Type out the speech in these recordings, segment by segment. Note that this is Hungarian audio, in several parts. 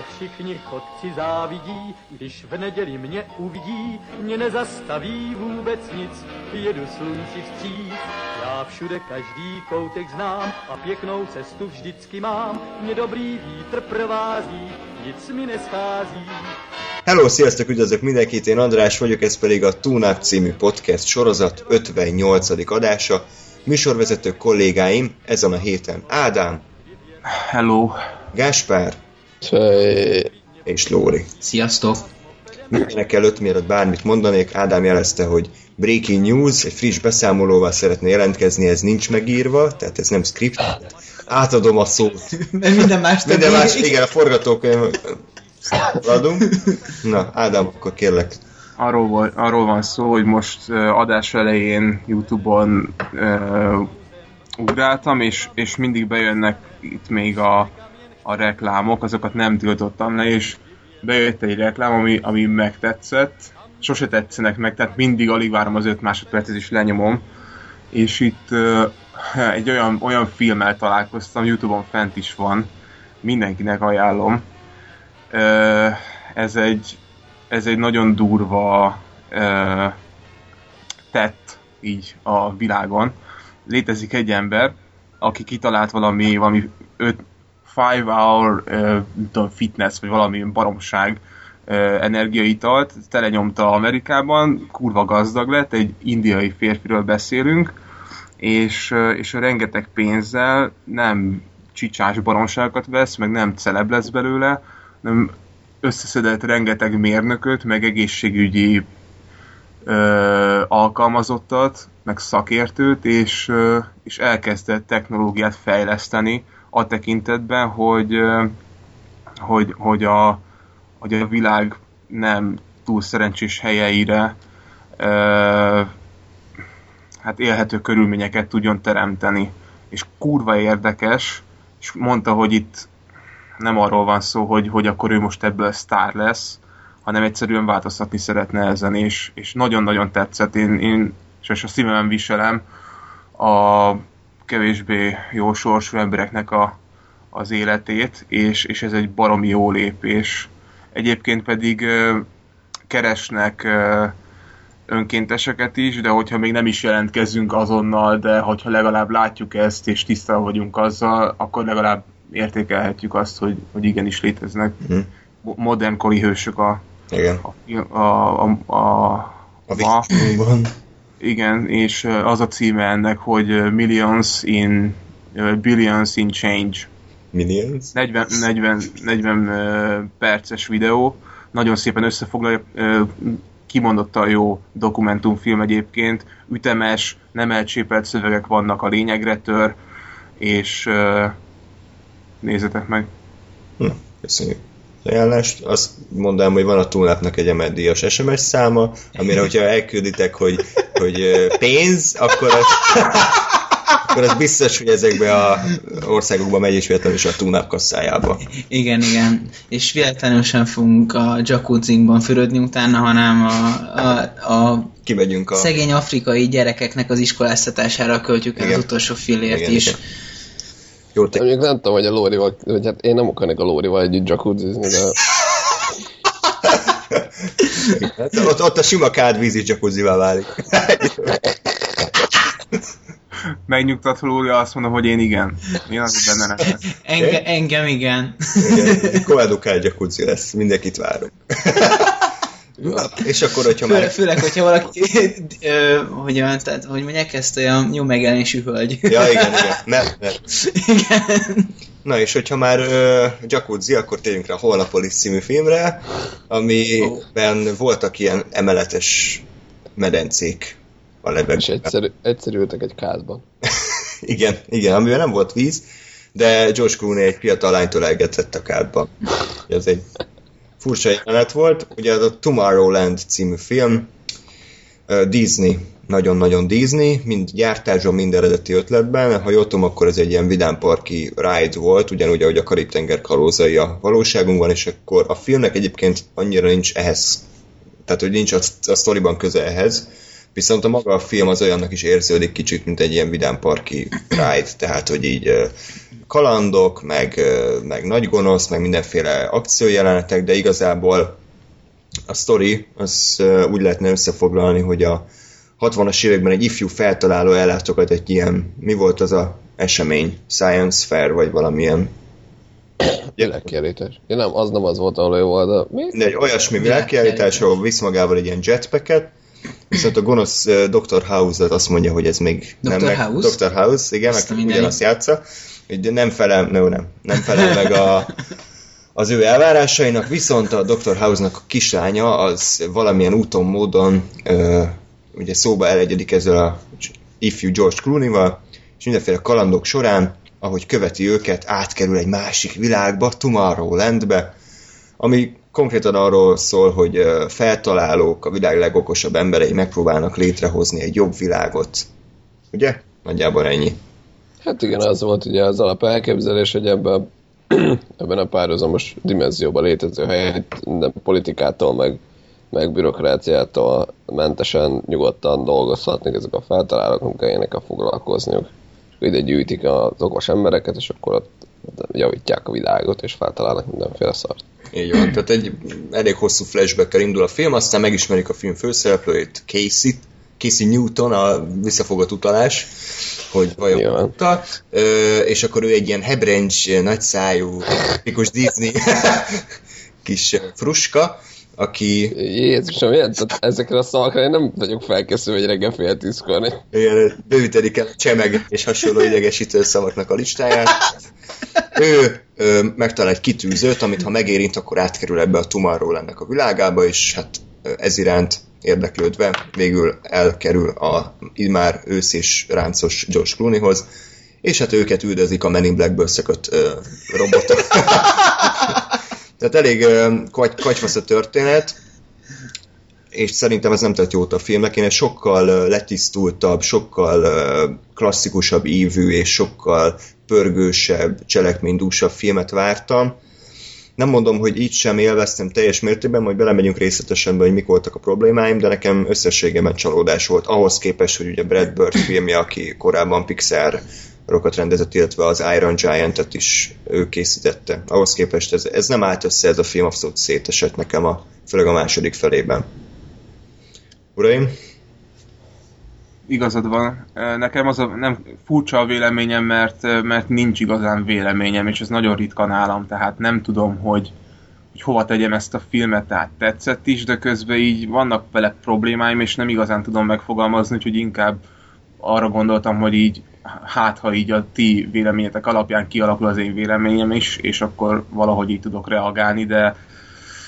Mě všichni chodci závidí, když v neděli mě uvidí, mě nezastaví vůbec nic, jedu slunci vstříc. Já všude každý koutek znám a pěknou cestu vždycky mám, mě dobrý vítr provází, nic mi neschází. Hello, sziasztok, üdvözlök mindenkit, én András vagyok, ez pedig a Túnáp című podcast sorozat 58. adása. Műsorvezető kollégáim ezen a héten Ádám, Hello. Gáspár. És Lóri. Sziasztok! Mindenek előtt, mielőtt bármit mondanék, Ádám jelezte, hogy breaking news, egy friss beszámolóval szeretne jelentkezni, ez nincs megírva, tehát ez nem script. Átadom a szót. Mert minden más Minden más, igen, a forgatókönyv adunk. Na, Ádám, akkor kérlek. Arról, volt, arról van szó, hogy most adás elején Youtube-on uh, ugráltam, és, és mindig bejönnek itt még a, a reklámok, azokat nem tiltottam le, és bejött egy reklám, ami, ami megtetszett, sose tetszenek meg, tehát mindig alig várom az 5 másodpercet, és lenyomom, és itt uh, egy olyan, olyan filmmel találkoztam, Youtube-on fent is van, mindenkinek ajánlom. Uh, ez egy ez egy nagyon durva uh, tett így a világon. Létezik egy ember, aki kitalált valami, valami 5 5 hour uh, fitness, vagy valami baromság uh, energiaitalt, telenyomta Amerikában, kurva gazdag lett, egy indiai férfiről beszélünk, és, uh, és rengeteg pénzzel nem csicsás baromságokat vesz, meg nem celeb lesz belőle, nem összeszedett rengeteg mérnököt, meg egészségügyi ö, alkalmazottat, meg szakértőt, és, ö, és elkezdett technológiát fejleszteni a tekintetben, hogy, hogy, hogy, a, hogy a világ nem túl szerencsés helyeire hát élhető körülményeket tudjon teremteni. És kurva érdekes, és mondta, hogy itt nem arról van szó, hogy, hogy akkor ő most ebből sztár lesz, hanem egyszerűen változtatni szeretne ezen, és, és nagyon-nagyon tetszett. Én, én és a szívemen viselem a kevésbé jó sorsú embereknek a, az életét, és, és ez egy baromi jó lépés. Egyébként pedig ö, keresnek ö, önkénteseket is, de hogyha még nem is jelentkezünk azonnal, de hogyha legalább látjuk ezt, és tisztában vagyunk azzal, akkor legalább értékelhetjük azt, hogy, hogy igenis léteznek Hm. modern kori hősök a, Igen. a, a, a, a, A. Vikingban. Igen, és az a címe ennek, hogy Millions in Billions in Change. Millions. 40, 40, 40 ö, perces videó, nagyon szépen összefoglalja, ö, kimondottan jó dokumentumfilm egyébként, ütemes, nem elcsépelt szövegek vannak a lényegre tör, és nézzetek meg. Hm, köszönjük ajánlást. Azt mondanám, hogy van a túlnapnak egy emeldíjas SMS száma, amire, hogyha elkülditek, hogy, hogy pénz, akkor az, akkor az biztos, hogy ezekbe a országokba megy, és véletlenül is a túlnap kasszájába. Igen, igen. És véletlenül sem fogunk a jacuzzinkban fürödni utána, hanem a, a, a Kimegyünk a... szegény afrikai gyerekeknek az iskoláztatására költjük el Igen. az utolsó fillért Igen, is. igen. Jó, te... Mondjuk nem tudom, hogy a Lórival, hogy hát én nem akarnék a Lórival együtt jacuzzizni, de Hát ott, ott a sima kádvíz is jacuzzivá válik. Megnyugtatva Lóri, azt mondom, hogy én igen. Én az benne nem lesz. Enge, engem igen. Igen, koedukált jacuzzi lesz, mindenkit várunk. És akkor, hogyha Főle, már... főleg, hogyha valaki, ö, hogy, olyan, tehát, hogy mondják ezt olyan jó megjelenésű hölgy. Ja, igen, igen. Mert, mert. igen. Na és hogyha már jacuzzi, akkor térjünk rá a Holnapolis című filmre, amiben voltak ilyen emeletes medencék a és levegőben. egyszer, egyszer ültek egy kádban. Igen, igen, amiben nem volt víz, de George Clooney egy fiatal lánytól elgetett a kádban. Ez egy furcsa jelenet volt. Ugye az a Tomorrowland című film, Disney, nagyon-nagyon Disney, mind gyártásban, mind eredeti ötletben. Ha jól tudom, akkor ez egy ilyen vidámparki ride volt, ugyanúgy, ahogy a Karib-tenger kalózai a valóságunkban, és akkor a filmnek egyébként annyira nincs ehhez, tehát hogy nincs a, a sztoriban köze ehhez, viszont a maga a film az olyannak is érződik kicsit, mint egy ilyen vidámparki ride, tehát hogy így kalandok, meg, meg nagy gonosz, meg mindenféle akciójelenetek, de igazából a sztori az úgy lehetne összefoglalni, hogy a 60-as években egy ifjú feltaláló ellátogat egy ilyen, mi volt az a esemény? Science Fair, vagy valamilyen Világkiállítás. Ja, nem, az nem az volt, ahol ő volt, de mi? de egy olyasmi világkiállításról visz magával egy ilyen jetpacket, viszont a gonosz uh, Dr. House azt mondja, hogy ez még Dr. nem meg, House? Dr. House, igen, Azt meg mindenit. ugyanazt játsza, hogy nem felel, no, nem, nem felel meg a, az ő elvárásainak, viszont a Dr. House-nak a kislánya az valamilyen úton, módon uh, ugye szóba elegyedik ezzel a ifjú George Clooney-val, és mindenféle kalandok során, ahogy követi őket, átkerül egy másik világba, Tomorrowlandbe, ami konkrétan arról szól, hogy ö, feltalálók, a világ legokosabb emberei megpróbálnak létrehozni egy jobb világot. Ugye? Nagyjából ennyi. Hát igen, az volt ugye az alap elképzelés, hogy ebben, ebben a párhuzamos dimenzióban létező helyet minden politikától, meg, meg bürokráciától mentesen, nyugodtan dolgozhatnak ezek a feltalálók, nem kell a foglalkozniuk. Ide gyűjtik az okos embereket, és akkor ott javítják a világot, és feltalálnak mindenféle szart. Így van. Tehát egy elég hosszú flashback indul a film, aztán megismerik a film főszereplőjét, Casey, Casey Newton, a visszafogott utalás, hogy vajon utal, és akkor ő egy ilyen hebrencs, nagyszájú, tipikus Disney kis fruska, aki Jézusom, ilyen, tehát ezekre a szavakra én nem vagyok felkészülve, hogy reggel fél tízkor. ilyen bővítedik el a csemeg és hasonló idegesítő szavaknak a listáját. Ő ö, megtalál egy kitűzőt, amit ha megérint, akkor átkerül ebbe a Tomorrowlandnek a világába, és hát ez iránt érdeklődve végül elkerül a immár ősz és ráncos George Clooneyhoz, és hát őket üldözik a Men in Blackből szökött ö, robotok. Tehát elég ö, kagy, kagyfasz a történet, és szerintem ez nem tett jót a filmnek. Én egy sokkal ö, letisztultabb, sokkal ö, klasszikusabb ívű és sokkal pörgősebb, cselekménydúsabb filmet vártam. Nem mondom, hogy így sem élveztem teljes mértékben, majd belemegyünk részletesen hogy mik voltak a problémáim, de nekem összességében csalódás volt. Ahhoz képest, hogy ugye Brad Bird filmje, aki korábban Pixar rokat rendezett, illetve az Iron Giant-et is ő készítette. Ahhoz képest ez, ez nem állt össze, ez a film abszolút szétesett nekem, a, főleg a második felében. Uraim? Igazad van. Nekem az a, nem furcsa a véleményem, mert, mert nincs igazán véleményem, és ez nagyon ritka nálam, tehát nem tudom, hogy, hogy hova tegyem ezt a filmet, tehát tetszett is, de közben így vannak vele problémáim, és nem igazán tudom megfogalmazni, úgyhogy inkább arra gondoltam, hogy így hát, ha így a ti véleményetek alapján kialakul az én véleményem is, és akkor valahogy így tudok reagálni, de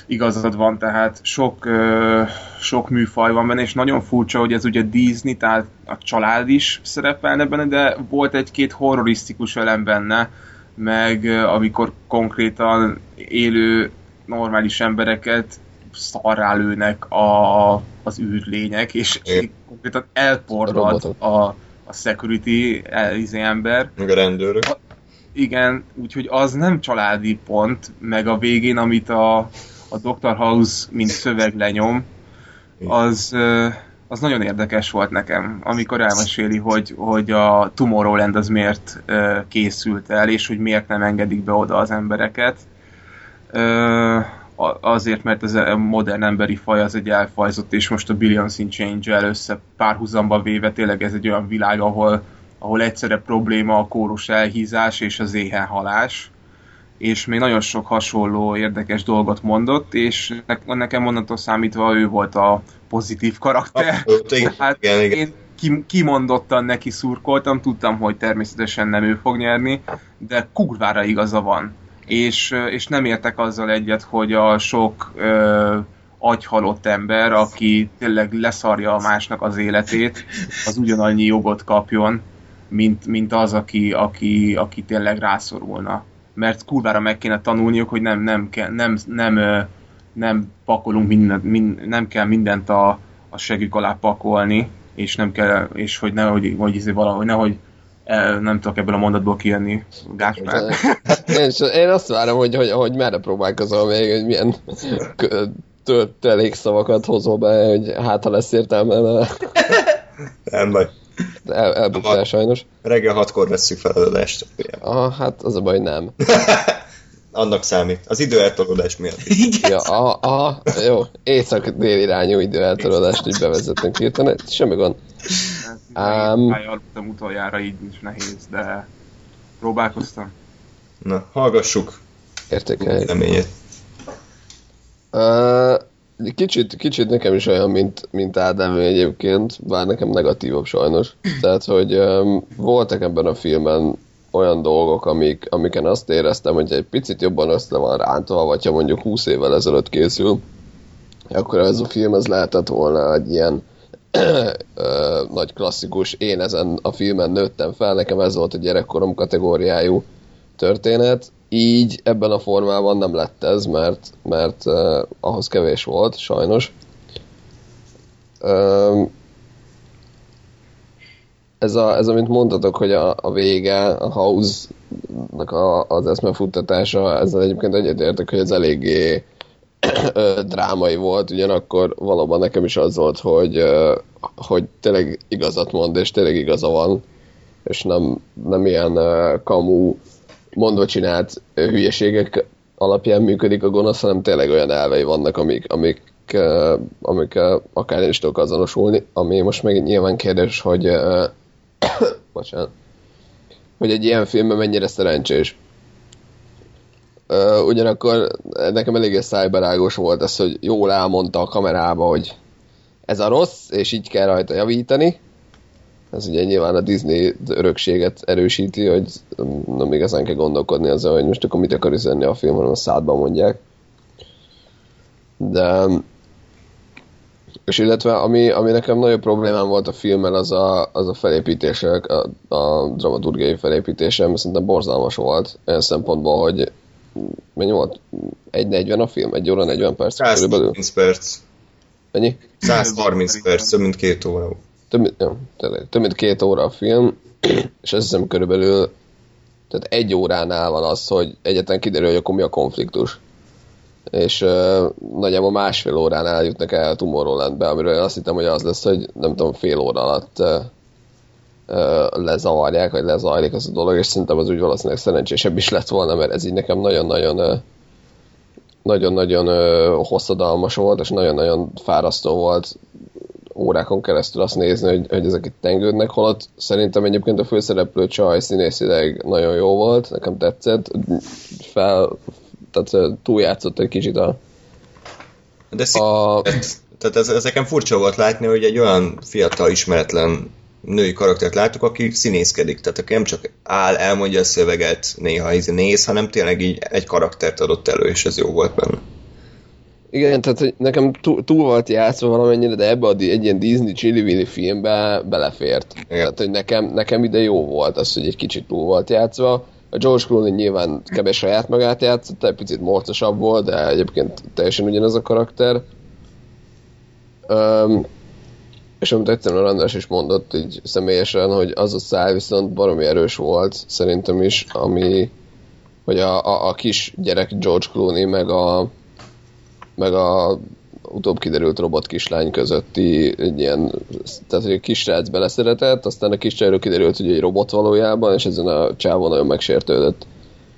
igazad van, tehát sok, sok műfaj van benne, és nagyon furcsa, hogy ez ugye Disney, tehát a család is szerepelne benne, de volt egy-két horrorisztikus elem benne, meg amikor konkrétan élő normális embereket szarrá lőnek a, az űrlények, és Igen. konkrétan elporlad Robotok. a, a security el, izé ember, Meg a rendőrök. igen, úgyhogy az nem családi pont, meg a végén, amit a, a Dr. House mint szöveg lenyom, az, az nagyon érdekes volt nekem, amikor elmeséli, hogy, hogy a Tomorrowland az miért készült el, és hogy miért nem engedik be oda az embereket. Azért, mert ez a modern emberi faj az egy elfajzott, és most a Billions in Change-el össze párhuzamba véve tényleg ez egy olyan világ, ahol, ahol egyszerre probléma a kórus elhízás és az éhenhalás és még nagyon sok hasonló érdekes dolgot mondott, és ne- nekem onnantól számítva ő volt a pozitív karakter. Abszolút, igen, Hát igen, igen. én ki, kimondottan neki szurkoltam, tudtam, hogy természetesen nem ő fog nyerni, de kurvára igaza van. És, és nem értek azzal egyet, hogy a sok ö, agyhalott ember, aki tényleg leszarja a másnak az életét, az ugyanannyi jogot kapjon, mint, mint az, aki, aki, aki tényleg rászorulna. Mert kurvára meg kéne tanulniuk, hogy nem, nem, nem, nem, ö, nem pakolunk mindent, mind, nem kell mindent a, a segük alá pakolni, és nem kell, és hogy nehogy, hogy izé valahogy, nehogy nem tudok ebből a mondatból kijönni, Gáspár. Én, is- én azt várom, hogy, hogy, hogy merre próbálkozol még, hogy milyen töltelék szavakat hozol be, hogy hát ha lesz értelme. mert- Nem baj. El, elbuktál sajnos. Reggel hatkor veszük fel az adást. Ah, hát az a baj, nem. Annak számít. Az időeltolódás miatt. is. Ja, a, a, jó, észak-dél irányú időeltolódást így bevezetünk hirtelen, semmi gond. Um, aludtam utoljára, így is nehéz, de próbálkoztam. Na, hallgassuk Értékeljük. reményét. Uh, kicsit, kicsit nekem is olyan, mint, mint Ádám egyébként, bár nekem negatívabb sajnos. Tehát, hogy um, voltak ebben a filmen olyan dolgok, amik, amiken azt éreztem, hogy egy picit jobban össze van rántva, vagy ha mondjuk 20 évvel ezelőtt készül, akkor ez a film ez lehetett volna egy ilyen ö, nagy klasszikus, én ezen a filmen nőttem fel, nekem ez volt a gyerekkorom kategóriájú történet. Így ebben a formában nem lett ez, mert, mert uh, ahhoz kevés volt, sajnos. Um, ez, a, ez, amit mondtatok, hogy a, a vége, a House-nak a, az eszmefuttatása, ezzel egyébként egyetértek, hogy ez eléggé drámai volt, ugyanakkor valóban nekem is az volt, hogy, hogy tényleg igazat mond, és tényleg igaza van, és nem, nem ilyen kamu mondva csinált hülyeségek alapján működik a gonosz, hanem tényleg olyan elvei vannak, amik, amik, amik akár én is tudok azonosulni, ami most meg nyilván kérdés, hogy bocsánat, hogy egy ilyen filmben mennyire szerencsés. Ugyanakkor nekem eléggé szájbarágos volt ez, hogy jól elmondta a kamerába, hogy ez a rossz, és így kell rajta javítani. Ez ugye nyilván a Disney örökséget erősíti, hogy nem igazán kell gondolkodni azon, hogy most akkor mit akar üzenni a film, hanem a szádban mondják. De és illetve ami, ami nekem nagyobb problémám volt a filmmel, az a, az a felépítések, a, a dramaturgiai felépítése, mert szerintem borzalmas volt olyan szempontból, hogy mennyi volt? 1.40 a film? 1 óra 40 perc körülbelül? 130 perc. Mennyi? 130 perc, több mint két óra. Több, ja, tényleg, több mint két óra a film, és azt hiszem körülbelül tehát egy óránál van az, hogy egyetlen kiderül, hogy akkor mi a konfliktus. És uh, nagyjából másfél óránál jutnak el Tomorrowlandbe, amiről én azt hittem, hogy az lesz, hogy nem tudom, fél óra alatt uh, uh, lezavarják, vagy lezajlik az a dolog, és szerintem az úgy valószínűleg szerencsésebb is lett volna, mert ez így nekem nagyon-nagyon nagyon-nagyon hosszadalmas volt, és nagyon-nagyon fárasztó volt órákon keresztül azt nézni, hogy, hogy ezek itt tengődnek, holott szerintem egyébként a főszereplő csaj színészileg nagyon jó volt, nekem tetszett, fel, tehát túljátszott egy kicsit a, De szí- a Tehát ez, ez nekem furcsa volt látni, hogy egy olyan fiatal, ismeretlen női karaktert láttuk, aki színészkedik. Tehát aki nem csak áll, elmondja a szöveget, néha néz, hanem tényleg így egy karaktert adott elő, és ez jó volt benne. Igen, tehát hogy nekem túl, túl volt játszva valamennyire, de ebbe a, egy ilyen Disney Chili filmbe belefért. Igen. Tehát, hogy nekem, nekem ide jó volt az, hogy egy kicsit túl volt játszva. A George Clooney nyilván kevés saját magát játszott, egy picit morcosabb volt, de egyébként teljesen ugyanaz a karakter. Um, és amit egyszerűen András is mondott így személyesen, hogy az a száj viszont baromi erős volt, szerintem is, ami, hogy a, a, a kis gyerek George Clooney, meg a, meg a utóbb kiderült robot kislány közötti egy ilyen, tehát hogy a kisrác beleszeretett, aztán a kiscsajról kiderült, hogy egy robot valójában, és ezen a csávó nagyon megsértődött.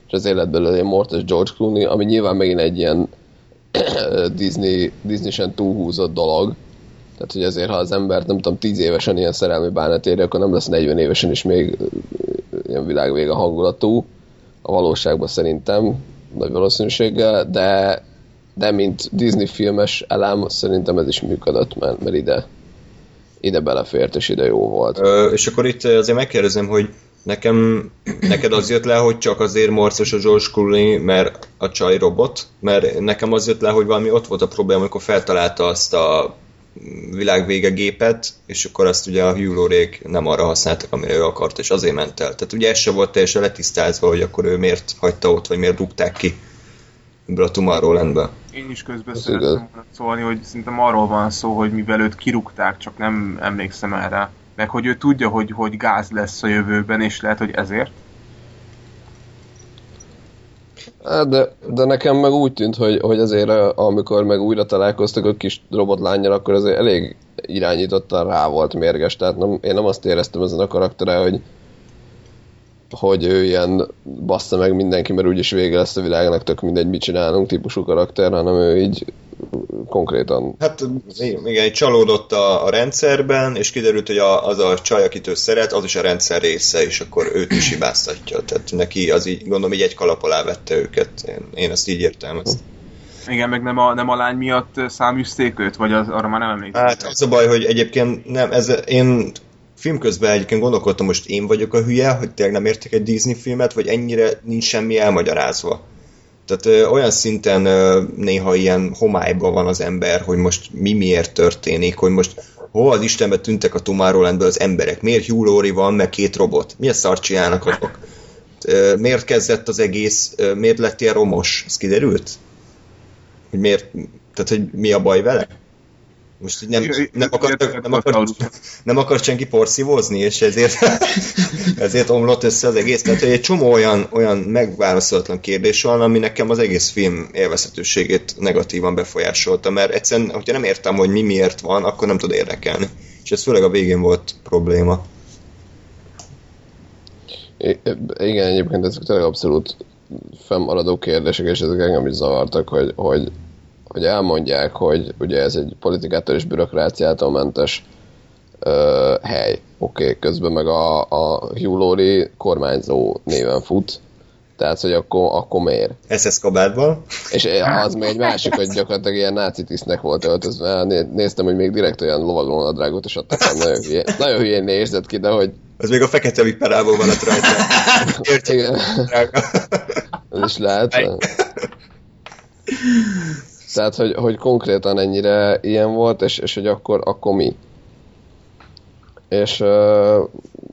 És az élet belőle egy mortos George Clooney, ami nyilván megint egy ilyen Disney, Disney-sen túlhúzott dolog. Tehát, hogy ezért, ha az ember, nem tudom, 10 évesen ilyen szerelmi bánat éri, akkor nem lesz 40 évesen is még ilyen világvége hangulatú. A valóságban szerintem nagy valószínűséggel, de de mint Disney filmes elem, szerintem ez is működött, mert, mert ide, ide belefért, és ide jó volt. Ö, és akkor itt azért megkérdezem, hogy nekem, neked az jött le, hogy csak azért morcos a George Clooney, mert a csaj robot, mert nekem az jött le, hogy valami ott volt a probléma, amikor feltalálta azt a világvége gépet, és akkor azt ugye a Hugh Laurie nem arra használtak, amire ő akart, és azért ment el. Tehát ugye ez se volt teljesen letisztázva, hogy akkor ő miért hagyta ott, vagy miért rúgták ki ebből a Tomorrowlandbe. Én is közben szeretném szólni, hogy szerintem arról van szó, hogy mivel őt kirúgták, csak nem emlékszem erre. Meg hogy ő tudja, hogy, hogy gáz lesz a jövőben, és lehet, hogy ezért. Hát de, de nekem meg úgy tűnt, hogy, hogy azért eh, amikor meg újra találkoztak a kis robotlányjal, akkor azért elég irányítottan rá volt mérges, tehát nem, én nem azt éreztem ezen a karaktere, hogy hogy ő ilyen bassza meg mindenki, mert úgyis vége lesz a világnak, tök mindegy, mit csinálunk típusú karakter, hanem ő így konkrétan. Hát igen, csalódott a, a rendszerben, és kiderült, hogy a, az a csaj, akit ő szeret, az is a rendszer része, és akkor őt is hibáztatja. Tehát neki az így, gondolom, így egy kalap alá vette őket. Én, én ezt így értelmeztem. Igen, meg nem a, nem a lány miatt száműzték őt, vagy az, arra már nem emlékszem. Hát az a baj, hogy egyébként nem, ez, én film közben egyébként gondolkodtam, most én vagyok a hülye, hogy tényleg nem értek egy Disney filmet, vagy ennyire nincs semmi elmagyarázva. Tehát ö, olyan szinten ö, néha ilyen homályban van az ember, hogy most mi miért történik, hogy most hol az Istenbe tűntek a Tomorrowlandből az emberek, miért Hugh Laurie van, meg két robot, mi a szart csinálnak azok? Ö, miért kezdett az egész, ö, miért lett ilyen romos? Ez kiderült? Hogy miért, tehát hogy mi a baj vele? Most így nem, nem, akar, nem, akar, nem akar senki porszívózni, és ezért, ezért omlott össze az egész. Tehát hogy egy csomó olyan, olyan megválaszolatlan kérdés van, ami nekem az egész film élvezhetőségét negatívan befolyásolta, mert egyszerűen, hogyha nem értem, hogy mi miért van, akkor nem tud érdekelni. És ez főleg a végén volt probléma. I- igen, egyébként ezek tényleg abszolút fennmaradó kérdések, és ezek engem is zavartak, hogy, hogy, hogy elmondják, hogy ugye ez egy politikától és bürokráciától mentes ö, hely. Oké, okay, közben meg a, a Hugh Laurie kormányzó néven fut, tehát, hogy akkor, akkor miért? SS kabátban. És az még egy másik, hogy gyakorlatilag ilyen náci tisztnek volt öltözve. Né- Néztem, hogy még direkt olyan lovaglón a drágot is adtak, el, nagyon, hülye, nagyon hülyén nézett ki, de hogy Az még a fekete viperából van ott rajta. Értjük, ez is lehet. Tehát, hogy, hogy konkrétan ennyire ilyen volt, és, és hogy akkor, akkor mi? És uh,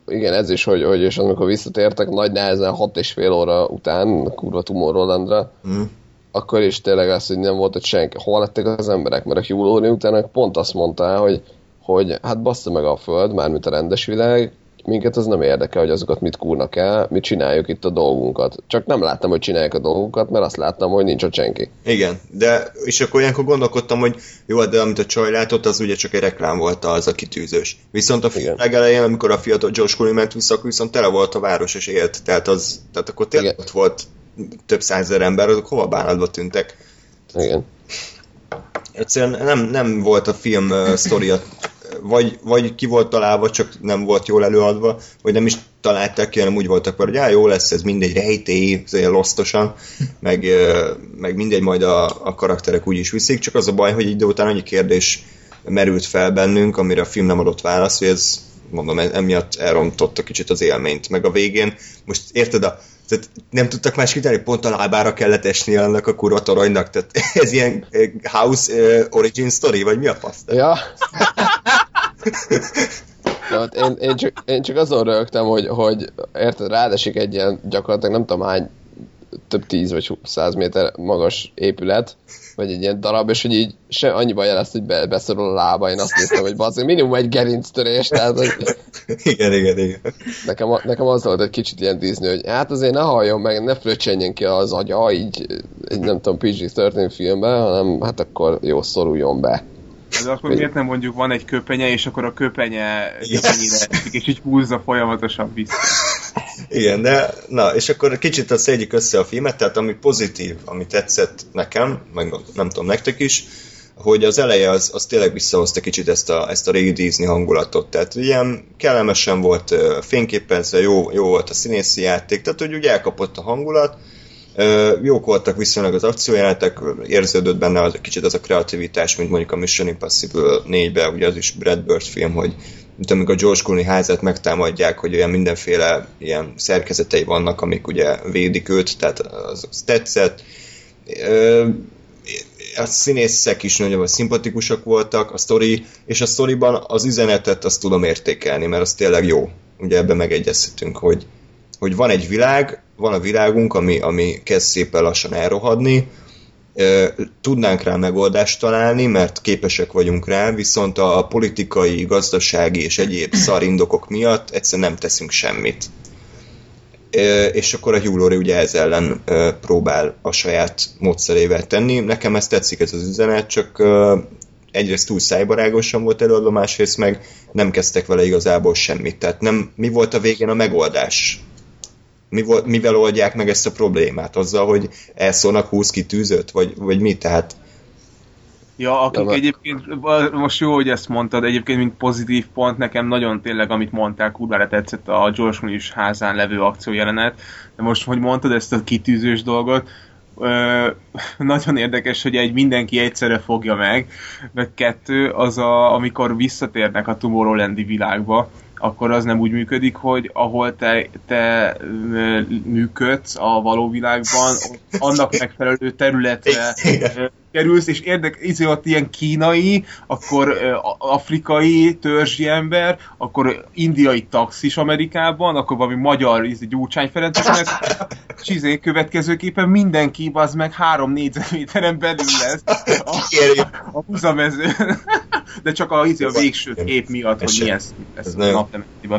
igen, ez is, hogy, hogy és amikor visszatértek nagy nehezen hat és fél óra után, kurva Tomorrowlandra, Mm. akkor is tényleg az, hogy nem volt ott senki. Hol lettek az emberek? Mert a Hugh Laurie utána pont azt mondta, hogy, hogy hát bassza meg a föld, mármint a rendes világ, minket az nem érdekel, hogy azokat mit kúrnak el, mit csináljuk itt a dolgunkat. Csak nem láttam, hogy csinálják a dolgunkat, mert azt láttam, hogy nincs ott senki. Igen, de és akkor ilyenkor gondolkodtam, hogy jó, de amit a csaj látott, az ugye csak egy reklám volt az a kitűzős. Viszont a film legelején, amikor a fiatal George Clooney ment vissza, akkor viszont tele volt a város és élt. Tehát, az, tehát akkor tényleg ott volt több százezer ember, azok hova bánatba tűntek. Igen. Egyszerűen nem, nem volt a film uh, sztoria, vagy, vagy ki volt találva, csak nem volt jól előadva, vagy nem is találták ki, hanem úgy voltak vele, hogy á, jó lesz, ez mindegy rejtély, losztosan, meg, uh, meg mindegy, majd a, a karakterek úgy is viszik, csak az a baj, hogy idő után annyi kérdés merült fel bennünk, amire a film nem adott választ, hogy ez mondom, e- emiatt elrontotta kicsit az élményt. Meg a végén, most érted, a, tehát nem tudtak más kitenni, pont a lábára kellett esni annak a kurva toronynak, tehát ez ilyen house eh, origin story, vagy mi a fasz? Ja. Ja, hát én, én, csak, én csak azon rögtem, hogy, hogy érted, rádesik egy ilyen gyakorlatilag nem tudom hány, több tíz vagy száz méter magas épület, vagy egy ilyen darab, és hogy így se annyi baj lesz, hogy be, beszorul a lába, én azt néztem, hogy bazd, minimum egy gerinctörés, tehát hogy igen, igen, igen. nekem, nekem az volt egy kicsit ilyen Disney, hogy hát azért ne halljon meg, ne fröccsenjen ki az agya, így egy nem tudom, PG-13 filmben, hanem hát akkor jó szoruljon be. De akkor miért nem mondjuk van egy köpenye, és akkor a köpenye Yes. esik, és így húzza folyamatosan vissza. Igen, de na, és akkor kicsit azt szedjük össze a filmet, tehát ami pozitív, ami tetszett nekem, meg nem tudom nektek is, hogy az eleje az, az tényleg visszahozta kicsit ezt a, ezt a régi Disney hangulatot. Tehát ilyen kellemesen volt fényképezve, jó, jó volt a színészi játék, tehát hogy úgy elkapott a hangulat, jók voltak viszonylag az akciójelenetek, érződött benne az, kicsit az a kreativitás, mint mondjuk a Mission Impossible 4-ben, ugye az is Brad Bird film, hogy mint amikor George Clooney házát megtámadják, hogy olyan mindenféle ilyen szerkezetei vannak, amik ugye védik őt, tehát az, az tetszett. A színészek is nagyon szimpatikusak voltak, a sztori, és a sztoriban az üzenetet azt tudom értékelni, mert az tényleg jó. Ugye ebben megegyezhetünk, hogy, hogy van egy világ, van a világunk, ami, ami kezd szépen lassan elrohadni, tudnánk rá megoldást találni, mert képesek vagyunk rá, viszont a, politikai, gazdasági és egyéb szarindokok miatt egyszerűen nem teszünk semmit. És akkor a Hugh ugye ez ellen próbál a saját módszerével tenni. Nekem ez tetszik ez az üzenet, csak egyrészt túl szájbarágosan volt előadva, másrészt meg nem kezdtek vele igazából semmit. Tehát nem, mi volt a végén a megoldás? Mi volt, mivel oldják meg ezt a problémát? Azzal, hogy elszólnak 20 kitűzőt? Vagy, vagy mi? Tehát Ja, akik De- egyébként, most jó, hogy ezt mondtad, egyébként mint pozitív pont, nekem nagyon tényleg, amit mondták, kurvára tetszett a George Clooney házán levő akciójelenet, de most, hogy mondtad ezt a kitűzős dolgot, ö, nagyon érdekes, hogy egy mindenki egyszerre fogja meg, meg kettő, az a, amikor visszatérnek a Tomorrowlandi világba, akkor az nem úgy működik, hogy ahol te, te működsz a való világban, annak megfelelő területre kerülsz, és érdek, izé ott ilyen kínai, akkor a- afrikai törzsi ember, akkor indiai taxis Amerikában, akkor valami magyar izé, Gyurcsány Ferences, és izé következőképpen mindenki az meg három négyzetméteren belül lesz a, Kérjük. a húzamezőn. De csak a, izé, a végső kép miatt, hogy milyen ez, Ez ez nagyon-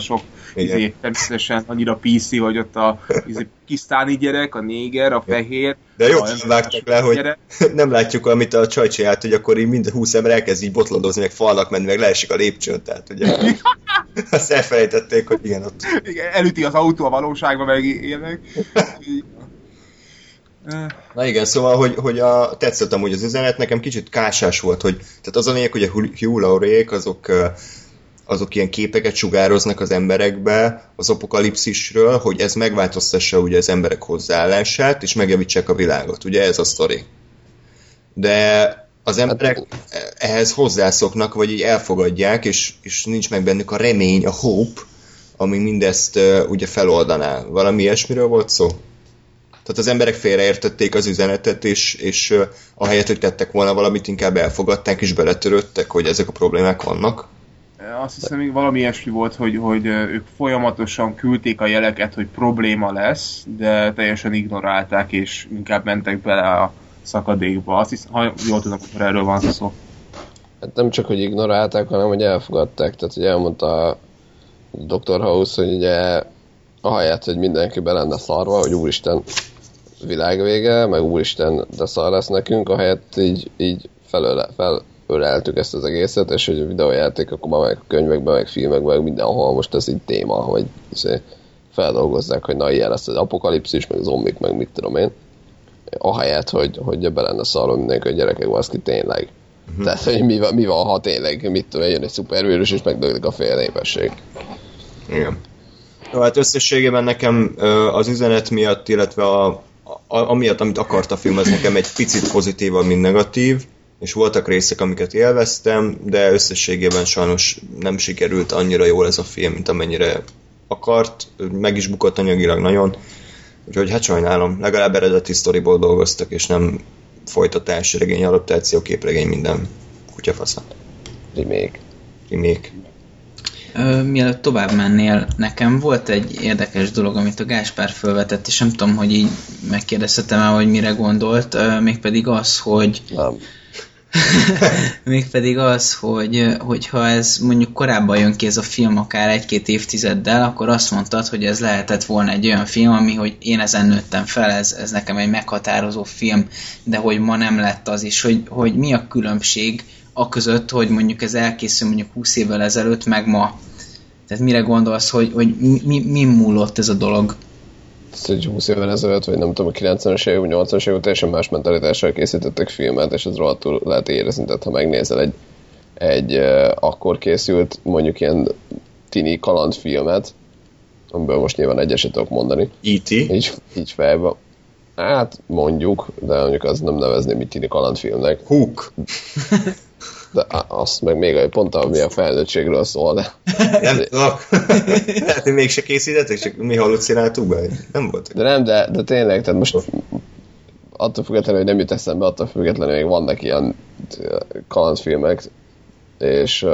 sok. Izé, természetesen annyira PC, hogy ott a izé, kisztáni gyerek, a néger, a fehér, De jó, vágtak le, hogy gyerek. nem látjuk, amit a csaj csinált, hogy akkor így mind 20 ember elkezd így botladozni, meg falnak menni, meg leesik a lépcsőn, tehát ugye azt elfelejtették, hogy igen, ott Igen, elüti az autó a valóságba, meg ilyenek. Na igen, szóval, hogy, hogy a, tetszett amúgy az üzenet, nekem kicsit kásás volt, hogy tehát az a lényeg, hogy a Hugh Laurék azok, azok ilyen képeket sugároznak az emberekbe az apokalipszisről, hogy ez megváltoztassa ugye az emberek hozzáállását, és megjavítsák a világot. Ugye ez a sztori. De az emberek ehhez hozzászoknak, vagy így elfogadják, és, és nincs meg bennük a remény, a hope, ami mindezt uh, ugye feloldaná. Valami ilyesmiről volt szó? Tehát az emberek félreértették az üzenetet, és, és uh, ahelyett, hogy tettek volna valamit, inkább elfogadták és beletörődtek, hogy ezek a problémák vannak. Azt hiszem, még valami ilyesmi volt, hogy, hogy ők folyamatosan küldték a jeleket, hogy probléma lesz, de teljesen ignorálták, és inkább mentek bele a szakadékba. Azt hiszem, ha jól tudom, akkor erről van szó. Hát nem csak, hogy ignorálták, hanem hogy elfogadták. Tehát, hogy elmondta a Dr. House, hogy ugye ahelyett, hogy mindenki be lenne szarva, hogy úristen világvége, meg úristen, de szar lesz nekünk, ahelyett így, így felöle, felöleltük ezt az egészet, és hogy a videójátékokban, meg könyvekben, meg filmekben, meg mindenhol most ez így téma, hogy izé feldolgozzák, hogy na ilyen lesz az apokalipszis, meg zombik, meg mit tudom én. Ahelyett, hogy, hogy be lenne szarva mindenki, hogy gyerekek, baszki, tényleg. Uh-huh. Tehát, hogy mi van, mi van, ha tényleg, mit tudom, jön egy szupervírus, és megdöglik a fél népesség. Igen. Jó, hát összességében nekem az üzenet miatt, illetve a, a, amiatt, amit akart a film, az nekem egy picit pozitívabb, mint negatív, és voltak részek, amiket élveztem, de összességében sajnos nem sikerült annyira jól ez a film, mint amennyire akart, meg is bukott anyagilag nagyon, úgyhogy hát sajnálom, legalább eredeti sztoriból dolgoztak, és nem folytatás, regény, adaptáció, képregény, minden kutyafasza. Remake. Remake. Ö, mielőtt tovább mennél, nekem volt egy érdekes dolog, amit a Gáspár felvetett, és nem tudom, hogy így megkérdezhetem el, hogy mire gondolt, ö, mégpedig az, hogy Nem. Mégpedig az, hogy hogyha ez mondjuk korábban jön ki ez a film akár egy-két évtizeddel, akkor azt mondtad, hogy ez lehetett volna egy olyan film, ami, hogy én ezen nőttem fel, ez, ez nekem egy meghatározó film, de hogy ma nem lett az is, hogy, hogy mi a különbség a között, hogy mondjuk ez elkészül mondjuk 20 évvel ezelőtt, meg ma. Tehát mire gondolsz, hogy, hogy mi, mi, mi múlott ez a dolog? Egy 20 évvel ezelőtt, vagy nem tudom, a 90-es évek, vagy 80-as évek teljesen más mentalitással készítettek filmet, és ez rohadtul lehet érezni, tehát ha megnézel egy, egy uh, akkor készült mondjuk ilyen tini kalandfilmet, amiből most nyilván egyeset tudok mondani, E.T. így, így fejbe. Hát mondjuk, de mondjuk az nem nevezném így tini kalandfilmnek. Hook. De azt meg még pont, ami a felnőttségről szól, de Nem tudok. Lehet, hogy mégse készítettek, csak mi hallucináltuk be. Nem volt. De nem, de, de tényleg, tehát most attól függetlenül, hogy nem jut eszembe, attól függetlenül még vannak ilyen kalandfilmek, és,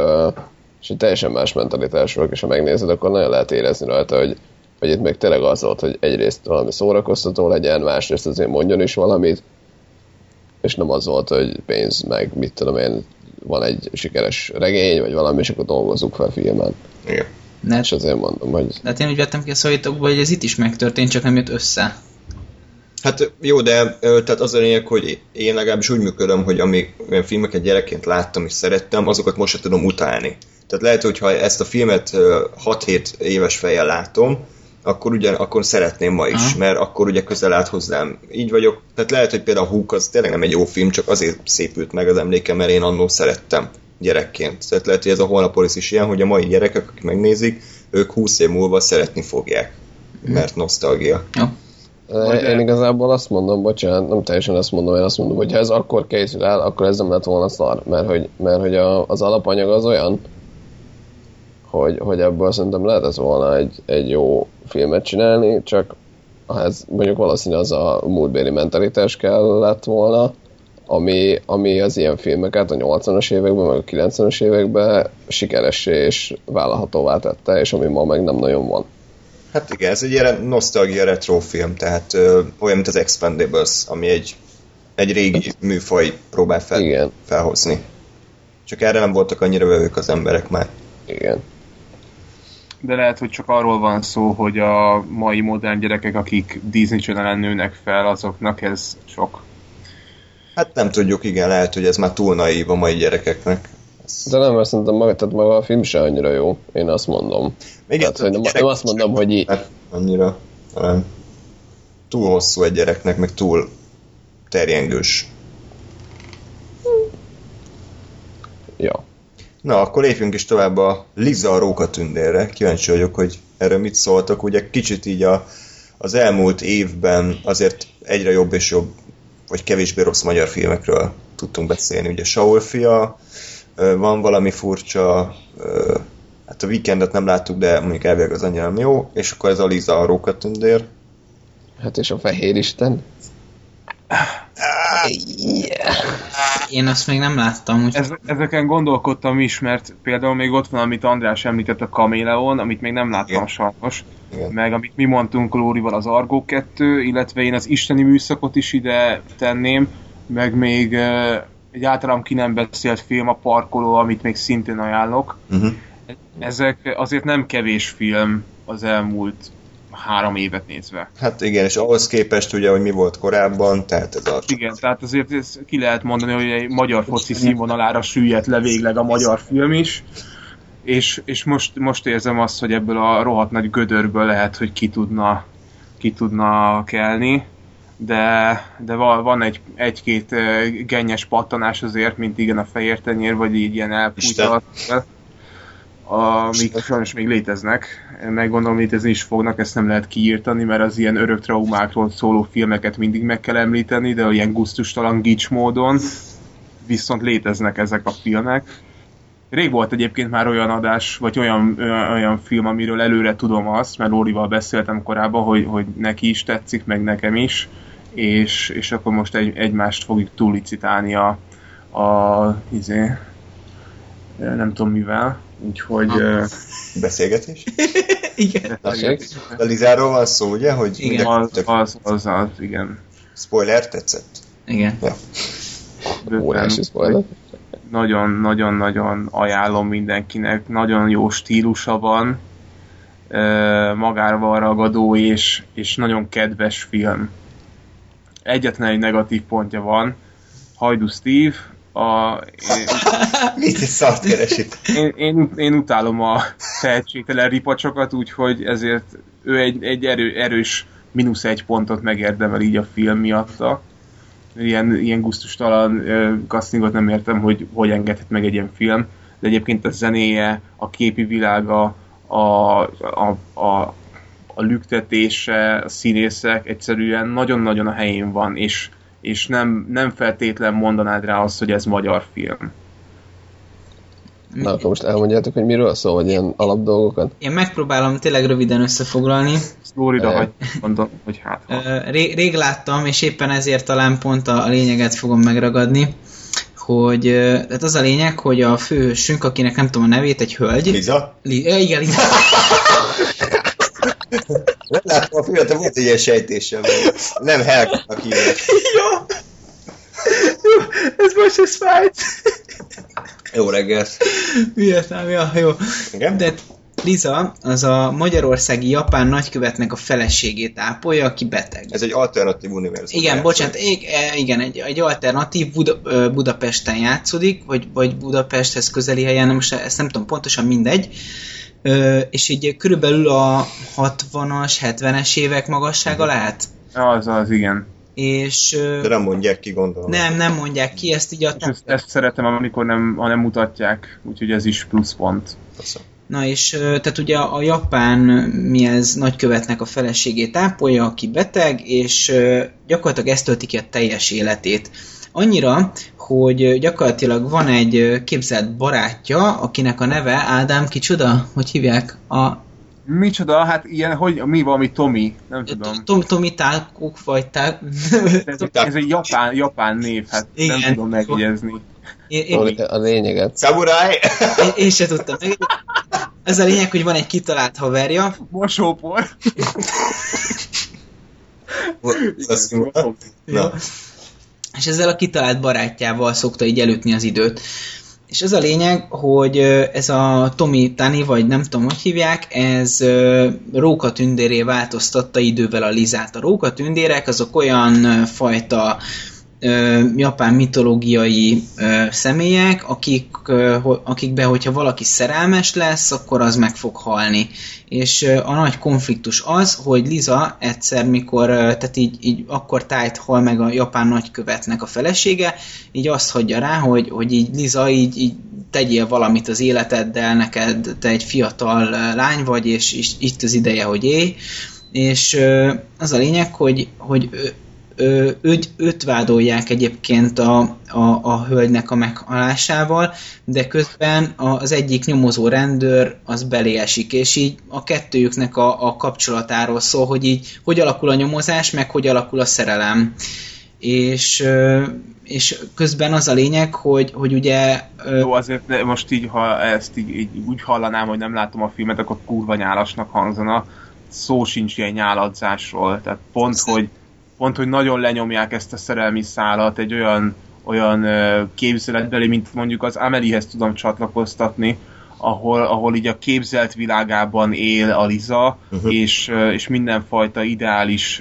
és teljesen más mentalitásúak, és ha megnézed, akkor nagyon lehet érezni rajta, hogy, hogy itt még tényleg az volt, hogy egyrészt valami szórakoztató legyen, másrészt azért mondjon is valamit, és nem az volt, hogy pénz, meg mit tudom én, van egy sikeres regény, vagy valami, és akkor dolgozzuk fel filmen. Igen. De, És azért mondom, hogy de hát én úgy vettem ki a szavitokból, hogy ez itt is megtörtént, csak nem jött össze. Hát jó, de tehát az a lényeg, hogy én legalábbis úgy működöm, hogy ami olyan filmeket gyerekként láttam és szerettem, azokat most se tudom utálni. Tehát lehet, hogy ha ezt a filmet ö, 6-7 éves fejjel látom, akkor ugyan, akkor szeretném ma is, Aha. mert akkor ugye közel állt hozzám. Így vagyok, tehát lehet, hogy például a Hook az tényleg nem egy jó film, csak azért szépült meg az emlékem, mert én annó szerettem gyerekként. Tehát lehet, hogy ez a Holnapolis is ilyen, hogy a mai gyerekek, akik megnézik, ők 20 év múlva szeretni fogják, mert nosztalgia. Vagy én igazából azt mondom, bocsánat, nem teljesen azt mondom, én azt mondom, hogy ha ez akkor készül el, akkor ez nem lett volna szar, mert hogy, mert hogy a, az alapanyag az olyan, hogy, hogy ebből szerintem lehetett volna egy, egy jó filmet csinálni, csak ez mondjuk valószínűleg az a múltbéli mentalitás kellett volna, ami, ami az ilyen filmeket a 80-as években, meg a 90-es években sikeressé és vállalhatóvá tette, és ami ma meg nem nagyon van. Hát igen, ez egy ilyen nosztalgia retro film, tehát ö, olyan, mint az Expendables, ami egy, egy régi műfaj próbál fel, Igen. felhozni. Csak erre nem voltak annyira vevők az emberek már. Igen. De lehet, hogy csak arról van szó, hogy a mai modern gyerekek, akik Disney channel nőnek fel, azoknak ez sok. Hát nem tudjuk, igen, lehet, hogy ez már túl naív a mai gyerekeknek. De nem, mert szerintem maga, tehát maga a film se annyira jó, én azt mondom. Igen, Tehát, hogy nem, nem azt mondom, hogy így, Hát annyira, hanem túl hosszú egy gyereknek, meg túl terjengős. ja. Na, akkor lépjünk is tovább a Liza a rókatündérre. Kíváncsi vagyok, hogy erről mit szóltak. Ugye kicsit így a, az elmúlt évben azért egyre jobb és jobb, vagy kevésbé rossz magyar filmekről tudtunk beszélni. Ugye Saul fia, van valami furcsa, hát a weekendet nem láttuk, de mondjuk elvileg az annyira jó, és akkor ez a Liza a rókatündér. Hát és a fehér isten. Én azt még nem láttam, úgy Ez, ezeken gondolkodtam is, mert például még ott van, amit András említett, a Kaméleon, amit még nem láttam Igen. sajnos. Igen. Meg amit mi mondtunk Lórival, az Argo 2, illetve én az Isteni műszakot is ide tenném, meg még egy általam ki nem beszélt film, a Parkoló, amit még szintén ajánlok. Uh-huh. Ezek azért nem kevés film az elmúlt három évet nézve. Hát igen, és ahhoz képest ugye, hogy mi volt korábban, tehát ez a... Igen, tehát azért ezt ki lehet mondani, hogy egy magyar foci színvonalára süllyedt le végleg a magyar film is, és, és most, most érzem azt, hogy ebből a rohadt nagy gödörből lehet, hogy ki tudna, ki tudna kelni, de, de van, egy, egy-két gennyes pattanás azért, mint igen a fehér tenyér, vagy így ilyen elfújta, amik sajnos még léteznek. Meg gondolom létezni is fognak, ezt nem lehet kiírtani, mert az ilyen örök traumákról szóló filmeket mindig meg kell említeni, de ilyen guztustalan gics módon viszont léteznek ezek a filmek. Rég volt egyébként már olyan adás, vagy olyan, olyan, film, amiről előre tudom azt, mert Lórival beszéltem korábban, hogy, hogy neki is tetszik, meg nekem is, és, és akkor most egy, egymást fogjuk túllicitálni a, a izé, nem tudom mivel, úgyhogy ö, Beszélgetés? igen. A Lizáról van szó, ugye? Hogy Igen. az, az, az, az, igen. spoiler tetszett? Igen. Óriási spoiler. Nagyon-nagyon-nagyon ajánlom mindenkinek, nagyon jó stílusa van, ö, magára ragadó és, és nagyon kedves film. Egyetlen egy negatív pontja van, Hajdu Steve, a, én, Mit is szart keresik? én, én, én utálom a tehetségtelen ripacsokat, úgyhogy ezért ő egy, egy erő, erős mínusz egy pontot megérdemel így a film miatta. Ilyen, ilyen guztustalan uh, castingot nem értem, hogy hogy engedhet meg egy ilyen film, de egyébként a zenéje, a képi világa, a, a, a, a lüktetése, a színészek egyszerűen nagyon-nagyon a helyén van, és, és nem, nem feltétlen mondanád rá azt, hogy ez magyar film. Na, akkor most elmondjátok, hogy miről szól, vagy ilyen alapdolgokat? Én megpróbálom tényleg röviden összefoglalni. Florida hagy, mondom, hogy hát. Rég, rég láttam, és éppen ezért talán pont a, lényeget fogom megragadni, hogy tehát az a lényeg, hogy a főhősünk, akinek nem tudom a nevét, egy hölgy. Liza? Li, igen, Liza. Nem láttam a filmet, volt egy ilyen sejtésem. Nem Helga-nak hívják. Jó. Jó, ez most ez fájt. Jó reggelt. Vietnám, ja, jó. Igen? De Liza az a magyarországi japán nagykövetnek a feleségét ápolja, aki beteg. Ez egy alternatív univerzum. Igen, bocsánat, ég- e, igen, egy, egy alternatív Buda, Budapesten játszódik, vagy, vagy Budapesthez közeli helyen, most ezt nem tudom pontosan, mindegy. Ö, és így körülbelül a 60-as, 70-es évek magassága lehet. Az az, igen. És De nem mondják ki, gondolom. nem, nem mondják ki, ezt így a És ezt, ezt szeretem, amikor nem, ha nem mutatják, úgyhogy ez is pluszpont. Faszom. Na és tehát ugye a japán mi ez nagykövetnek a feleségét ápolja, aki beteg, és gyakorlatilag ezt tölti ki a teljes életét. Annyira, hogy gyakorlatilag van egy ö, képzelt barátja, akinek a neve Ádám kicsoda? Hogy hívják? A Micsoda, hát ilyen, hogy mi valami Tomi, nem tudom. Tom, Tomi Tálkuk, vagy Tál... Ez, ez egy japán, japán név, hát Igen. nem tudom megjegyezni. Én, én, A, lényeget. Samurai! én, én se tudtam meg. Ez a lényeg, hogy van egy kitalált haverja, Mosópor. Azt mondom. És ezzel a kitalált barátjával szokta így elütni az időt. És ez a lényeg, hogy ez a Tomi Tani, vagy nem tudom, hogy hívják, ez róka tündéré változtatta idővel a Lizát. A róka tündérek azok olyan fajta ö, japán mitológiai ö, személyek, akik, ö, akikbe, hogyha valaki szerelmes lesz, akkor az meg fog halni. És ö, a nagy konfliktus az, hogy Liza egyszer, mikor, ö, tehát így, így akkor tájt hal meg a japán nagykövetnek a felesége, így azt hagyja rá, hogy, hogy így Liza, így, így tegyél valamit az életeddel, neked te egy fiatal lány vagy, és, és itt az ideje, hogy élj. És ö, az a lényeg, hogy, hogy ö, ö, őt, őt vádolják egyébként a, a, a hölgynek a meghalásával, de közben az egyik nyomozó rendőr az belé esik, és így a kettőjüknek a, a kapcsolatáról szól, hogy így hogy alakul a nyomozás, meg hogy alakul a szerelem. És, és közben az a lényeg, hogy, hogy ugye Jó, azért most így, ha ezt így, így úgy hallanám, hogy nem látom a filmet, akkor kurva nyálasnak hangzana. Szó sincs ilyen nyáladzásról. Tehát pont, hogy, pont, hogy nagyon lenyomják ezt a szerelmi szálat egy olyan, olyan képzeletbeli, mint mondjuk az Ameliehez tudom csatlakoztatni, ahol, ahol így a képzelt világában él a Liza, uh-huh. és, és mindenfajta ideális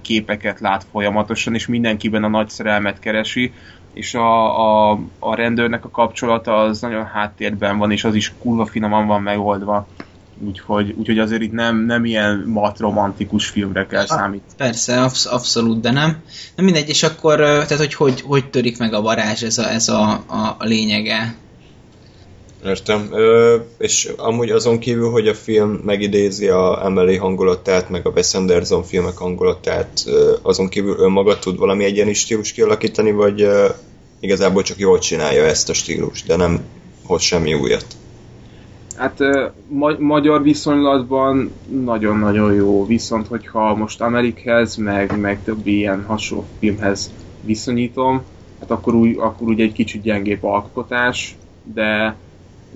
képeket lát folyamatosan, és mindenkiben a nagy szerelmet keresi, és a, a, a rendőrnek a kapcsolata az nagyon háttérben van, és az is kurva finoman van megoldva. Úgyhogy, úgyhogy azért itt nem, nem ilyen mat romantikus filmre kell számítani. Persze, absz- abszolút, de nem. Na mindegy, és akkor, tehát hogy hogy, hogy törik meg a varázs, ez a, ez a, a, a lényege. Értem. Ö, és amúgy azon kívül, hogy a film megidézi a Emily hangulatát, meg a Wes Anderson filmek hangulatát, ö, azon kívül önmaga tud valami egyeni stílus kialakítani, vagy ö, igazából csak jól csinálja ezt a stílust, de nem hoz semmi újat. Hát magyar viszonylatban nagyon-nagyon jó, viszont hogyha most Amerikhez, meg, meg többi ilyen hasonló filmhez viszonyítom, hát akkor úgy, akkor úgy egy kicsit gyengébb alkotás, de,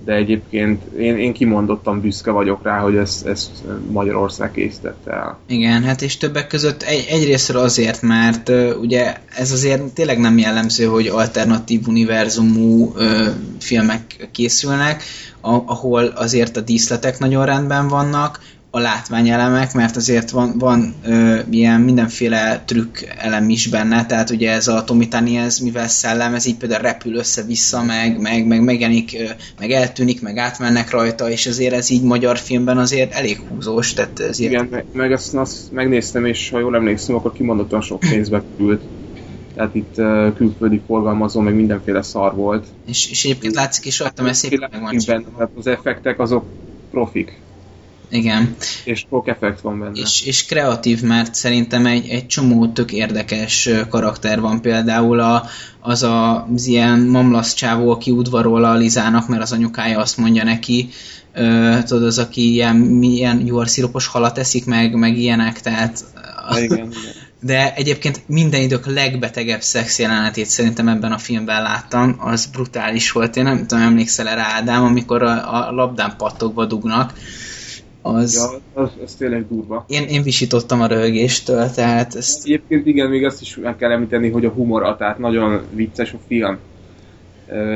de egyébként én, én kimondottan büszke vagyok rá, hogy ezt, ezt Magyarország készítette el. Igen, hát és többek között egy, egyrésztről azért, mert ö, ugye ez azért tényleg nem jellemző, hogy alternatív univerzumú ö, filmek készülnek, ahol azért a díszletek nagyon rendben vannak, a látványelemek, mert azért van, van ö, ilyen mindenféle trükk elem is benne, tehát ugye ez a Tomitani, ez mivel szellem, ez így például repül össze-vissza, meg, meg, meg megjelenik, ö, meg eltűnik, meg átmennek rajta, és azért ez így magyar filmben azért elég húzós, tehát ezért Igen, meg, meg azt, azt megnéztem, és ha jól emlékszem, akkor kimondottan sok pénzbe került. Tehát itt uh, külföldi forgalmazó, meg mindenféle szar volt. És, és egyébként látszik is rajta, mert szépen meg van hát az effektek azok profik, Igen, és sok effekt van benne. és, és kreatív, mert szerintem egy, egy csomó tök érdekes karakter van. Például a, az a, az ilyen mamlasz csávó, aki udvarol a Lizának, mert az anyukája azt mondja neki, ö, tudod, az, aki ilyen, milyen juharszirupos halat eszik meg, meg ilyenek, tehát igen, igen. de egyébként minden idők legbetegebb szex jelenetét szerintem ebben a filmben láttam, az brutális volt. Én nem tudom, emlékszel rá, Ádám, amikor a, a labdán pattogva dugnak, az... Ja, az, az tényleg durva. Én, én visítottam a röhögéstől, tehát ezt... Egyébként igen, még azt is meg kell említeni, hogy a humora, tehát nagyon vicces a film.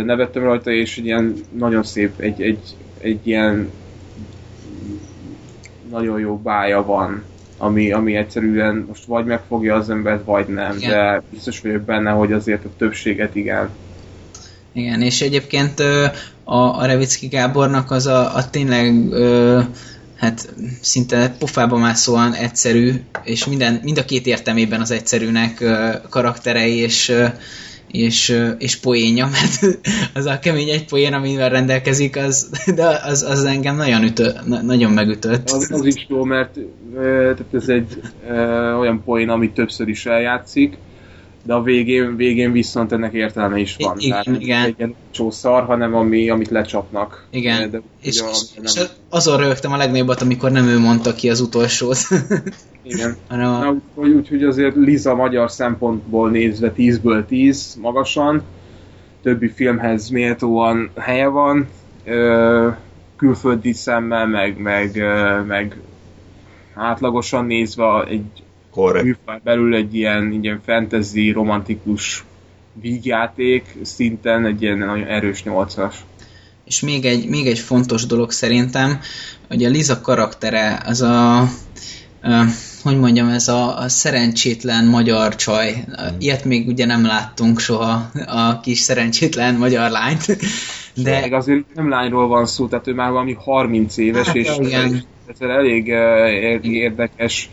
Nevettem rajta, és egy ilyen nagyon szép, egy, egy, egy ilyen nagyon jó bája van, ami, ami egyszerűen most vagy megfogja az embert, vagy nem, Igen. de biztos vagyok benne, hogy azért a többséget igen. Igen, és egyébként a, a Revicki Gábornak az a, a tényleg ö, hát szinte pofába mászóan egyszerű, és minden, mind a két értelmében az egyszerűnek karakterei és, és, és poénja, mert az a kemény egy poén, amivel rendelkezik, az, de az, az engem nagyon, ütö, na, nagyon megütött. Az, az is jó, mert tehát ez egy olyan poén, amit többször is eljátszik, de a végén, végén viszont ennek értelme is van. I- igen, Tehát nem igen. egy ilyen csószar, hanem ami, amit lecsapnak. Igen, De, és, ugye, és, nem, és azon rögtem a legnagyobbat, amikor nem ő mondta ki az utolsót, igen. hanem a, Na, úgyhogy, úgyhogy azért Liza magyar szempontból nézve 10-ből 10 magasan, többi filmhez méltóan helye van, ö, külföldi szemmel, meg, meg, meg átlagosan nézve egy Korrekt. műfaj belül egy ilyen, ilyen fantasy, romantikus vígjáték szinten egy ilyen nagyon erős nyolcas. És még egy, még egy fontos dolog szerintem, hogy a Liza karaktere az a, a hogy mondjam, ez a, a szerencsétlen magyar csaj. Ilyet még ugye nem láttunk soha, a kis szerencsétlen magyar lányt. De meg azért nem lányról van szó, tehát ő már valami 30 éves, Hát, és igen. ez elég ér- érdekes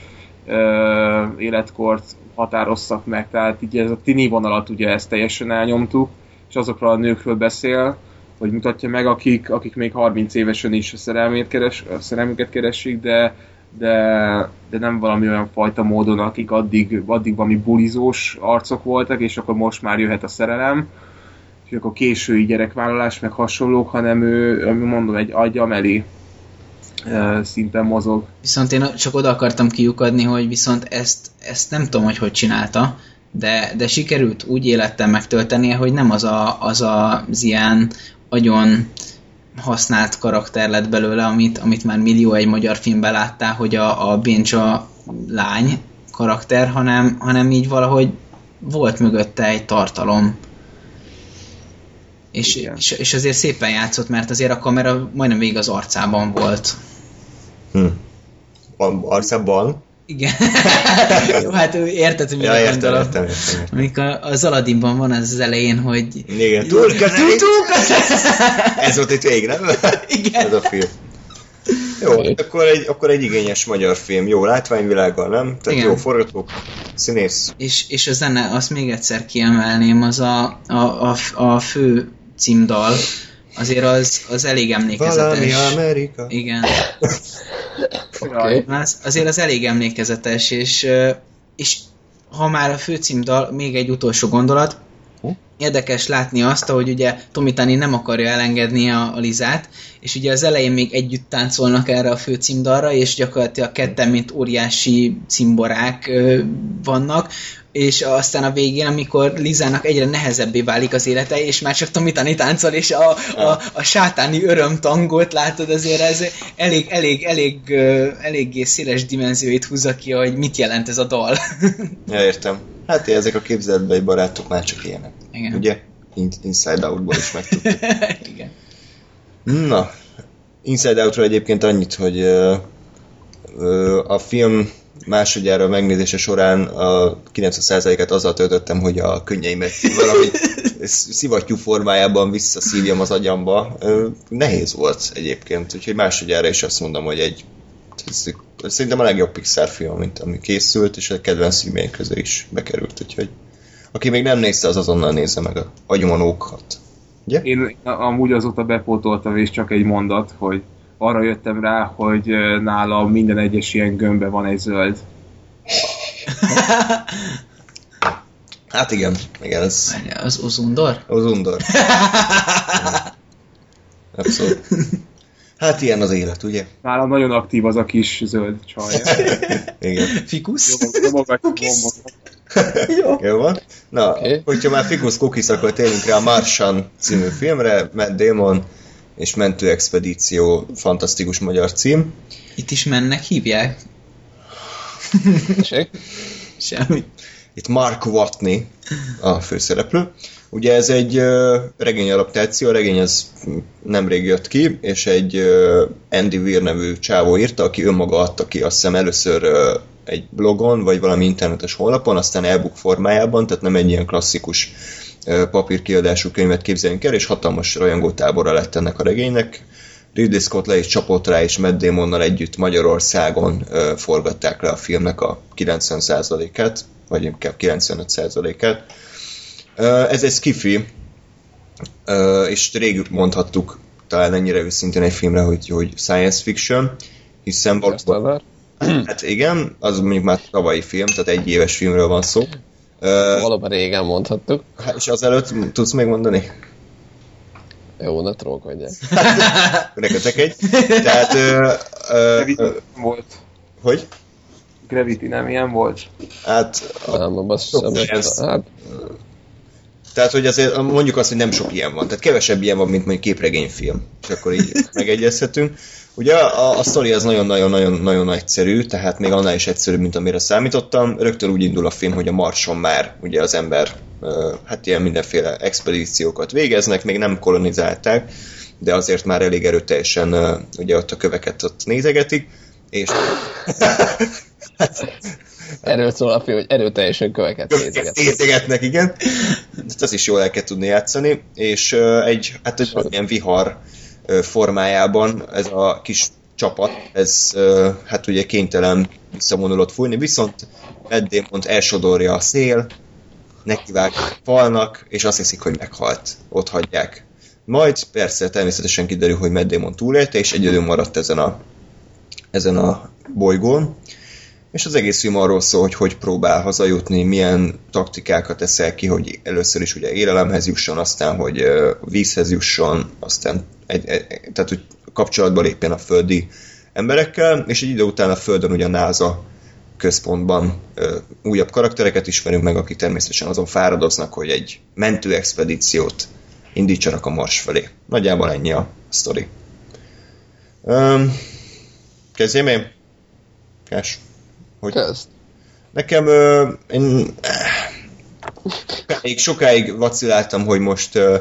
életkort határoztak meg, tehát így ez a tini vonalat ugye ezt teljesen elnyomtuk, és azokról a nőkről beszél, hogy mutatja meg, akik, akik még 30 évesen is a szerelmét keres, a szerelmüket keresik, de, de, de nem valami olyan fajta módon, akik addig, addig valami bulizós arcok voltak, és akkor most már jöhet a szerelem, és akkor késői gyerekvállalás, meg hasonlók, hanem ő, mondom, egy agyameli ö, szinten mozog. viszont én csak oda akartam kiukadni, hogy viszont ezt, ezt nem tudom, hogy hogy csinálta, de, de sikerült úgy élettel megtöltenie, hogy nem az a, az, a, az ilyen agyon használt karakter lett belőle, amit, amit már millió egy magyar filmben láttál, hogy a, a Béncsa lány karakter, hanem, hanem így valahogy volt mögötte egy tartalom. És, Igen. és, és azért szépen játszott, mert azért a kamera majdnem végig az arcában volt. Hm. Arcában? Igen. Jó, hát ő érted, hogy mire Ja, értem, értem, értem. értem. Amikor az Aladdinban van az, az elején, hogy... Igen, túl közeli. Túl közel! Ez volt itt végig, nem? Igen. Ez a film. Jó, akkor egy, akkor egy igényes magyar film. Jó látványvilággal, nem? Tehát Igen. jó forgatók, színész. És, és a zene, azt még egyszer kiemelném, az a, a, a, a fő címdal, azért az, az elég Valami emlékezetes. Amerika. Igen. Oké. Az, azért az elég emlékezetes, és, és ha már a főcímdal, még egy utolsó gondolat? Érdekes látni azt, hogy ugye Tomitani nem akarja elengedni a, a Lizát, és ugye az elején még együtt táncolnak erre a főcímdalra, és gyakorlatilag ketten, mint óriási cimborák ö, vannak, és aztán a végén, amikor Lizának egyre nehezebbé válik az élete, és már csak Tomitani táncol, és a, a, a sátáni örömtangot látod, azért ez elég, elég, elég, eléggé széles dimenzióit húzza ki, hogy mit jelent ez a dal. Ja, értem. Hát ezek a képzeletbeli barátok már csak ilyenek. Igen. Ugye? In- Inside Out-ból is megtudtuk. Igen. Na, Inside Out-ról egyébként annyit, hogy ö, ö, a film másodjára megnézése során a 90%-et azzal töltöttem, hogy a könnyeimet valahogy szivattyú formájában visszaszívjam az agyamba. Ö, Nehéz volt egyébként, úgyhogy másodjára is azt mondom, hogy egy szerintem a legjobb Pixar film, mint ami készült, és a kedvenc filmjeink közé is bekerült, úgyhogy aki még nem nézte, az azonnal nézze meg a agyonókat. Ugye? Én amúgy azóta bepótoltam, és csak egy mondat, hogy arra jöttem rá, hogy nála minden egyes ilyen gömbbe van egy zöld. Hát igen, igen, ez Az Ozundor? az undor. Abszolút. Hát ilyen az élet, ugye? Nála nagyon aktív az a kis zöld csaj. Igen. Fikus? Domogatja gombokat. Jó van. Na, okay. hogyha már Ficus Cookies, akkor térjünk rá a Martian című filmre, Matt Damon és Mentő Expedíció, fantasztikus magyar cím. Itt is mennek hívják? Tessék? Semmi. Itt Mark Watney a főszereplő. Ugye ez egy regény adaptáció, a regény ez nemrég jött ki, és egy Andy Weir nevű csávó írta, aki önmaga adta ki azt hiszem először egy blogon, vagy valami internetes honlapon, aztán e-book formájában, tehát nem egy ilyen klasszikus papírkiadású könyvet képzeljünk el, és hatalmas rajongótábora lett ennek a regénynek. Ridley Scott le is csapott rá, és Matt Damonnal együtt Magyarországon forgatták le a filmnek a 90%-át, vagy inkább 95%-át. Ez egy skifi, és rég mondhattuk talán ennyire őszintén egy filmre, hogy, hogy science fiction, hiszen valóban, hát igen, az mondjuk már tavalyi film, tehát egy éves filmről van szó. Valóban régen mondhattuk. Hát, és azelőtt tudsz még mondani? Jó, ne trókodjál. Nektek egy. Tehát... Uh, uh, volt. Hogy? Gravity nem ilyen volt? Hát... A, nem, azt hiszem, hát, tehát, hogy azért mondjuk azt, hogy nem sok ilyen van. Tehát kevesebb ilyen van, mint mondjuk képregényfilm. És akkor így megegyezhetünk. Ugye a, a sztori az nagyon-nagyon-nagyon egyszerű, tehát még annál is egyszerűbb, mint amire számítottam. Rögtön úgy indul a film, hogy a Marson már ugye az ember hát ilyen mindenféle expedíciókat végeznek, még nem kolonizálták, de azért már elég erőteljesen ugye ott a köveket ott nézegetik, és Erről szól a film, hogy erőteljesen köveket nézegetnek. Igen. Ezt az is jól el kell tudni játszani, és egy, hát egy ilyen vihar formájában ez a kis csapat, ez hát ugye kénytelen visszavonulott fújni, viszont Matt elsodorja a szél, nekivág falnak, és azt hiszik, hogy meghalt. Ott hagyják. Majd persze természetesen kiderül, hogy Matt Damon túlélte, és egyedül maradt ezen a, ezen a bolygón és az egész film arról szól, hogy hogy próbál hazajutni, milyen taktikákat eszel ki, hogy először is ugye élelemhez jusson, aztán, hogy vízhez jusson, aztán egy, egy, tehát, hogy kapcsolatba lépjen a földi emberekkel, és egy idő után a Földön ugye a NASA központban ö, újabb karaktereket ismerünk meg, akik természetesen azon fáradoznak, hogy egy mentő expedíciót indítsanak a Mars felé. Nagyjából ennyi a sztori. kezdjem én? Kás. Hogy Kezd. Nekem ö, én sokáig, sokáig vaciláltam, hogy most ö,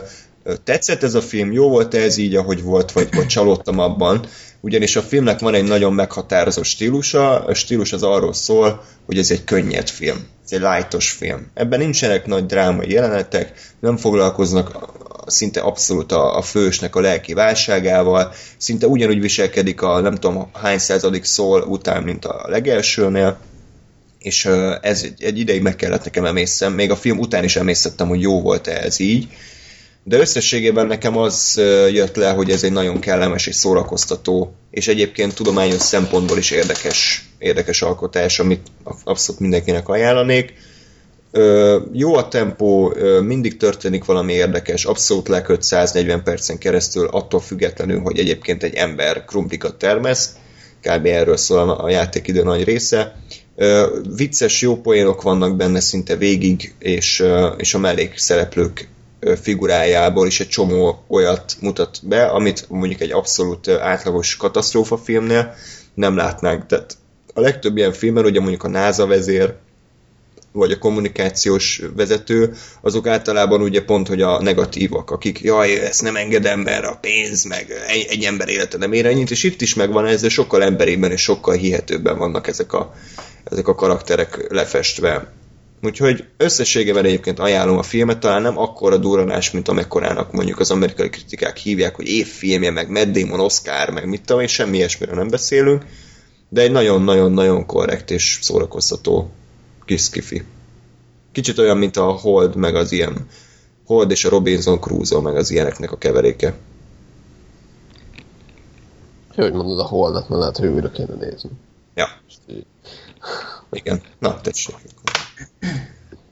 tetszett ez a film, jó volt -e ez így, ahogy volt, vagy, vagy csalódtam abban, ugyanis a filmnek van egy nagyon meghatározó stílusa, a stílus az arról szól, hogy ez egy könnyed film, ez egy lightos film. Ebben nincsenek nagy drámai jelenetek, nem foglalkoznak szinte abszolút a, a fősnek a lelki válságával, szinte ugyanúgy viselkedik a nem tudom hány századik szól után, mint a legelsőnél, és ez egy, egy ideig meg kellett nekem emészem, még a film után is emészettem, hogy jó volt-e ez így, de összességében nekem az jött le, hogy ez egy nagyon kellemes és szórakoztató, és egyébként tudományos szempontból is érdekes, érdekes alkotás, amit abszolút mindenkinek ajánlanék. Jó a tempó, mindig történik valami érdekes, abszolút leköt 140 percen keresztül, attól függetlenül, hogy egyébként egy ember krumplikat termesz, kb. erről szól a játékidő nagy része. Vicces, jó poénok vannak benne szinte végig, és, és a mellékszereplők figurájából is egy csomó olyat mutat be, amit mondjuk egy abszolút átlagos katasztrófa filmnél nem látnánk. Tehát a legtöbb ilyen filmben, ugye mondjuk a NASA vezér, vagy a kommunikációs vezető, azok általában ugye pont, hogy a negatívak, akik jaj, ezt nem engedem, mert a pénz, meg egy, egy ember élete nem ér ennyit, és itt is megvan ez, de sokkal emberében és sokkal hihetőbben vannak ezek a, ezek a karakterek lefestve. Úgyhogy összességében egyébként ajánlom a filmet, talán nem akkora duranás, mint amekkorának mondjuk az amerikai kritikák hívják, hogy évfilmje, meg Matt Damon, Oscar, meg mit tudom, és semmi ilyesmiről nem beszélünk, de egy nagyon-nagyon-nagyon korrekt és szórakoztató kis skifi. Kicsit olyan, mint a Hold, meg az ilyen Hold és a Robinson Crusoe, meg az ilyeneknek a keveréke. Hogy mondod a Holdat, mert lehet, hogy újra kéne nézni. Ja. Igen. Na, tessék.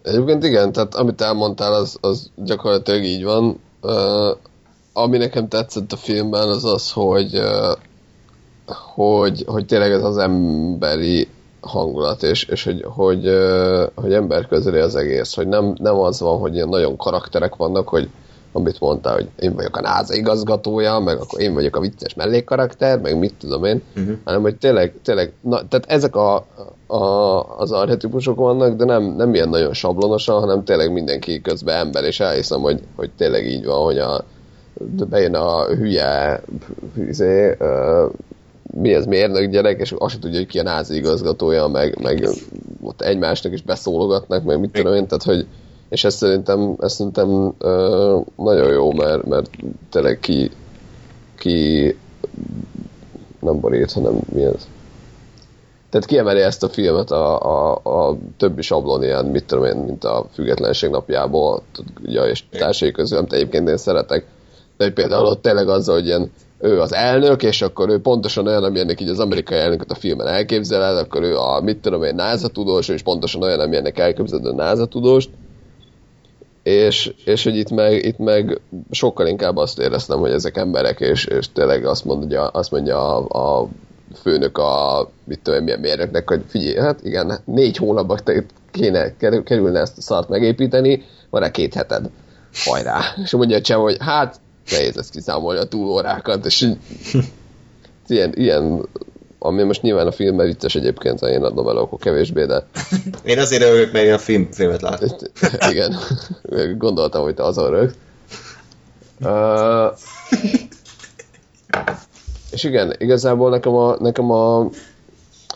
Egyébként igen, tehát amit elmondtál, az, az gyakorlatilag így van. Uh, ami nekem tetszett a filmben, az az, hogy, uh, hogy, hogy tényleg ez az emberi hangulat, és, és hogy, hogy, hogy ember közeli az egész, hogy nem, nem az van, hogy ilyen nagyon karakterek vannak, hogy, amit mondta, hogy én vagyok a NASA igazgatója, meg akkor én vagyok a vicces mellékkarakter, meg mit tudom én, uh-huh. hanem hogy tényleg, tényleg, na, tehát ezek a, a, az archetípusok vannak, de nem, nem ilyen nagyon sablonosan, hanem tényleg mindenki közben ember, és elhiszem, hogy, hogy tényleg így van, hogy a, de bejön a hülye, uh, mi ez mérnök gyerek, és azt tudja, hogy ki a názi igazgatója, meg, meg ott egymásnak is beszólogatnak, meg mit tudom én, tehát hogy és ez szerintem, ez szerintem uh, nagyon jó, mert, mert tényleg ki, ki nem borít, hanem mi ez? Tehát kiemeli ezt a filmet a, a, a többi sablon ilyen, mit tudom én, mint a függetlenség napjából, ja, és társai közül, amit egyébként én szeretek. De például ott tényleg az, hogy ilyen, ő az elnök, és akkor ő pontosan olyan, amilyennek így az amerikai elnököt a filmen elképzeled, akkor ő a, mit tudom én, NASA tudós, és pontosan olyan, amilyennek elképzeled a NASA tudóst, és, és hogy itt meg, itt meg sokkal inkább azt éreztem, hogy ezek emberek, és, és tényleg azt mondja, azt mondja a, a főnök a, mit tudom, milyen mérnöknek, hogy figyelj, hát igen, négy hónapban kéne kerülne ezt a szart megépíteni, van-e két heted? Hajrá. És mondja a hogy hát nehéz ezt kiszámolni a túlórákat, és ilyen, ilyen ami most nyilván a filmben vicces egyébként, ha én adom el, akkor kevésbé, de... Én azért örülök, mert én a film, filmet látom. Igen, gondoltam, hogy te azon rögt. Uh, és igen, igazából nekem a, nekem a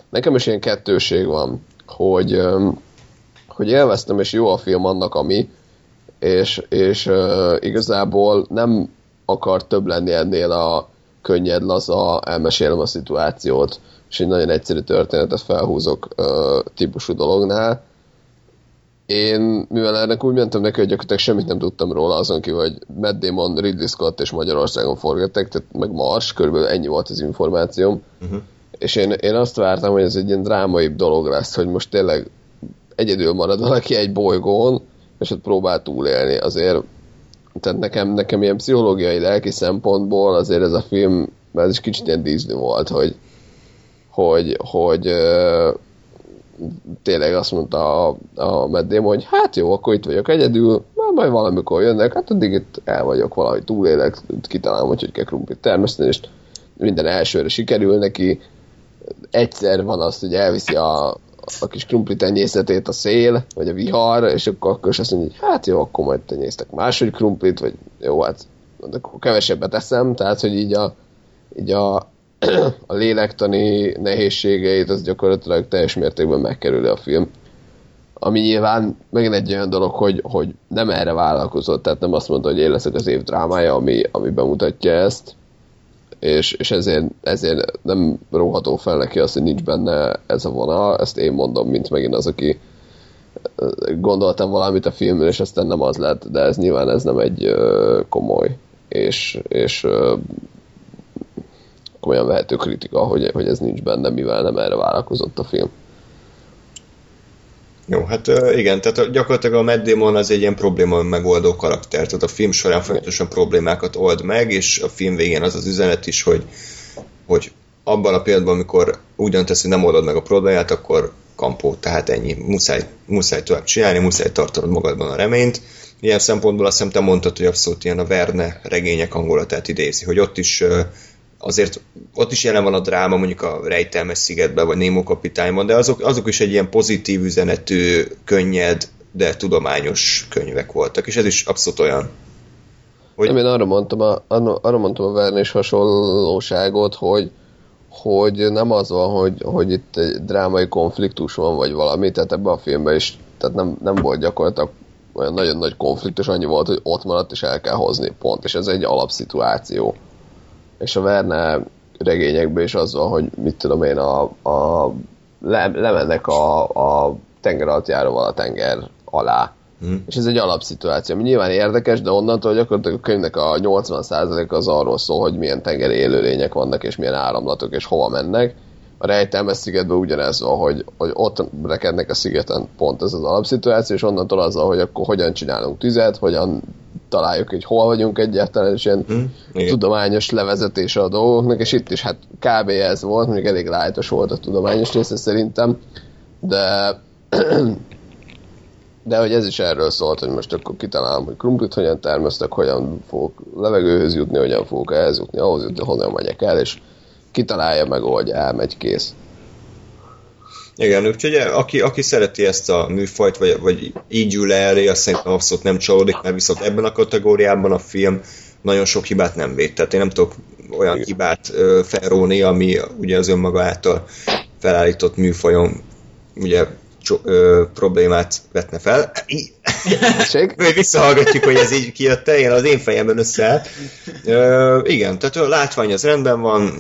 nekem is ilyen kettőség van, hogy, hogy élveztem, és jó a film annak, ami, és, és uh, igazából nem akar több lenni ennél a könnyed, laza, elmesélem a szituációt, és egy nagyon egyszerű történetet felhúzok uh, típusú dolognál. Én, mivel ennek úgy mentem neki, hogy gyakorlatilag semmit nem tudtam róla, azon kívül, hogy Matt Damon, Ridley Scott és Magyarországon forgattak, tehát meg Mars, körülbelül ennyi volt az információm. Uh-huh. És én, én azt vártam, hogy ez egy ilyen drámaibb dolog lesz, hogy most tényleg egyedül marad valaki egy bolygón, és ott próbál túlélni. Azért tehát nekem, nekem ilyen pszichológiai, lelki szempontból azért ez a film, ez is kicsit ilyen Disney volt, hogy, hogy, hogy tényleg azt mondta a, a meddém, hogy hát jó, akkor itt vagyok egyedül, már majd valamikor jönnek, hát addig itt el vagyok, valahogy túlélek, kitalálom, hogy hogy kell krumplit termeszteni, és minden elsőre sikerül neki, egyszer van az, hogy elviszi a, a kis krumpli tenyészetét a szél, vagy a vihar, és akkor, akkor is azt mondja, hogy hát jó, akkor majd tenyésztek második krumplit, vagy jó, hát akkor kevesebbet eszem, tehát, hogy így a, így a, a lélektani nehézségeit az gyakorlatilag teljes mértékben megkerüli a film. Ami nyilván megint egy olyan dolog, hogy, hogy nem erre vállalkozott, tehát nem azt mondta, hogy én leszek az év drámája, ami, ami bemutatja ezt, és, és ezért, ezért nem róható fel neki azt, hogy nincs benne ez a vonal, ezt én mondom, mint megint az, aki gondoltam valamit a filmről, és aztán nem az lett, de ez nyilván ez nem egy komoly és, és komolyan vehető kritika, hogy, hogy ez nincs benne, mivel nem erre vállalkozott a film. Jó, hát igen, tehát gyakorlatilag a Matt Damon az egy ilyen probléma megoldó karakter, tehát a film során folyamatosan problémákat old meg, és a film végén az az üzenet is, hogy, hogy abban a pillanatban, amikor úgy döntesz, hogy nem oldod meg a problémát, akkor kampó, tehát ennyi, muszáj, muszáj tovább csinálni, muszáj tartanod magadban a reményt. Ilyen szempontból azt hiszem te mondtad, hogy abszolút ilyen a Verne regények hangulatát idézi, hogy ott is azért ott is jelen van a dráma, mondjuk a Rejtelmes szigetben, vagy Némo kapitányban, de azok, azok is egy ilyen pozitív üzenetű, könnyed, de tudományos könyvek voltak, és ez is abszolút olyan. Hogy... Nem, én arra mondtam a, arra mondtam a Vernés hasonlóságot, hogy, hogy nem az van, hogy, hogy itt egy drámai konfliktus van, vagy valami, tehát ebben a filmben is tehát nem, nem volt gyakorlatilag olyan nagyon nagy konfliktus, annyi volt, hogy ott maradt és el kell hozni, pont, és ez egy alapszituáció és a Verne regényekben is az van, hogy mit tudom én, a, a le, lemennek a, a tenger alatt a tenger alá. Hmm. És ez egy alapszituáció, ami nyilván érdekes, de onnantól gyakorlatilag a könyvnek a 80% az arról szól, hogy milyen tengeri élőlények vannak, és milyen áramlatok, és hova mennek. A rejtelmes szigetben ugyanez van, hogy, hogy ott rekednek a szigeten pont ez az alapszituáció, és onnantól az, hogy akkor hogyan csinálunk tüzet, hogyan találjuk, hogy hol vagyunk egyáltalán, és ilyen hmm, tudományos levezetése a dolgoknak, és itt is hát kb. ez volt, mondjuk elég lájtos volt a tudományos része szerintem, de De hogy ez is erről szólt, hogy most akkor kitalálom, hogy krumplit hogyan termesztek, hogyan fogok levegőhöz jutni, hogyan fogok ehhez jutni, ahhoz jutni, honnan megyek el, és kitalálja, megoldja, elmegy, kész. Igen, úgyhogy aki, aki szereti ezt a műfajt, vagy, vagy így ül elé, azt szerintem abszolút nem csalódik, mert viszont ebben a kategóriában a film nagyon sok hibát nem véd. Tehát én nem tudok olyan Igen. hibát ö, felróni, ami ugye az önmaga által felállított műfajon ugye cso- ö, problémát vetne fel. Hogy visszahallgatjuk, hogy ez így kijött én az én fejemben összeállt. Ö, igen, tehát a látvány az rendben van,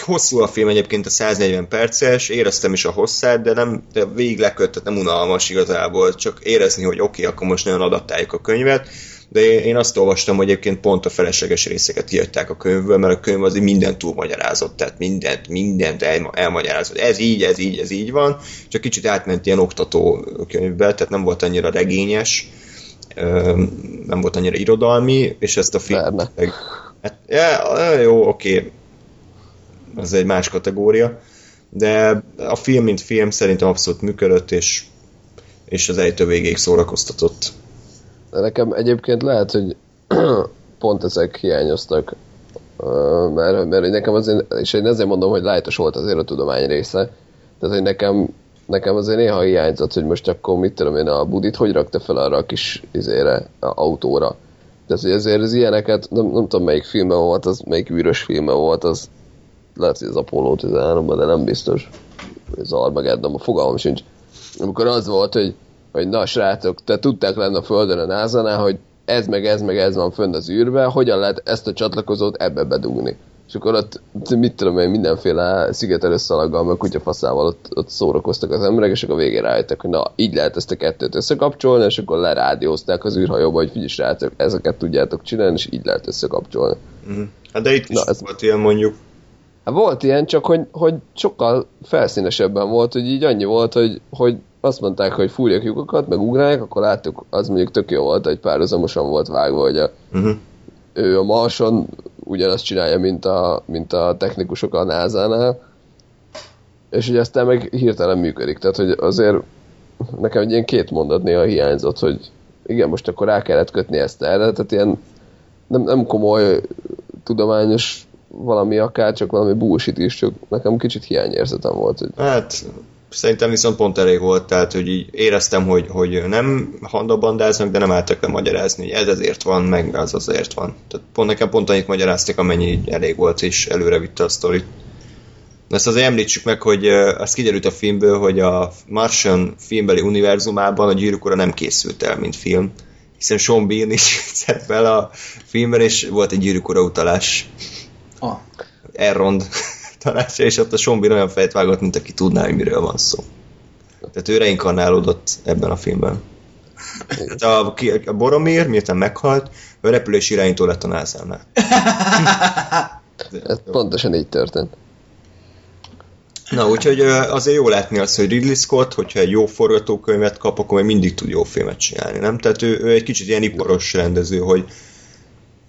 hosszú a film egyébként a 140 perces, éreztem is a hosszát, de nem de végig lekötött, nem unalmas igazából, csak érezni, hogy oké, okay, akkor most nagyon adaptáljuk a könyvet, de én azt olvastam, hogy egyébként pont a felesleges részeket kiadták a könyvből, mert a könyv azért mindent túlmagyarázott, tehát mindent, mindent el, elmagyarázott. Ez így, ez így, ez így van, csak kicsit átment ilyen oktató könyvbe, tehát nem volt annyira regényes, nem volt annyira irodalmi, és ezt a film... Hát, ja, jó, oké, ez egy más kategória, de a film, mint film szerintem abszolút működött, és, és az ejtő végéig szórakoztatott. Nekem egyébként lehet, hogy pont ezek hiányoztak, mert, mert nekem azért, és én ezért mondom, hogy lájtos volt azért a tudomány része, tehát hogy nekem, nekem azért néha hiányzott, hogy most akkor mit tudom én, a budit hogy rakta fel arra a kis izére, a autóra. Tehát, hogy ezért az ilyeneket, nem, nem tudom melyik filmben volt, az melyik űrös filmben volt, az lehet, hogy az Apollo 13-ban, de nem biztos. Ez Armageddon, a fogalmam sincs. Amikor az volt, hogy, hogy na srácok, te tudták lenni a Földön a nasa hogy ez meg ez meg ez van fönn az űrbe, hogyan lehet ezt a csatlakozót ebbe bedugni. És akkor ott, mit tudom én, mindenféle szigetelő szalaggal, meg kutyafaszával ott, ott szórakoztak az emberek, és akkor a végén rájöttek, hogy na, így lehet ezt a kettőt összekapcsolni, és akkor lerádiózták az űrhajóba, hogy figyelj srácok, ezeket tudjátok csinálni, és így lehet összekapcsolni. Mm. Hát de itt is na, ez... volt ilyen mondjuk volt ilyen, csak hogy, hogy sokkal felszínesebben volt, hogy így annyi volt, hogy, hogy azt mondták, hogy fúrjak lyukokat, meg ugrálják, akkor láttuk, az mondjuk tök jó volt, hogy párhuzamosan volt vágva, hogy a, uh-huh. ő a Marson ugyanazt csinálja, mint a, mint a technikusok a NASA-nál, és hogy aztán meg hirtelen működik. Tehát, hogy azért nekem egy ilyen két mondat néha hiányzott, hogy igen, most akkor rá kellett kötni ezt erre, tehát ilyen nem, nem komoly tudományos valami akár, csak valami bullshit is, csak nekem kicsit hiányérzetem volt. Hogy... Hát szerintem viszont pont elég volt, tehát hogy így éreztem, hogy, hogy nem handabandáznak, de nem álltak le magyarázni, hogy ez ezért van, meg az azért van. Tehát pont nekem pont annyit magyarázték, amennyi elég volt, és előre vitte a sztorit. Ezt azért említsük meg, hogy az kiderült a filmből, hogy a Martian filmbeli univerzumában a gyűrűk ura nem készült el, mint film, hiszen Sean Bean is szerepel a filmben, és volt egy gyűrűk ura utalás. Ah. Elrond tanácsa, és ott a Sombin olyan fejt vágott, mint aki tudná, hogy miről van szó. Tehát ő reinkarnálódott ebben a filmben. Hát a, a Boromir, miután meghalt, ő repülés irányító lett a nasa Ez pontosan így történt. Na, úgyhogy azért jó látni azt, hogy Ridley Scott, hogyha egy jó forgatókönyvet kap, akkor még mindig tud jó filmet csinálni, nem? Tehát ő, ő egy kicsit ilyen iparos rendező, hogy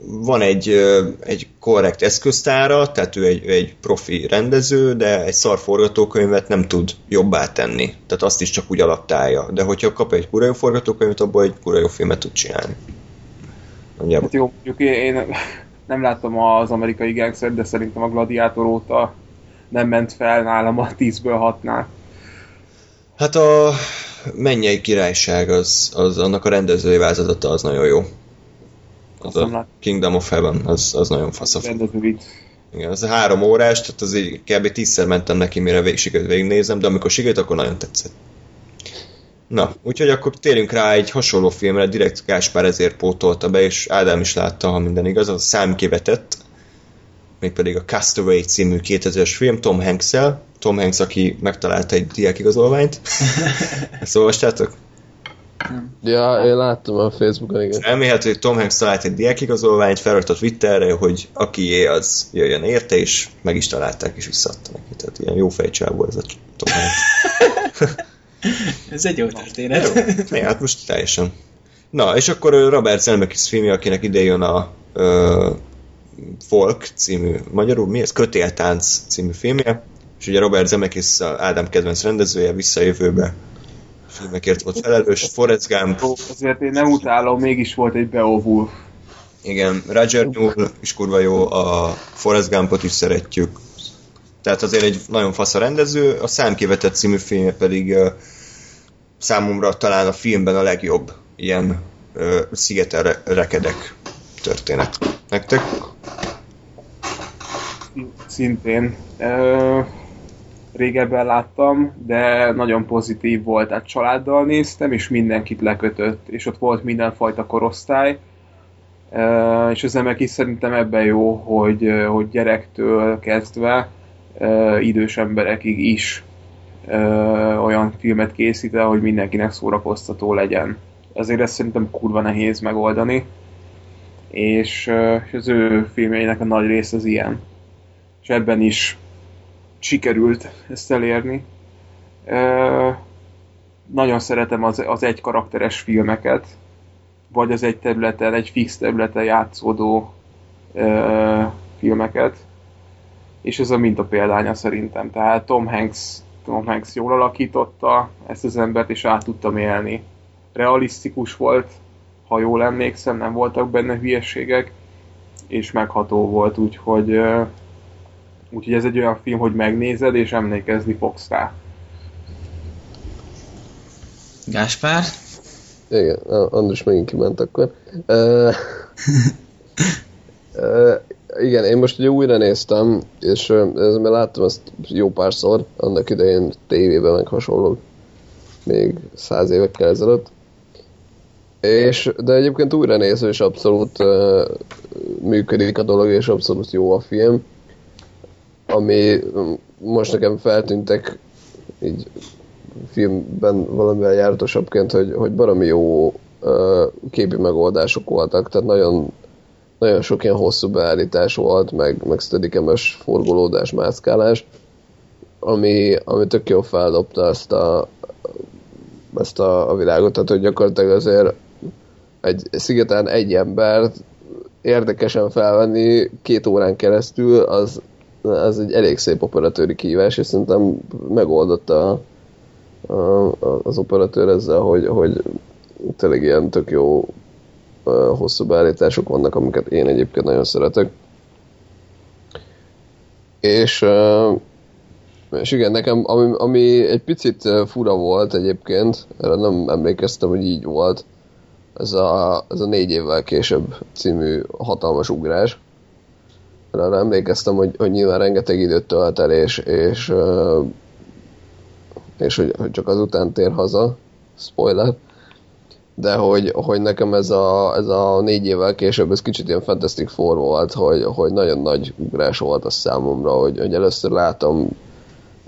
van egy, egy korrekt eszköztára, tehát ő egy, egy profi rendező, de egy szar forgatókönyvet nem tud jobbá tenni. Tehát azt is csak úgy alattálja. De hogyha kap egy kurva jó forgatókönyvet, abból egy kurva jó filmet tud csinálni. Hát jó, mondjuk én nem láttam az amerikai gangster, de szerintem a Gladiátor óta nem ment fel nálam a 10-ből 6-nál. Hát a mennyei királyság, az, az annak a rendezői változata az nagyon jó. Az a Kingdom of Heaven, az, az nagyon fasz a Igen, az három órás, tehát az így kb. tízszer mentem neki, mire vég, sikerült végignézem, de amikor sikerült, akkor nagyon tetszett. Na, úgyhogy akkor térjünk rá egy hasonló filmre, direkt Gáspár ezért pótolta be, és Ádám is látta, ha minden igaz, az számkivetett, mégpedig a Castaway című 2000-es film Tom hanks -el. Tom Hanks, aki megtalálta egy diákigazolványt. Ezt olvastátok? Nem. Ja, én láttam a Facebookon, igen. Elmélhető, hogy Tom Hanks talált egy diákigazolványt, felrakta Twitterre, hogy akié az jöjjön érte, és meg is találták, és visszaadta neki. Tehát ilyen jó fejcsából ez a Tom Hanks. ez egy jó történet. Jó, hát most teljesen. Na, és akkor Robert Zemeckis filmje, akinek ide jön a uh, Folk című, magyarul mi ez? Kötéltánc című filmje, és ugye Robert Zemeckis Ádám kedvenc rendezője visszajövőbe filmekért volt felelős, Forrest Gump, Azért én nem utálom, mégis volt egy Beowulf. igen, Roger Newell is kurva jó, a Forrest Gumpot is szeretjük. Tehát azért egy nagyon fasz a rendező, a Számkivetett című filmje pedig ö, számomra talán a filmben a legjobb ilyen ö, szigeten re- rekedek történet. Nektek? Szintén. Ö, régebben láttam, de nagyon pozitív volt. Tehát családdal néztem, és mindenkit lekötött, és ott volt mindenfajta korosztály. Ö, és az emek is szerintem ebben jó, hogy, hogy gyerektől kezdve idős emberekig is olyan filmet készít el, hogy mindenkinek szórakoztató legyen. Ezért ezt szerintem kurva nehéz megoldani. És, és az ő filmjeinek a nagy része az ilyen. És ebben is sikerült ezt elérni. Nagyon szeretem az, az egy karakteres filmeket, vagy az egy területen, egy fix területen játszódó filmeket, és ez a minta példánya szerintem. Tehát Tom Hanks, Tom Hanks jól alakította ezt az embert, és át tudtam élni. Realisztikus volt, ha jól emlékszem, nem voltak benne hülyeségek, és megható volt, úgyhogy Úgyhogy ez egy olyan film, hogy megnézed, és emlékezni fogsz rá. Gáspár? Igen, András megint kiment akkor. Uh, uh, igen, én most ugye újra néztem, és ez, mert láttam ezt jó párszor, annak idején tévében meg hasonlók, még száz évekkel ezelőtt. És, de egyébként újra nézve, és abszolút uh, működik a dolog, és abszolút jó a film. Ami mm, most nekem feltűntek így filmben valamivel járatosabbként, hogy, hogy baromi jó képi megoldások voltak, tehát nagyon, nagyon sok ilyen hosszú beállítás volt, meg, meg steadicam-es forgolódás, mászkálás, ami, ami tök jó feldobta ezt a, ezt a, a világot, tehát hogy gyakorlatilag azért egy szigeten egy embert érdekesen felvenni két órán keresztül, az, az egy elég szép operatőri kihívás, és szerintem megoldotta a, a, az operatőr ezzel, hogy, hogy tényleg ilyen tök jó hosszú beállítások vannak, amiket én egyébként nagyon szeretek. És, és igen, nekem ami, ami egy picit fura volt egyébként, erre nem emlékeztem, hogy így volt, ez a, ez a négy évvel később című hatalmas ugrás. Arra emlékeztem, hogy, hogy nyilván rengeteg időt tölt el, és, és és hogy, hogy csak azután tér haza, spoiler, de hogy, hogy nekem ez a, ez a négy évvel később ez kicsit ilyen Fantastic Four volt, hogy, hogy nagyon nagy ugrás volt a számomra, hogy, hogy először látom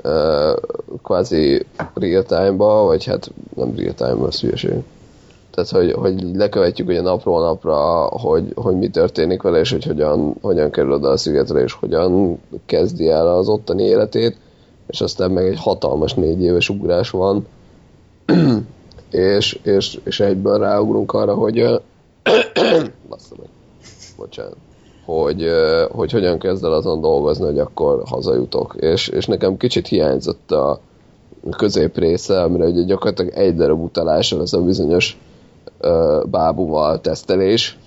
uh, kvázi real time-ba, vagy hát nem real time, az hülyeség. Tehát, hogy, hogy lekövetjük ugye napról napra, hogy, hogy mi történik vele, és hogy hogyan, hogyan kerül oda a szigetre, és hogyan kezdi el az ottani életét és aztán meg egy hatalmas négy éves ugrás van, és, és, és egyből ráugrunk arra, hogy bassza meg, bocsánat, hogy, hogy hogyan kezd el azon dolgozni, hogy akkor hazajutok. És, és nekem kicsit hiányzott a közép része, amire ugye gyakorlatilag egy darab utalással ez a bizonyos bábúval tesztelés,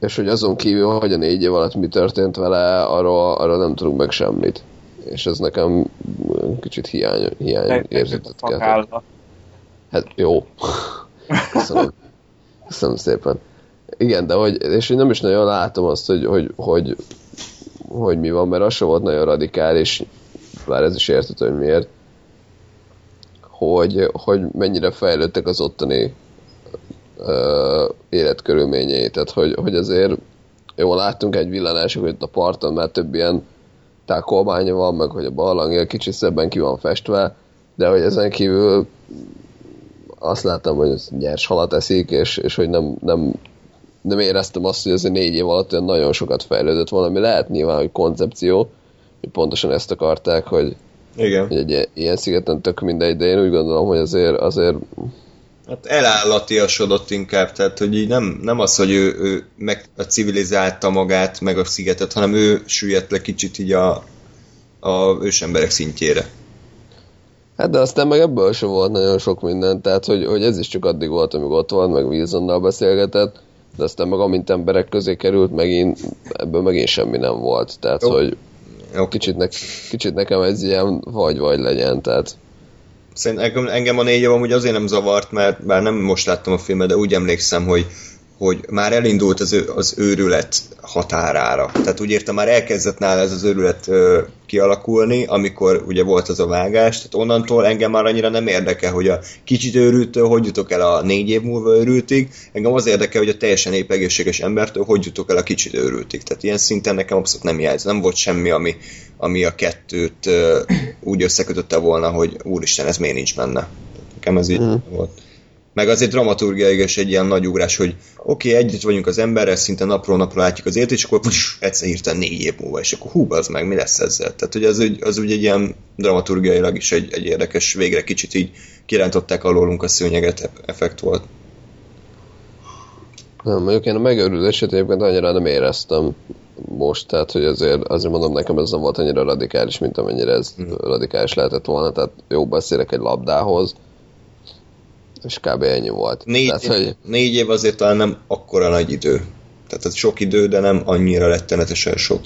és hogy azon kívül, hogy a négy év alatt mi történt vele, arról, arról nem tudunk meg semmit és ez nekem kicsit hiány, hiány érzetet kell. Hát jó. Köszönöm. Köszönöm szépen. Igen, de hogy, és én nem is nagyon látom azt, hogy, hogy, hogy, hogy mi van, mert az volt nagyon radikális, bár ez is értető, hogy miért, hogy, hogy mennyire fejlődtek az ottani uh, életkörülményei. Tehát, hogy, hogy azért jó, láttunk egy villanások, hogy a parton már több ilyen tákolmánya van, meg hogy a barlangja kicsit szebben ki van festve, de hogy ezen kívül azt láttam, hogy nyers halat eszik, és, és hogy nem, nem, nem éreztem azt, hogy ez a négy év alatt olyan nagyon sokat fejlődött volna, ami lehet nyilván, hogy koncepció, hogy pontosan ezt akarták, hogy, Igen. hogy egy ilyen szigeten tök mindegy, de én úgy gondolom, hogy azért, azért Hát elállatiasodott inkább, tehát hogy így nem, nem az, hogy ő, ő meg a civilizálta magát, meg a szigetet, hanem ő süllyedt le kicsit így a, a ősemberek szintjére. Hát de aztán meg ebből sem volt nagyon sok minden, tehát hogy, hogy ez is csak addig volt, amíg ott volt, meg Wilsonnal beszélgetett, de aztán meg amint emberek közé került, megint, ebből megint semmi nem volt, tehát Jó. hogy Jó. kicsit, ne, kicsit nekem ez ilyen vagy-vagy legyen, tehát Szerintem engem- a négy év amúgy azért nem zavart, mert bár nem most láttam a filmet, de úgy emlékszem, hogy hogy már elindult az, ő, az őrület határára. Tehát úgy értem, már elkezdett nála ez az őrület ö, kialakulni, amikor ugye volt az a vágás, tehát onnantól engem már annyira nem érdekel, hogy a kicsit őrültől hogy jutok el a négy év múlva őrültig, engem az érdekel, hogy a teljesen épp egészséges embertől hogy jutok el a kicsit őrültig. Tehát ilyen szinten nekem abszolút nem jelz. Nem volt semmi, ami, ami a kettőt úgy összekötötte volna, hogy úristen, ez miért nincs benne. Nekem ez így Mhm. volt. Meg azért dramaturgiailag is egy ilyen nagy ugrás, hogy oké, okay, együtt vagyunk az emberrel, szinte napról napra látjuk az életét, és akkor pss, egyszer hirtelen négy év múlva, és akkor hú, az meg, mi lesz ezzel? Tehát, hogy az, az úgy egy ilyen dramaturgiailag is egy, egy érdekes, végre kicsit így kirántották alólunk a szőnyeget effekt volt. Nem, mondjuk én a megőrülését egyébként annyira nem éreztem most, tehát hogy azért, azért mondom nekem ez nem volt annyira radikális, mint amennyire ez Mhm. radikális lehetett volna, tehát jó beszélek egy labdához, és kb. ennyi volt. Négy, tehát, hogy négy év azért talán nem akkora nagy idő. Tehát ez sok idő, de nem annyira rettenetesen sok.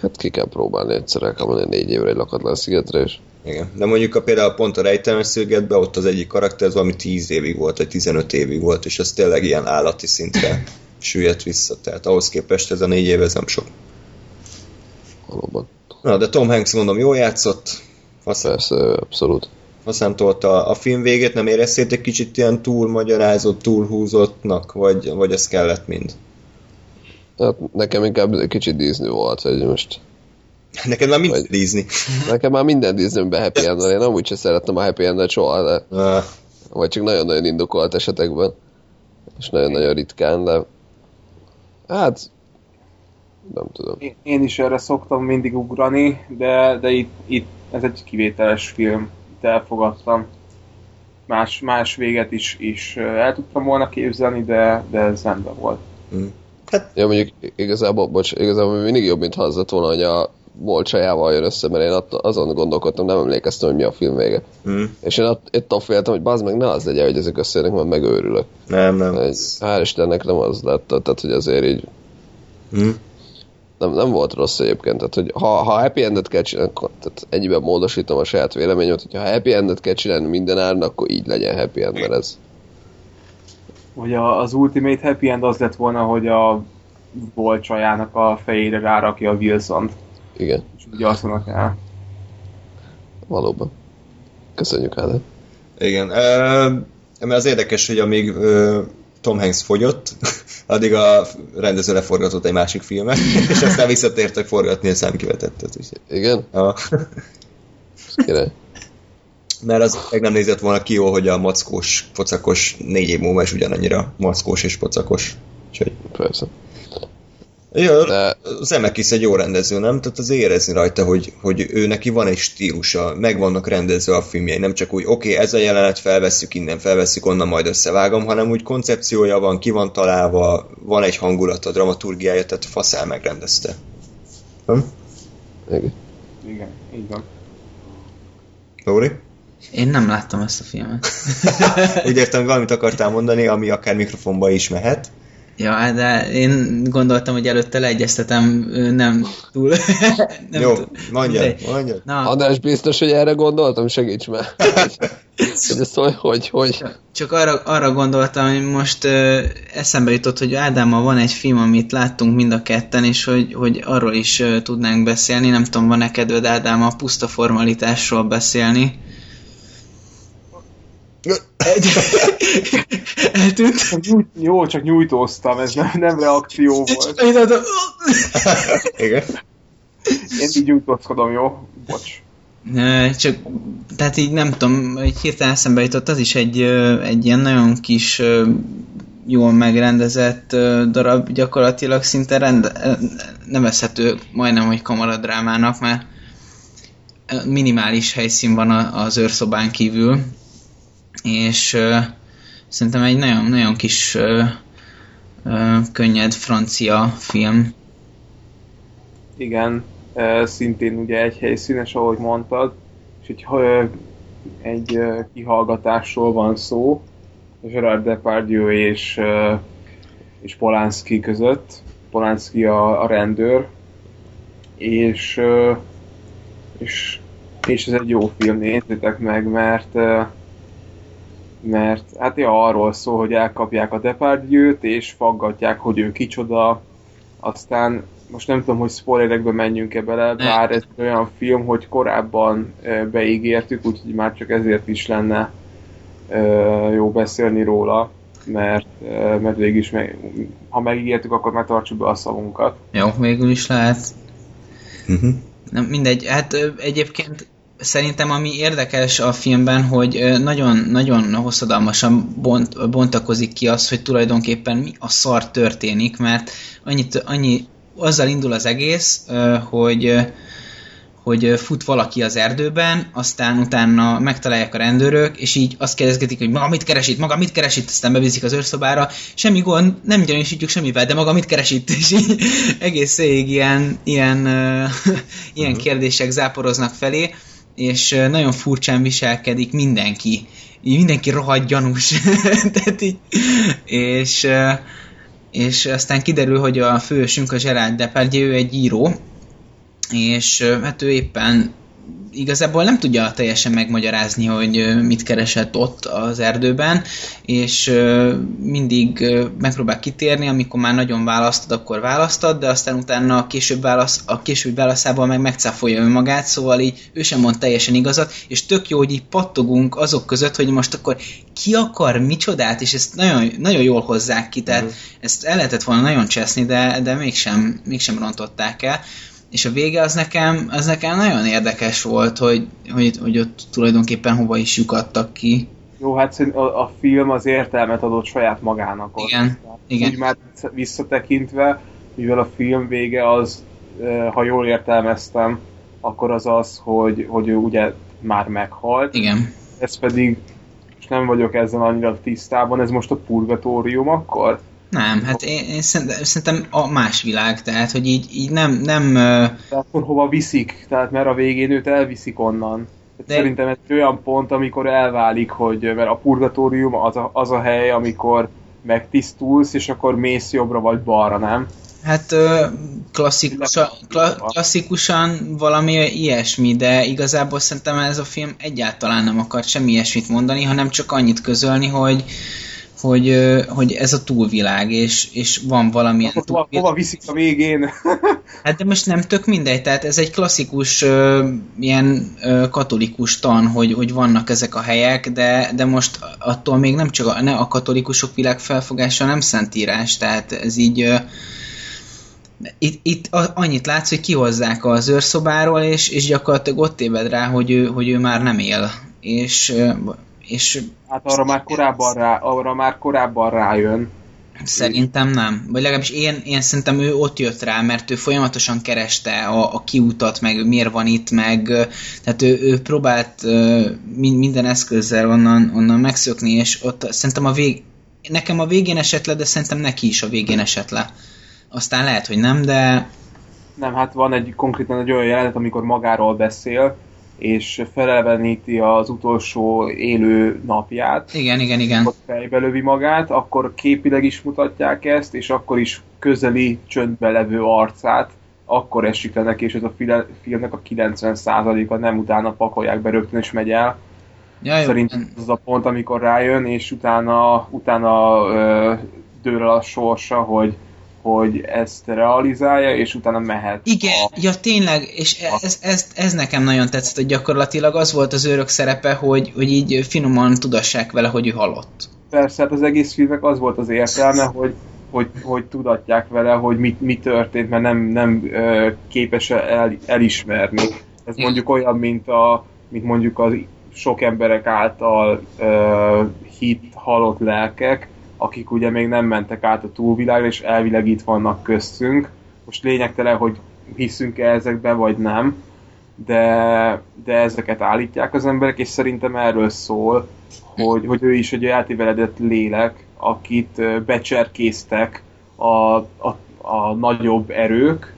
hát ki kell próbálni egyszer el kell mondani négy évre egy lakatlan szigetre, és Igen. De mondjuk a például pont a rejtelmes szögetben ott az egyik karakter az valami 10 évig volt, vagy 15 évig volt, és ez tényleg ilyen állati szintre süllyedt vissza. Tehát ahhoz képest ez a négy év ez nem sok. valóban. Na, de Tom Hanks mondom, jól játszott, faszán, Persze, abszolút. faszán tolta a film végét, nem éreztétek kicsit ilyen túlmagyarázott, túlhúzottnak, vagy, vagy ez kellett mind? Hát nekem inkább egy kicsit Disney volt, hogy most Neked már mind Vagy- Disney. nekem már minden Disneyben happy end én amúgy sem szerettem a happy endet soha, de Ah, vagy csak nagyon-nagyon indokolt esetekben, és nagyon-nagyon ritkán, de hát nem tudom. Én- Én is erre szoktam mindig ugrani, de, de itt, itt ez egy kivételes film. Itt elfogadtam. Más, más véget is, is el tudtam volna képzelni, de, de ez rendben volt. Ja, mondjuk igazából, bocs, igazából mindig jobb, mint ha az lett volna, hogy a Bolcsajával jön össze, mert én att- azon gondolkodtam, nem emlékeztem, hogy mi a film vége. hm. És én att- attól féltem, hogy bazd meg, ne az legyen, hogy ezek összejönnek, mert megőrülök. Nem, nem. Egy, hál' Istennek nem az lett, tehát hogy azért így Hm. nem, nem volt rossz egyébként, tehát hogy ha, ha happy endet kell csinálni, akkor tehát ennyiben módosítom a saját véleményemet, hogyha happy endet kell csinálni minden áron, akkor így legyen happy end, mert ez Hogy a, az Ultimate Happy End az lett volna, hogy a volt csajának a fejére rárakja a wilson igen, és ugye azt el. valóban. Köszönjük, Ádám. Igen. Ö, mert az érdekes, hogy amíg ö, Tom Hanks fogyott, addig a rendező leforgatott egy másik filmet, és aztán visszatértek forgatni a szemkivetettet. Igen? Ja. Mert az meg nem nézett volna ki jó, hogy a mackós, pocakos négy év múlva is ugyanannyira mackós és pocakos. Úgyhogy... Persze. Ja, De Zemeckis egy jó rendező, nem? Tehát az érezni rajta, hogy, hogy ő neki van egy stílusa, meg vannak rendezve a filmjei, nem csak úgy, oké, okay, ez a jelenet felvesszük innen, felvesszük onnan, majd összevágom, hanem úgy koncepciója van, ki van találva, van egy hangulata, dramaturgiája, tehát faszál megrendezte. Hm? igen. Igen, így van. Lóri? Én nem láttam ezt a filmet. Úgy értem, hogy valamit akartál mondani, ami akár mikrofonba is mehet. Ja, de én gondoltam, hogy előtte leegyeztetem, nem túl... nem Jó, túl- mondjad, mondjad. Na, Adás biztos, hogy erre gondoltam, segíts már. hogy ez hogy, hogy, hogy. Csak arra, arra gondoltam, hogy most ö, eszembe jutott, hogy Ádámmal van egy film, amit láttunk mind a ketten, és hogy, hogy arról is ö, tudnánk beszélni. Nem tudom, van-e kedved Ádám a puszta formalitásról beszélni? Egy... Eltűnt. Nyújt, jó, csak nyújtóztam, ez nem, nem reakció volt. Igen. Én így nyújtózkodom, jó? Bocs. Csak, tehát így nem tudom, egy hirtelen eszembe jutott, az is egy, egy ilyen nagyon kis, jól megrendezett darab, gyakorlatilag szinte rend, nevezhető majdnem, hogy kamaradrámának, mert minimális helyszín van a- az őrszobán kívül, és ö, szerintem egy nagyon, nagyon kis ö, ö, könnyed francia film. Igen, e, szintén ugye egy helyszínes, ahogy mondtad, és egy, ö, egy ö, kihallgatásról van szó, Gerard Depardieu és, ö, és Polanski között. Polanski a, a rendőr, és, ö, és, és ez egy jó film, nézzétek meg, mert ö, mert hát ja, arról szól, hogy elkapják a Depardieu-t, és faggatják, hogy ő kicsoda, aztán most nem tudom, hogy spoilerekbe menjünk-e bele, bár ez olyan film, hogy korábban beígértük, úgyhogy már csak ezért is lenne jó beszélni róla, mert, mert végig is, meg, ha megígértük, akkor már tartsuk be a szavunkat. Jó, végül is lehet. Uh-huh. Nem, mindegy. Hát egyébként szerintem ami érdekes a filmben, hogy ö, nagyon, nagyon hosszadalmasan bont, bontakozik ki az, hogy tulajdonképpen mi a szar történik, mert annyit, annyi, azzal indul az egész, hogy hogy fut valaki az erdőben, aztán utána megtalálják a rendőrök, és így azt kérdezgetik, hogy maga mit keres itt, maga mit keres itt, aztán beviszik az őrszobára, semmi gond, nem gyanúsítjuk semmivel, de maga mit keres itt, és így egész végig ilyen, ilyen, ö, ilyen kérdések záporoznak felé, és nagyon furcsán viselkedik mindenki. Mindenki rohadt gyanús. Tehát így, és, és aztán kiderül, hogy a fősünk, a Gerard Depardieu, ő egy író, és hát ő éppen igazából nem tudja teljesen megmagyarázni, hogy mit keresett ott az erdőben, és mindig megpróbál kitérni, amikor már nagyon választod, akkor választod, de aztán utána a később válasz, a későbbi válaszával meg megcáfolja önmagát, szóval így ő sem mond teljesen igazat, és tök jó, hogy így pattogunk azok között, hogy most akkor ki akar micsodát, és ezt nagyon, nagyon jól hozzák ki, tehát ezt el lehetett volna nagyon cseszni, de, de mégsem, mégsem rontották el és a vége az nekem, az nekem nagyon érdekes volt, hogy, hogy, hogy ott tulajdonképpen hova is lyukadtak ki. Jó, hát a, a film az értelmet adott saját magának. ott. Igen, Tehát igen. Úgy már visszatekintve, mivel a film vége az, ha jól értelmeztem, akkor az az, hogy, hogy ő ugye már meghalt. Igen. Ez pedig, és nem vagyok ezzel annyira tisztában, ez most a purgatórium akkor? Nem, hát én, én szerintem, a más világ, tehát hogy így, így nem, nem De akkor hova viszik? Tehát mert a végén őt elviszik onnan. De- Szerintem ez olyan pont, amikor elválik, hogy mert a purgatórium az a, az a hely, amikor megtisztulsz, és akkor mész jobbra vagy balra, nem? hát ö, klasszikusan, kla, klasszikusan valami ilyesmi, de igazából szerintem ez a film egyáltalán nem akart semmi ilyesmit mondani, hanem csak annyit közölni, hogy hogy, hogy ez a túlvilág, és, és van valamilyen Akkor hova, túlvilág. hova viszik a végén? Hát de most nem tök mindegy, tehát ez egy klasszikus ilyen katolikus tan, hogy, hogy vannak ezek a helyek, de, de most attól még nem csak a, ne a katolikusok világfelfogása nem szentírás, tehát ez így itt, itt annyit látsz, hogy kihozzák az őrszobáról, és, és gyakorlatilag ott téved rá, hogy ő, hogy ő már nem él. És, és Hát arra már korábban, rá, arra már korábban rájön. Szerintem nem. Vagy legalábbis én, én szerintem ő ott jött rá, mert ő folyamatosan kereste a, a kiutat, meg miért van itt, meg tehát ő, ő próbált minden eszközzel onnan, onnan megszökni, és ott szerintem a vég... Nekem a végén esett le, de szerintem neki is a végén esett le. Aztán lehet, hogy nem, de Nem, hát van egy konkrétan egy olyan jelenet, amikor magáról beszél, és feleleveníti az utolsó élő napját, igen, igen, igen. ott fejbe lövi magát, akkor képileg is mutatják ezt, és akkor is közeli csöndbe levő arcát, akkor esik le neki, és ez a filmnek a 90%-a nem utána pakolják be rögtön, és megy el. Ja, jó, Szerintem ez az a pont, amikor rájön, és utána, utána ö, dől el a sorsa, hogy, hogy ezt realizálja, és utána mehet. Igen, A, ja tényleg, és ez, ez, ez nekem nagyon tetszett, hogy gyakorlatilag az volt az őrök szerepe, hogy, hogy így finoman tudassák vele, hogy ő halott. persze, hát az egész filmnek az volt az értelme, hogy, hogy, hogy tudatják vele, hogy mi, mi történt, mert nem, nem ö, képes el, elismerni. Ez mondjuk olyan, mint, a, mint mondjuk az sok emberek által ö, hit halott lelkek, akik ugye még nem mentek át a túlvilágra, és elvileg itt vannak köztünk. Most lényegtelen, hogy hiszünk-e ezekbe, vagy nem, de, de ezeket állítják az emberek, és szerintem erről szól, hogy, hogy ő is egy eltéveledett lélek, akit ö, becserkéztek a, a, a nagyobb erők,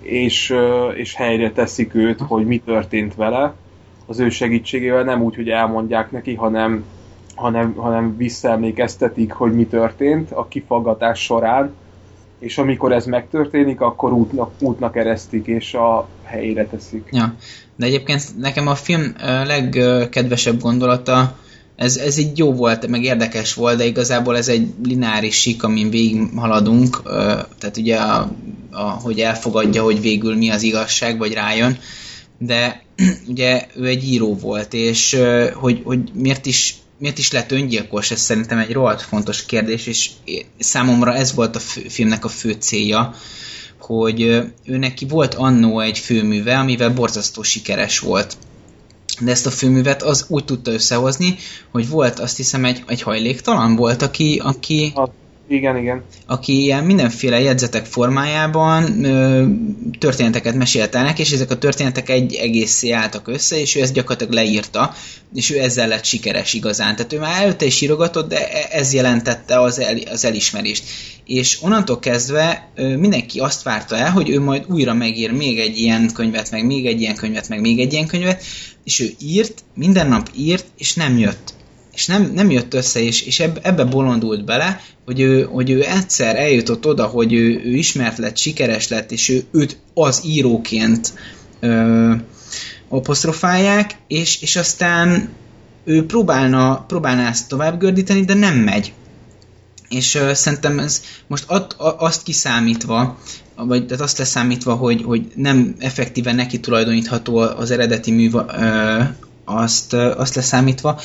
és, és helyre teszik őt, hogy mi történt vele. az ő segítségével, nem úgy, hogy elmondják neki, hanem, hanem, hanem visszaemlékeztetik, hogy mi történt a kifaggatás során, és amikor ez megtörténik, akkor útnak, útnak eresztik, és a helyére teszik. Ja. De egyébként nekem a film legkedvesebb gondolata, ez, ez így jó volt, meg érdekes volt, de igazából ez egy lineáris sík, amin végig haladunk, tehát ugye, a, a, hogy elfogadja, hogy végül mi az igazság, vagy rájön, de ugye ő egy író volt, és hogy, hogy miért is miért is lett öngyilkos, ez szerintem egy rohadt fontos kérdés, és számomra ez volt a fő, filmnek a fő célja, hogy ő neki volt annó egy főműve, amivel borzasztó sikeres volt. De ezt a főművet az úgy tudta összehozni, hogy volt azt hiszem egy, egy hajléktalan volt, aki, aki, igen, igen. Aki ilyen mindenféle jegyzetek formájában ö, történeteket mesélt el és ezek a történetek egy egészé álltak össze, és ő ezt gyakorlatilag leírta, és ő ezzel lett sikeres igazán. Tehát ő már előtte is írogatott, de e, ez jelentette az, el, az elismerést. És onnantól kezdve ö, mindenki azt várta el, hogy ő majd újra megír még egy ilyen könyvet, meg még egy ilyen könyvet, meg még egy ilyen könyvet, és ő írt, minden nap írt, és nem jött és nem, nem jött össze, és, és ebbe, ebbe bolondult bele, hogy ő, hogy ő egyszer eljutott oda, hogy ő, ő ismert lett, sikeres lett, és ő, őt az íróként ö, apostrofálják, és, és aztán ő próbálna, próbálná ezt tovább gördíteni, de nem megy. És ö, szerintem ez most at, a, azt kiszámítva, vagy tehát azt leszámítva, hogy, hogy nem effektíve neki tulajdonítható az eredeti mű, ö, azt, azt leszámítva,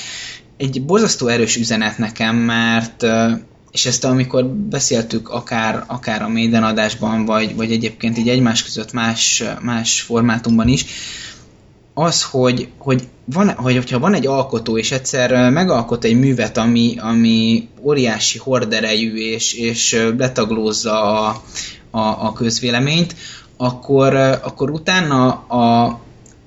egy borzasztó erős üzenet nekem, mert és ezt amikor beszéltük akár, akár a Maiden adásban, vagy, vagy egyébként így egymás között más, más formátumban is, az, hogy, hogy, van, hogy hogyha van egy alkotó, és egyszer megalkot egy művet, ami, ami óriási horderejű, és, és letaglózza a, a, a közvéleményt, akkor, akkor utána a,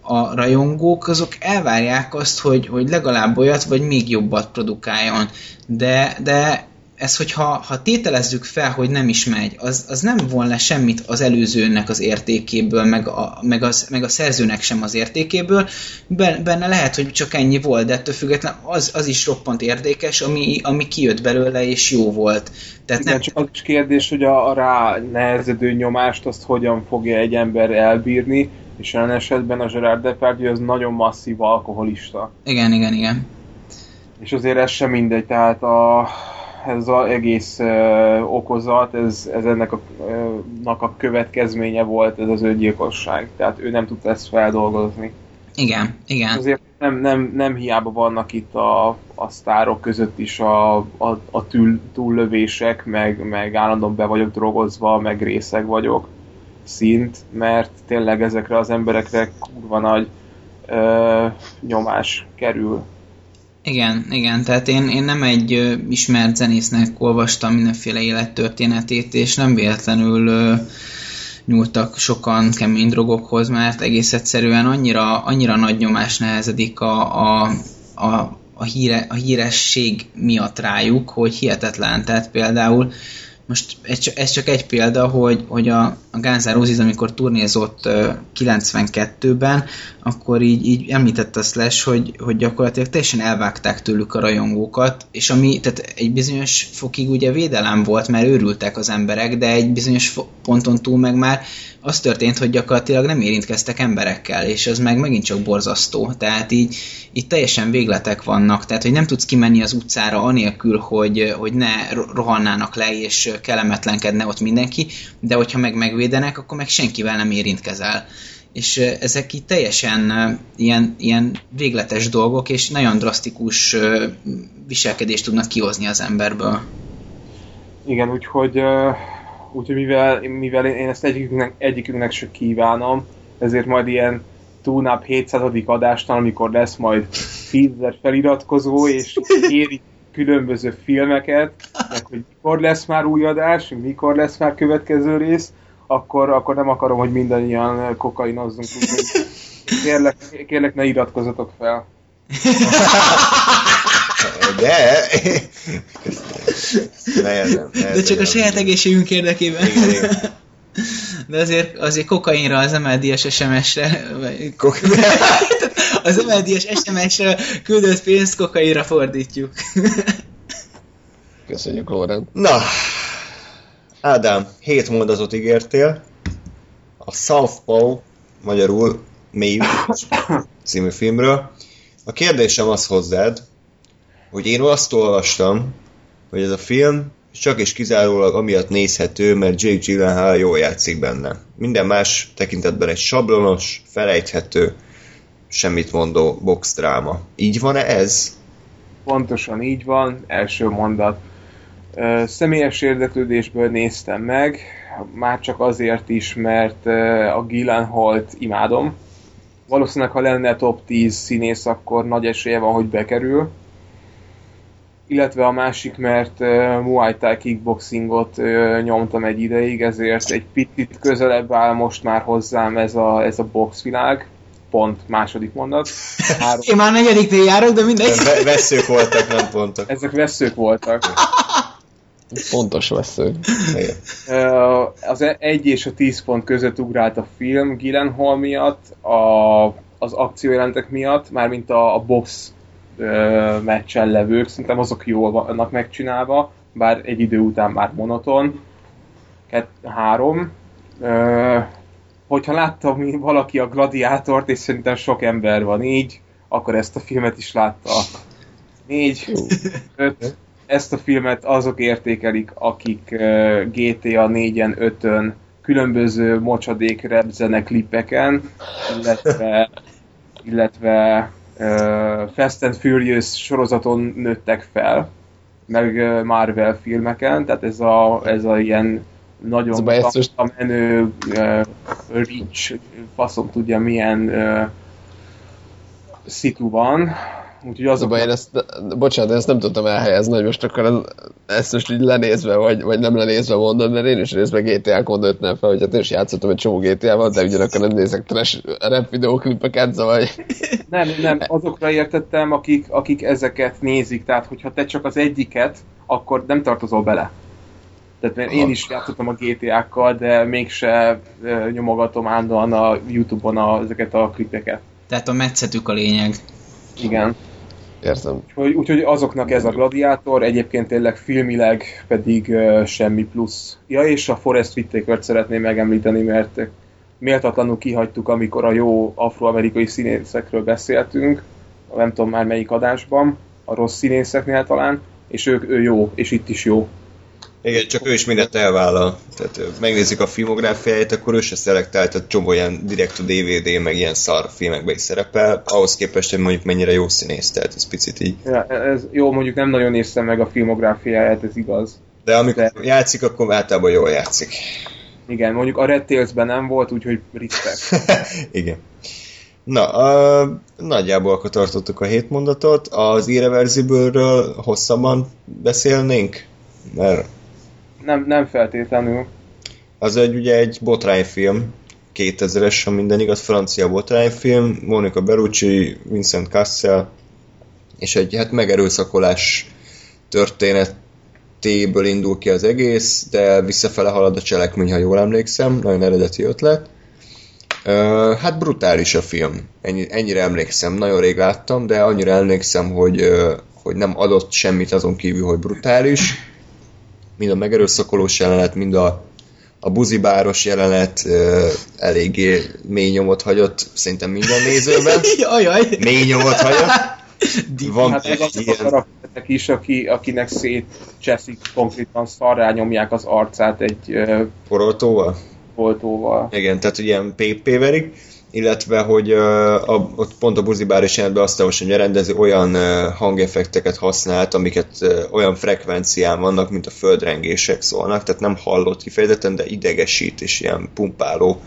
a rajongók azok elvárják azt, hogy, hogy legalább olyat, vagy még jobbat produkáljon. De, de ez, hogyha ha tételezzük fel, hogy nem is megy, az, az nem volna semmit az előzőnek az értékéből, meg a, meg, az, meg a szerzőnek sem az értékéből. Benne lehet, hogy csak ennyi volt, de ettől függetlenül az, az is roppant érdekes, ami, ami kijött belőle, és jó volt. Tehát Igen, nem... csak az is kérdés, hogy a, a rá nehezedő nyomást azt hogyan fogja egy ember elbírni, és olyan esetben a Gerard Depardieu az nagyon masszív alkoholista. Igen, igen, igen. És azért ez sem mindegy, tehát a, ez az egész uh, okozat, ez, ez ennek a, uh, a következménye volt ez az öngyilkosság. Tehát ő nem tudta ezt feldolgozni. Igen, igen. Azért nem, nem, nem hiába vannak itt a, a sztárok között is a, a, a tül, túllövések, meg, meg állandóan be vagyok drogozva, meg részeg vagyok szint, mert tényleg ezekre az emberekre kurva nagy ö, nyomás kerül. Igen, igen, tehát én, én nem egy ö, ismert zenésznek olvastam mindenféle élettörténetét, és nem véletlenül ö, nyúltak sokan kemény drogokhoz, mert egész egyszerűen annyira, annyira nagy nyomás nehezedik a, a, a, a, híre, a híresség miatt rájuk, hogy hihetetlen. Tehát például most ez csak egy példa, hogy, hogy a, a N' Roses, amikor turnézott uh, 92-ben, akkor így, így említett a Slash, hogy, hogy gyakorlatilag teljesen elvágták tőlük a rajongókat, és ami, tehát egy bizonyos fokig ugye védelem volt, mert őrültek az emberek, de egy bizonyos ponton túl meg már az történt, hogy gyakorlatilag nem érintkeztek emberekkel, és az meg megint csak borzasztó. Tehát így, így teljesen végletek vannak, tehát hogy nem tudsz kimenni az utcára anélkül, hogy, hogy ne rohannának le, és kellemetlenkedne ott mindenki, de hogyha meg megvédenek, akkor meg senkivel nem érintkezel. És ezek így teljesen ilyen, ilyen végletes dolgok, és nagyon drasztikus viselkedést tudnak kihozni az emberből. Igen, úgyhogy úgyhogy mivel, mivel én ezt egyikünknek, egyikünknek se kívánom, ezért majd ilyen túlnap 700. adástan, amikor lesz majd 10 feliratkozó, és éri különböző filmeket, meg hogy mikor lesz már új adás, mikor lesz már következő rész, akkor, akkor nem akarom, hogy mindannyian kokainozzunk. Kérlek, kérlek ne iratkozzatok fel. De... Nehezen, nehezen, De csak a saját egészségünk érdekében. Igen, igen. De azért, azért kokainra az MLDS SMS-re, vagy... Az emeldies SMS-re küldött pénzt kokaira fordítjuk. Köszönjük, Lórend. Na, Ádám, hét mondatot ígértél. A Southpaw, magyarul Mély című filmről. A kérdésem az hozzád, hogy én azt olvastam, hogy ez a film csak és kizárólag amiatt nézhető, mert Jake Gyllenhaal jól játszik benne. Minden más tekintetben egy sablonos, felejthető, semmit mondó box dráma. Így van-e ez? Pontosan így van, első mondat. Ö, személyes érdeklődésből néztem meg, már csak azért is, mert a Gyllenhaalt imádom. Valószínűleg, ha lenne top 10 színész, akkor nagy esélye van, hogy bekerül. Illetve a másik, mert uh, Muay Thai kickboxingot uh, nyomtam egy ideig, ezért egy picit közelebb áll most már hozzám ez a, ez a boxvilág. Pont, második mondat. Három. Én már negyediknél járok, de mindegy. Ve- veszők voltak, nem pontok. Ezek veszők voltak. Pontos vesző. Az egy és a 10 pont között ugrált a film Gyllenhaal miatt, a, az akciójelentek miatt, mármint a, a box ö, meccsen levők, szerintem azok jól vannak megcsinálva, bár egy idő után már monoton. Kett, három. Ö, hogyha látta mi- valaki a Gladiátort, és szerintem sok ember van így, akkor ezt a filmet is látta. Négy, öt, ezt a filmet azok értékelik, akik uh, GTA 4-en, 5-ön különböző mocsadék repzene klipeken, illetve, illetve Fast and Furious sorozaton nőttek fel, meg Marvel filmeken, tehát ez a, ez a ilyen Ez nagyon a basszus. a menő uh, rich, faszom tudja milyen uh, szitu van, úgyhogy azok baj, én ezt, bocsánat, én ezt nem tudtam elhelyezni, hogy most akkor ez- ezt most így lenézve, vagy, vagy nem lenézve mondod, mert én is részben GTA-kon nőttem fel, hogy hát én is játszottam egy csomó GTA-val, de ugyanakkor nem nézek trash rap videóklipeket, szóval Nem, nem, azokra értettem, akik, akik ezeket nézik, tehát hogyha te csak az egyiket, akkor nem tartozol bele. Tehát mert én is játszottam a GTA-kkal, de mégse nyomogatom állandóan a Youtube-on a, ezeket a klipeket. Tehát a metszetük a lényeg. Igen. Értem. Úgyhogy, úgyhogy azoknak ez a gladiátor, egyébként tényleg filmileg pedig uh, semmi plusz. Ja, és a Forest Whitakert szeretném megemlíteni, mert méltatlanul kihagytuk, amikor a jó afroamerikai színészekről beszéltünk, nem tudom már melyik adásban, a rossz színészeknél talán, és ők, ő jó, és itt is jó. Igen, csak ő is mindent elvállal. Tehát megnézik a filmográfiáját, akkor ő se szelektált, tehát csomó ilyen direkt a DVD, meg ilyen szar filmekben is szerepel, ahhoz képest, hogy mondjuk mennyire jó színész, tehát ez picit így. Ja, ez jó, mondjuk nem nagyon néztem meg a filmográfiáját, ez igaz. De amikor De- játszik, akkor általában jól játszik. Igen, mondjuk a Red Tails-ben nem volt, úgyhogy respect. Igen. Na, a, nagyjából akkor tartottuk a hét mondatot. Az Irreversible-ről hosszabban beszélnénk? Mert Nem, nem feltétlenül. az egy, ugye egy botrányfilm, 2000-es, ha minden igaz, francia botrányfilm, Monica Bellucci, Vincent Cassel, és egy hát megerőszakolás történetéből indul ki az egész, de visszafele halad a cselekmény, ha jól emlékszem, nagyon eredeti ötlet. Ö, hát brutális a film, Ennyi, ennyire emlékszem, nagyon rég láttam, de annyira emlékszem, hogy, hogy nem adott semmit azon kívül, hogy brutális. Mind a megerőszakolós jelenet, mind a, a buzibáros jelenet ö, eléggé mély nyomot hagyott, szerintem minden nézőben. Jajjaj! Mély nyomot hagyott. Van Hát egy azok a karakterek is, aki, akinek szétcseszik, konkrétan szarrá nyomják az arcát egy uh, Poroltóval? boltóval. Igen, tehát hogy ilyen PP verik, illetve, hogy a, ott pont a buzibár is jelentben azt olvasom, hogy a rendező olyan hangeffekteket használt, amiket olyan frekvencián vannak, mint a földrengések szólnak, tehát nem hallott kifejezetten, de idegesít és ilyen pumpáló,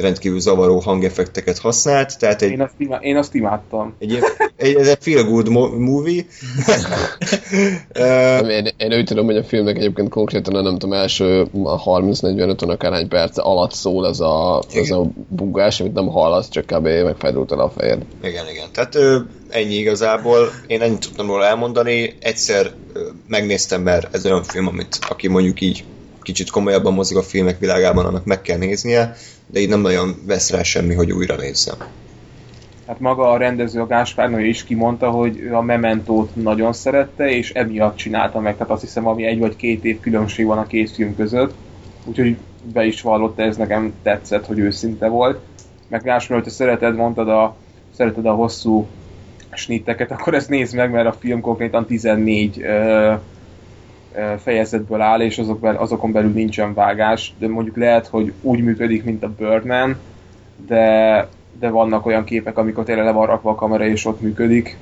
rendkívül zavaró hangeffekteket használt, tehát egy, Én azt, imá- én azt imádtam. egy, egy, ez egy feel good mo- movie. uh, Én, én úgy tudom, hogy a filmnek egyébként konkrétan a nem tudom, első 30-40-50 akárhány perc alatt szól ez a, ez a bugás, amit nem hallasz, csak kb. megfedült el a fejed. Igen, igen. Tehát ö, ennyi igazából. Én ennyit tudtam róla elmondani. Egyszer ö, megnéztem, mert ez olyan film, amit aki mondjuk így kicsit komolyabban mozog a filmek világában, annak meg kell néznie, de így nem nagyon vesz rá semmi, hogy újra nézzem. Hát maga a rendező, a Gáspár Noé is kimondta, hogy ő a Mementót nagyon szerette, és emiatt csinálta meg. Tehát azt hiszem, ami egy vagy két év különbség van a két film között. Úgyhogy be is vallotta, ez nekem tetszett, hogy őszinte volt. Meg Gáspár, hogyha szereted, mondtad a, szereted a hosszú snitteket, akkor ezt nézd meg, mert a film konkrétan 14 ö, ö, fejezetből áll, és azok, azokon belül nincsen vágás, de mondjuk lehet, hogy úgy működik, mint a Birdman, de, de vannak olyan képek, amikor tényleg le van rakva a kamera, és ott működik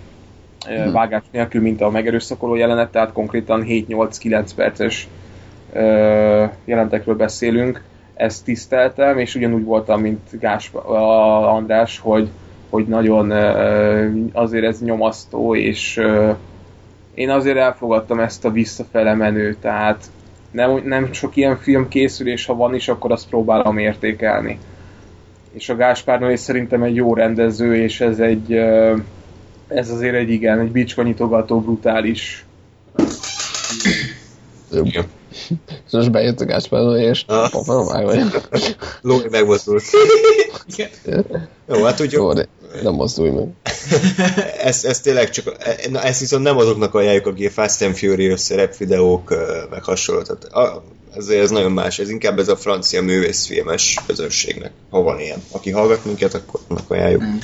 hmm. vágás nélkül, mint a megerőszakoló jelenet, tehát konkrétan 7-8-9 perces jelentekről beszélünk. Ezt tiszteltem, és ugyanúgy voltam, mint Gás András, hogy hogy nagyon azért ez nyomasztó, és én azért elfogadtam ezt a visszafele menő, tehát nem, nem sok ilyen film készül, és ha van is, akkor azt próbálom értékelni. És a Gáspár Noé szerintem egy jó rendező, és ez egy ez azért egy igen, egy bicskanyitogató, brutális Igen. Most bejött a Gáspár Noé, és Ah. pofán vágva. Lóri megmozdult. Jó, hát úgy, nem mozdulj meg. ez, ez tényleg csak, na, ezt viszont nem azoknak ajánljuk, akik a Fast and Furious repvideók, ö, meg hasonló. Tehát, a, ezért ez nagyon más, ez inkább ez a francia művészfilmes közönségnek, ha van ilyen. Aki hallgat minket, akkor annak ajánljuk. Mm.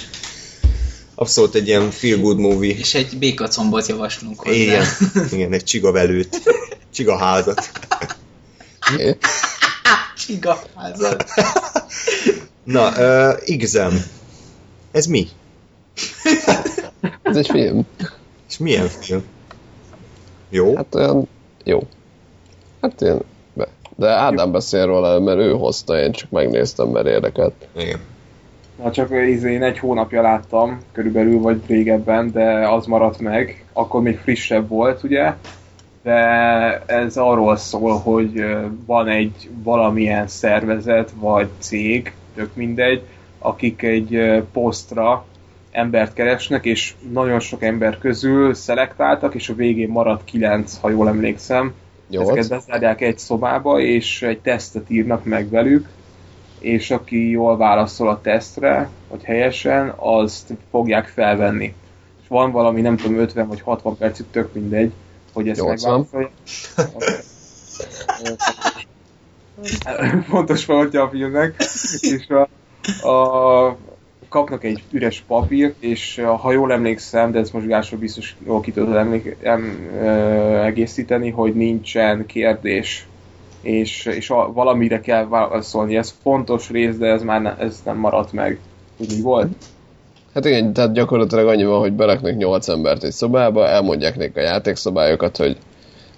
Abszolút egy ilyen feel good movie. És egy békacombot javaslunk hozzá. Igen, igen, egy csigavelőt, csigaházat. Csigaházat. Na, uh, Igzem. Ez mi? Ez egy film. És milyen film? Jó? Hát olyan jó. Hát ilyen, be. De Ádám beszél róla, mert ő hozta, én csak megnéztem, mert érdekelt. Igen. Na csak izé, én egy hónapja láttam, körülbelül, vagy régebben, de az maradt meg. Akkor még frissebb volt, ugye? De ez arról szól, hogy van egy valamilyen szervezet, vagy cég, tök mindegy, akik egy posztra embert keresnek, és nagyon sok ember közül szelektáltak, és a végén maradt kilenc, ha jól emlékszem. Ezeket Nyolc. bezárják egy szobába, és egy tesztet írnak meg velük, és aki jól válaszol a tesztre, vagy helyesen, azt fogják felvenni. És van valami, nem tudom, 50 vagy 60 percig, tök mindegy, hogy ezt 80. megválaszolják. Fontos valótja a filmnek, és a, a, kapnak egy üres papírt, és a- ha jól emlékszem, de ez most Gásról biztos jól ki tudod emlék, em, ö, egészíteni, hogy nincsen kérdés, és, és a, valamire kell válaszolni. Ez fontos rész, de ez már ne, ez nem maradt meg. Úgy volt? Hát igen, tehát gyakorlatilag annyi van, hogy beraknak 8 embert egy szobába, elmondják nekik a játékszabályokat, hogy,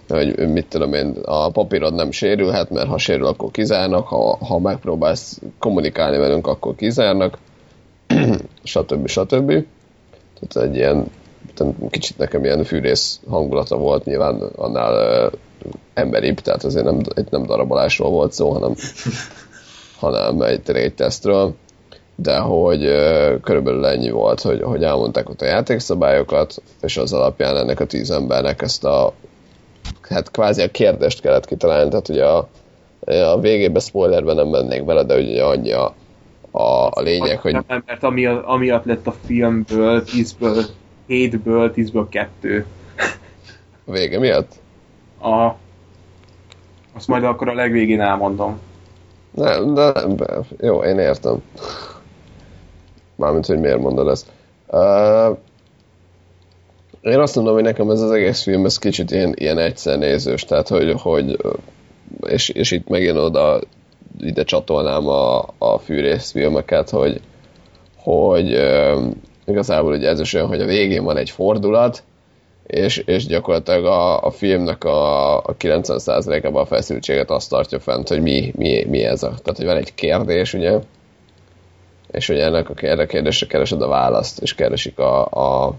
hogy mit tudom én, a papírod nem sérülhet, mert ha sérül, akkor kizárnak, ha, ha megpróbálsz kommunikálni velünk, akkor kizárnak, stb. stb. Tehát egy ilyen, kicsit nekem ilyen fűrész hangulata volt, nyilván annál ö, emberibb, tehát azért nem, egy nem darabolásról volt szó, hanem, hanem egy, egy tesztről de hogy körülbelül ennyi volt, hogy, hogy elmondták ott a játékszabályokat, és az alapján ennek a tíz embernek ezt a hát kvázi a kérdést kellett kitalálni, tehát ugye a, a végében spoilerben nem mennék bele, de ugye annyi a, a, a lényeg, hogy Nem, mert ami, amiatt lett a filmből 10-ből 7-ből 10-ből 2. a vége miatt? A, azt majd akkor a legvégén elmondom. Nem, de be- jó, én értem. Mármint, hogy miért mondod ezt. Uh, én azt mondom, hogy nekem ez az egész film, ez kicsit ilyen, ilyen egyszer nézős, tehát hogy, hogy és, és itt megint oda ide csatolnám a, a fűrészfilmeket, hogy, hogy uh, igazából ugye ez is olyan, hogy a végén van egy fordulat, és, és gyakorlatilag a, a filmnek a, a 90%-ában a feszültséget azt tartja fent, hogy mi, mi, mi ez a... Tehát, hogy van egy kérdés, ugye, és hogy ennek a erre a kérdésre keresed a választ, és keresik a, a,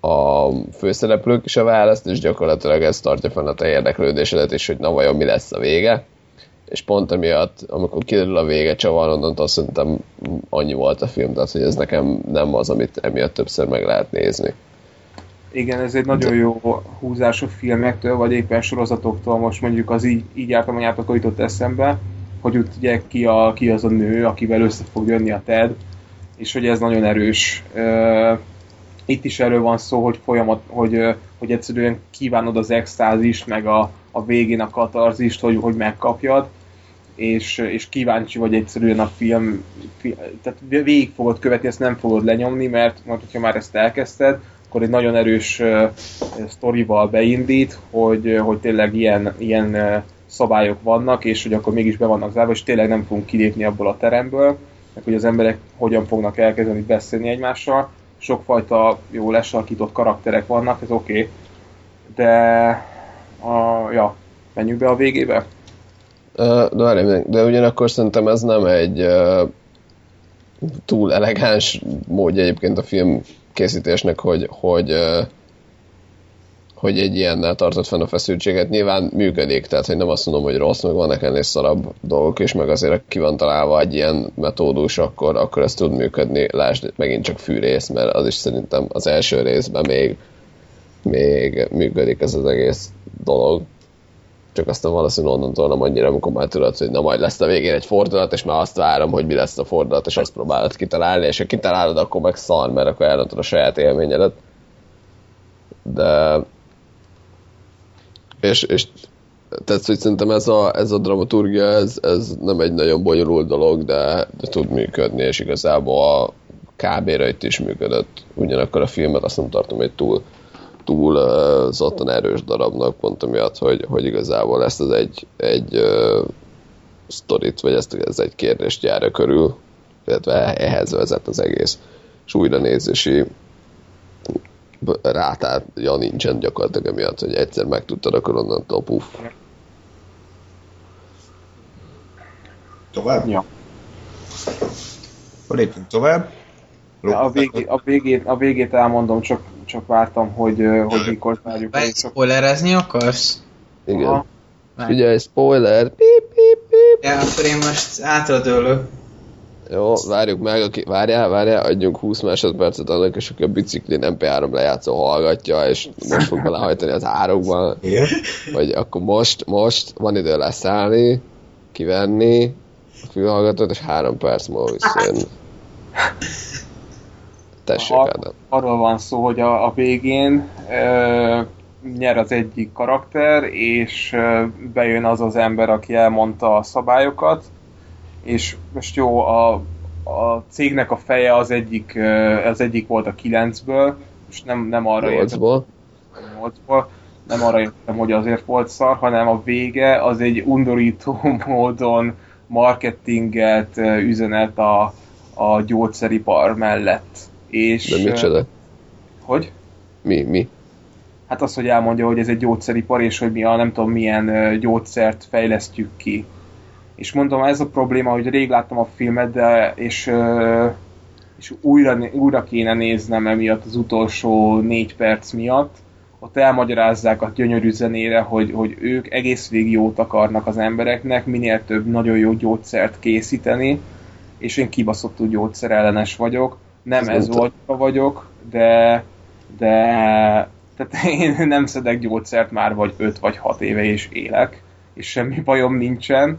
a főszereplők is a választ, és gyakorlatilag ez tartja fenn a te érdeklődésedet is, hogy na vajon mi lesz a vége. És pont emiatt, amikor kiderül a vége, csavar, onnantól szerintem annyi volt a film, tehát hogy ez nekem nem az, amit emiatt többször meg lehet nézni. Igen, ez egy nagyon jó húzás a filmektől, vagy éppen sorozatoktól. Most mondjuk az így, így jártam a játok, jutott eszembe, hogy úgy ugye ki, a, ki az a nő, akivel össze fog jönni a Ted, és hogy ez nagyon erős. Ö, itt is erről van szó, hogy folyamat, hogy, hogy egyszerűen kívánod az extázist, meg a, a végén a katarzist, hogy, hogy megkapjad, és, és kíváncsi vagy egyszerűen a film, fi, tehát végig fogod követni, ezt nem fogod lenyomni, mert majd, hogyha már ezt elkezdted, akkor egy nagyon erős uh, sztorival beindít, hogy, hogy tényleg ilyen, ilyen uh, szabályok vannak, és hogy akkor mégis be vannak zárva, és tényleg nem fogunk kilépni abból a teremből, meg hogy az emberek hogyan fognak elkezdeni beszélni egymással. Sokfajta jó lesarkított karakterek vannak, ez oké, okay. de a, ja, menjünk be a végébe? Uh, de, várj, de ugyanakkor szerintem ez nem egy uh, túl elegáns módja egyébként a film készítésnek, hogy, hogy, uh, hogy egy ilyennel tartott fenn a feszültséget. Nyilván működik, tehát hogy nem azt mondom, hogy rossz, meg vannak ennél szarabb dolgok is, meg azért ki van találva egy ilyen metódus, akkor, akkor ez tud működni. Lásd, megint csak fűrész, mert az is szerintem az első részben még, még működik ez az egész dolog csak aztán valószínűleg onnantól nem annyira, amikor már tudod, hogy na majd lesz a végén egy fordulat, és már azt várom, hogy mi lesz a fordulat, és azt próbálod kitalálni, és ha kitalálod, akkor meg szar, mert akkor elrontod a saját élményedet. De... És, és tehát, hogy szerintem ez a, ez a dramaturgia, ez, ez nem egy nagyon bonyolult dolog, de, de tud működni, és igazából a kb itt is működött. Ugyanakkor a filmet azt nem tartom egy túl túl uh, erős darabnak, pont amiatt, hogy, hogy igazából ezt az egy, egy uh, sztorit, vagy ezt, ez egy kérdést jár körül, illetve ehhez vezet az egész. És újra nézési rátátja nincsen gyakorlatilag emiatt, hogy egyszer megtudtad, akkor onnantól puff. Tovább? Ja. Lépjünk tovább. A, végé, a, végét, a végét elmondom, csak, csak vártam, hogy, hogy mikor várjuk. Vagy spoilerezni akarsz? Igen. Aha. Ugye, spoiler. Pip, pip, pip. Ja, akkor én most átradőlök. Jó, várjuk meg, aki, várjál, várjál, adjunk 20 másodpercet annak, és aki a biciklin MP3 lejátszó hallgatja, és most fog belehajtani az árokban. Vagy akkor most, most van idő leszállni, kivenni a fülhallgatót, és három perc múlva visszajönni. Tessék, Ar- arról van szó, hogy a, a végén ö, nyer az egyik karakter, és ö, bejön az az ember, aki elmondta a szabályokat, és most jó, a, a cégnek a feje az egyik, az egyik volt a kilencből, és nem, nem arra értem, Nyolcból. nyolcból, nem arra értem, hogy azért volt szar, hanem a vége az egy undorító módon marketinget üzenet a, a gyógyszeripar mellett. És, De micsoda? Hogy? Mi, mi? Hát az, hogy elmondja, hogy ez egy gyógyszeripar, és hogy mi a nem tudom milyen gyógyszert fejlesztjük ki. És mondom, ez a probléma, hogy rég láttam a filmet, de és, és újra, újra kéne néznem emiatt az utolsó négy perc miatt. Ott elmagyarázzák a gyönyörű zenére, hogy, hogy ők egész végig jót akarnak az embereknek, minél több nagyon jó gyógyszert készíteni, és én kibaszottú gyógyszerellenes vagyok. Nem Ez ez volt vagyok, de, de tehát én nem szedek gyógyszert már vagy 5 vagy 6 éve és élek, és semmi bajom nincsen,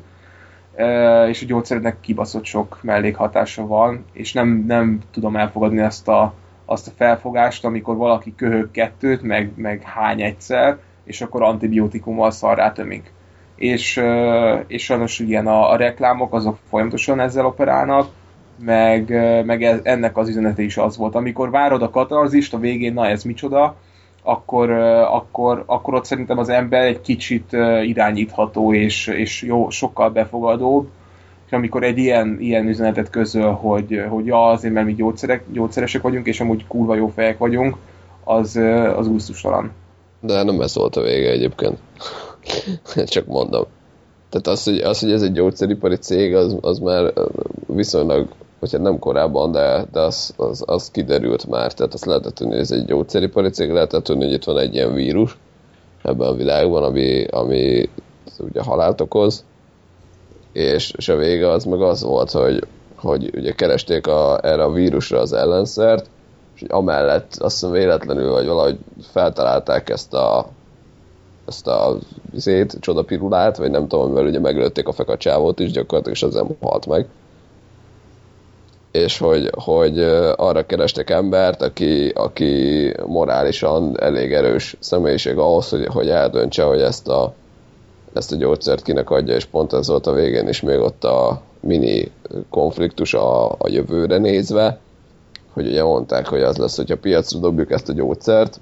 és a gyógyszernek kibaszott sok mellékhatása van, és nem, nem tudom elfogadni ezt a, azt a felfogást, amikor valaki köhög kettőt, meg, meg hány egyszer, és akkor antibiotikummal szarrá tömik. És, és sajnos ilyen a, a reklámok azok folyamatosan ezzel operálnak, meg, meg ez, ennek az üzenete is az volt. Amikor várod a katarzist, a végén, na ez micsoda, akkor, akkor, akkor ott szerintem az ember egy kicsit irányítható és, és jó, sokkal befogadóbb, és amikor egy ilyen, ilyen üzenetet közöl, hogy, hogy ja, azért, mert mi gyógyszerek, gyógyszeresek vagyunk, és amúgy kurva jó fejek vagyunk, az, az úsztustalan. De nem ez volt a vége egyébként. Csak mondom. Tehát az, hogy, az, hogy ez egy gyógyszeripari cég, az, az már viszonylag, hát nem korábban, de, de az, az, az kiderült már. Tehát azt lehetett tudni, hogy ez egy gyógyszeripari cég, lehetett tudni, hogy itt van egy ilyen vírus ebben a világban, ami, ami ugye halált okoz. És, és a vége az meg az volt, hogy, hogy ugye keresték a, erre a vírusra az ellenszert, és amellett azt hiszem véletlenül, vagy valahogy feltalálták ezt a ezt a zét, csodapirulát, vagy nem tudom, amivel ugye meglőtték a fekacsávót is gyakorlatilag, és nem halt meg. És hogy, hogy arra kerestek embert, aki, aki morálisan elég erős személyiség ahhoz, hogy, hogy eldöntse, hogy ezt a, ezt a gyógyszert kinek adja, és pont ez volt a végén is még ott a mini konfliktus a, a jövőre nézve, hogy ugye mondták, hogy az lesz, hogyha piacra dobjuk ezt a gyógyszert,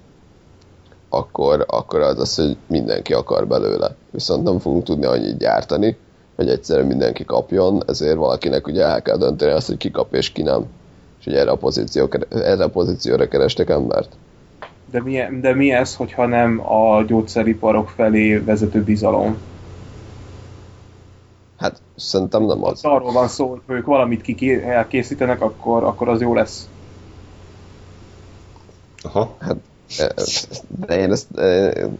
akkor, akkor az lesz, hogy mindenki akar belőle. Viszont nem fogunk tudni annyit gyártani, hogy egyszerűen mindenki kapjon, ezért valakinek ugye el kell dönteni azt, hogy ki kap és ki nem. És ugye erre a, pozíció, erre a pozícióra kerestek embert. De mi, de mi ez, hogyha nem a gyógyszeriparok felé vezető bizalom? Hát szerintem nem az. Hát arról van szó, hogy ők valamit ki elkészítenek, akkor, akkor az jó lesz. Aha. Hát, e, de én ezt én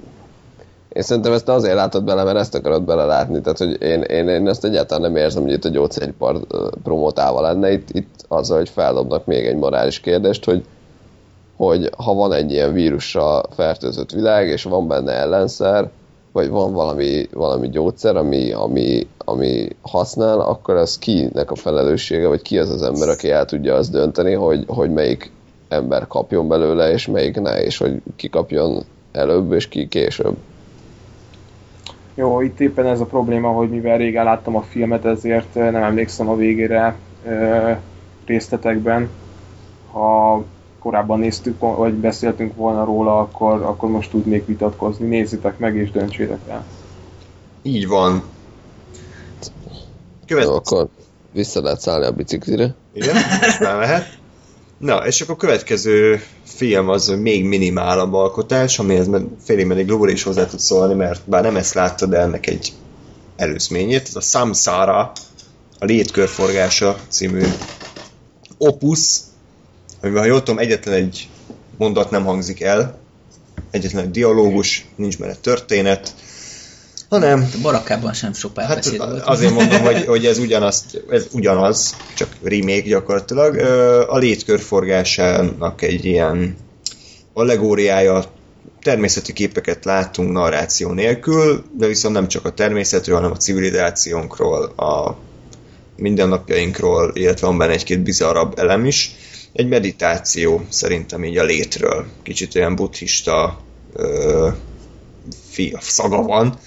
szerintem ezt azért látod bele, mert ezt akarod belelátni. Tehát, hogy én, én, én ezt egyáltalán nem érzem, hogy itt a gyógyszeripar promotálva lenne. Itt, itt az, hogy feldobnak még egy morális kérdést, hogy, hogy ha van egy ilyen vírussal fertőzött világ, és van benne ellenszer, vagy van valami, valami gyógyszer, ami, ami, ami használ, akkor az kinek a felelőssége, vagy ki az az ember, aki el tudja azt dönteni, hogy, hogy melyik ember kapjon belőle, és melyik ne, és hogy ki kapjon előbb, és ki később. Jó, itt éppen ez a probléma, hogy mivel régen láttam a filmet, ezért nem emlékszem a végére ö, részletekben. Ha korábban néztük, vagy beszéltünk volna róla, akkor, akkor most tudnék vitatkozni. Nézzétek meg és döntsétek el. Így van. Követ... Jó, akkor vissza lehet szállni a biciklire. Igen, már lehet. Na, és akkor a következő film az még minimálabb alkotás, amihez félig meddig Lubor is hozzá tud szólni, mert bár nem ezt látta, de ennek egy előzményét. Ez a Samsara, a Létkörforgása című opus, amiben, ha jól tudom, egyetlen egy mondat nem hangzik el, egyetlen egy dialógus, nincs benne történet, hanem... A barakában sem sok párbeszéd hát, volt. Azért mondom, hogy, hogy ez, ugyanaz, ez ugyanaz, csak remake gyakorlatilag. A létkörforgásának egy ilyen allegóriája, természeti képeket látunk narráció nélkül, de viszont nem csak a természetről, hanem a civilizációnkról, a mindennapjainkról, illetve van benne egy-két bizarrabb elem is. Egy meditáció szerintem így a létről. Kicsit olyan buddhista ö, fi, szaga van,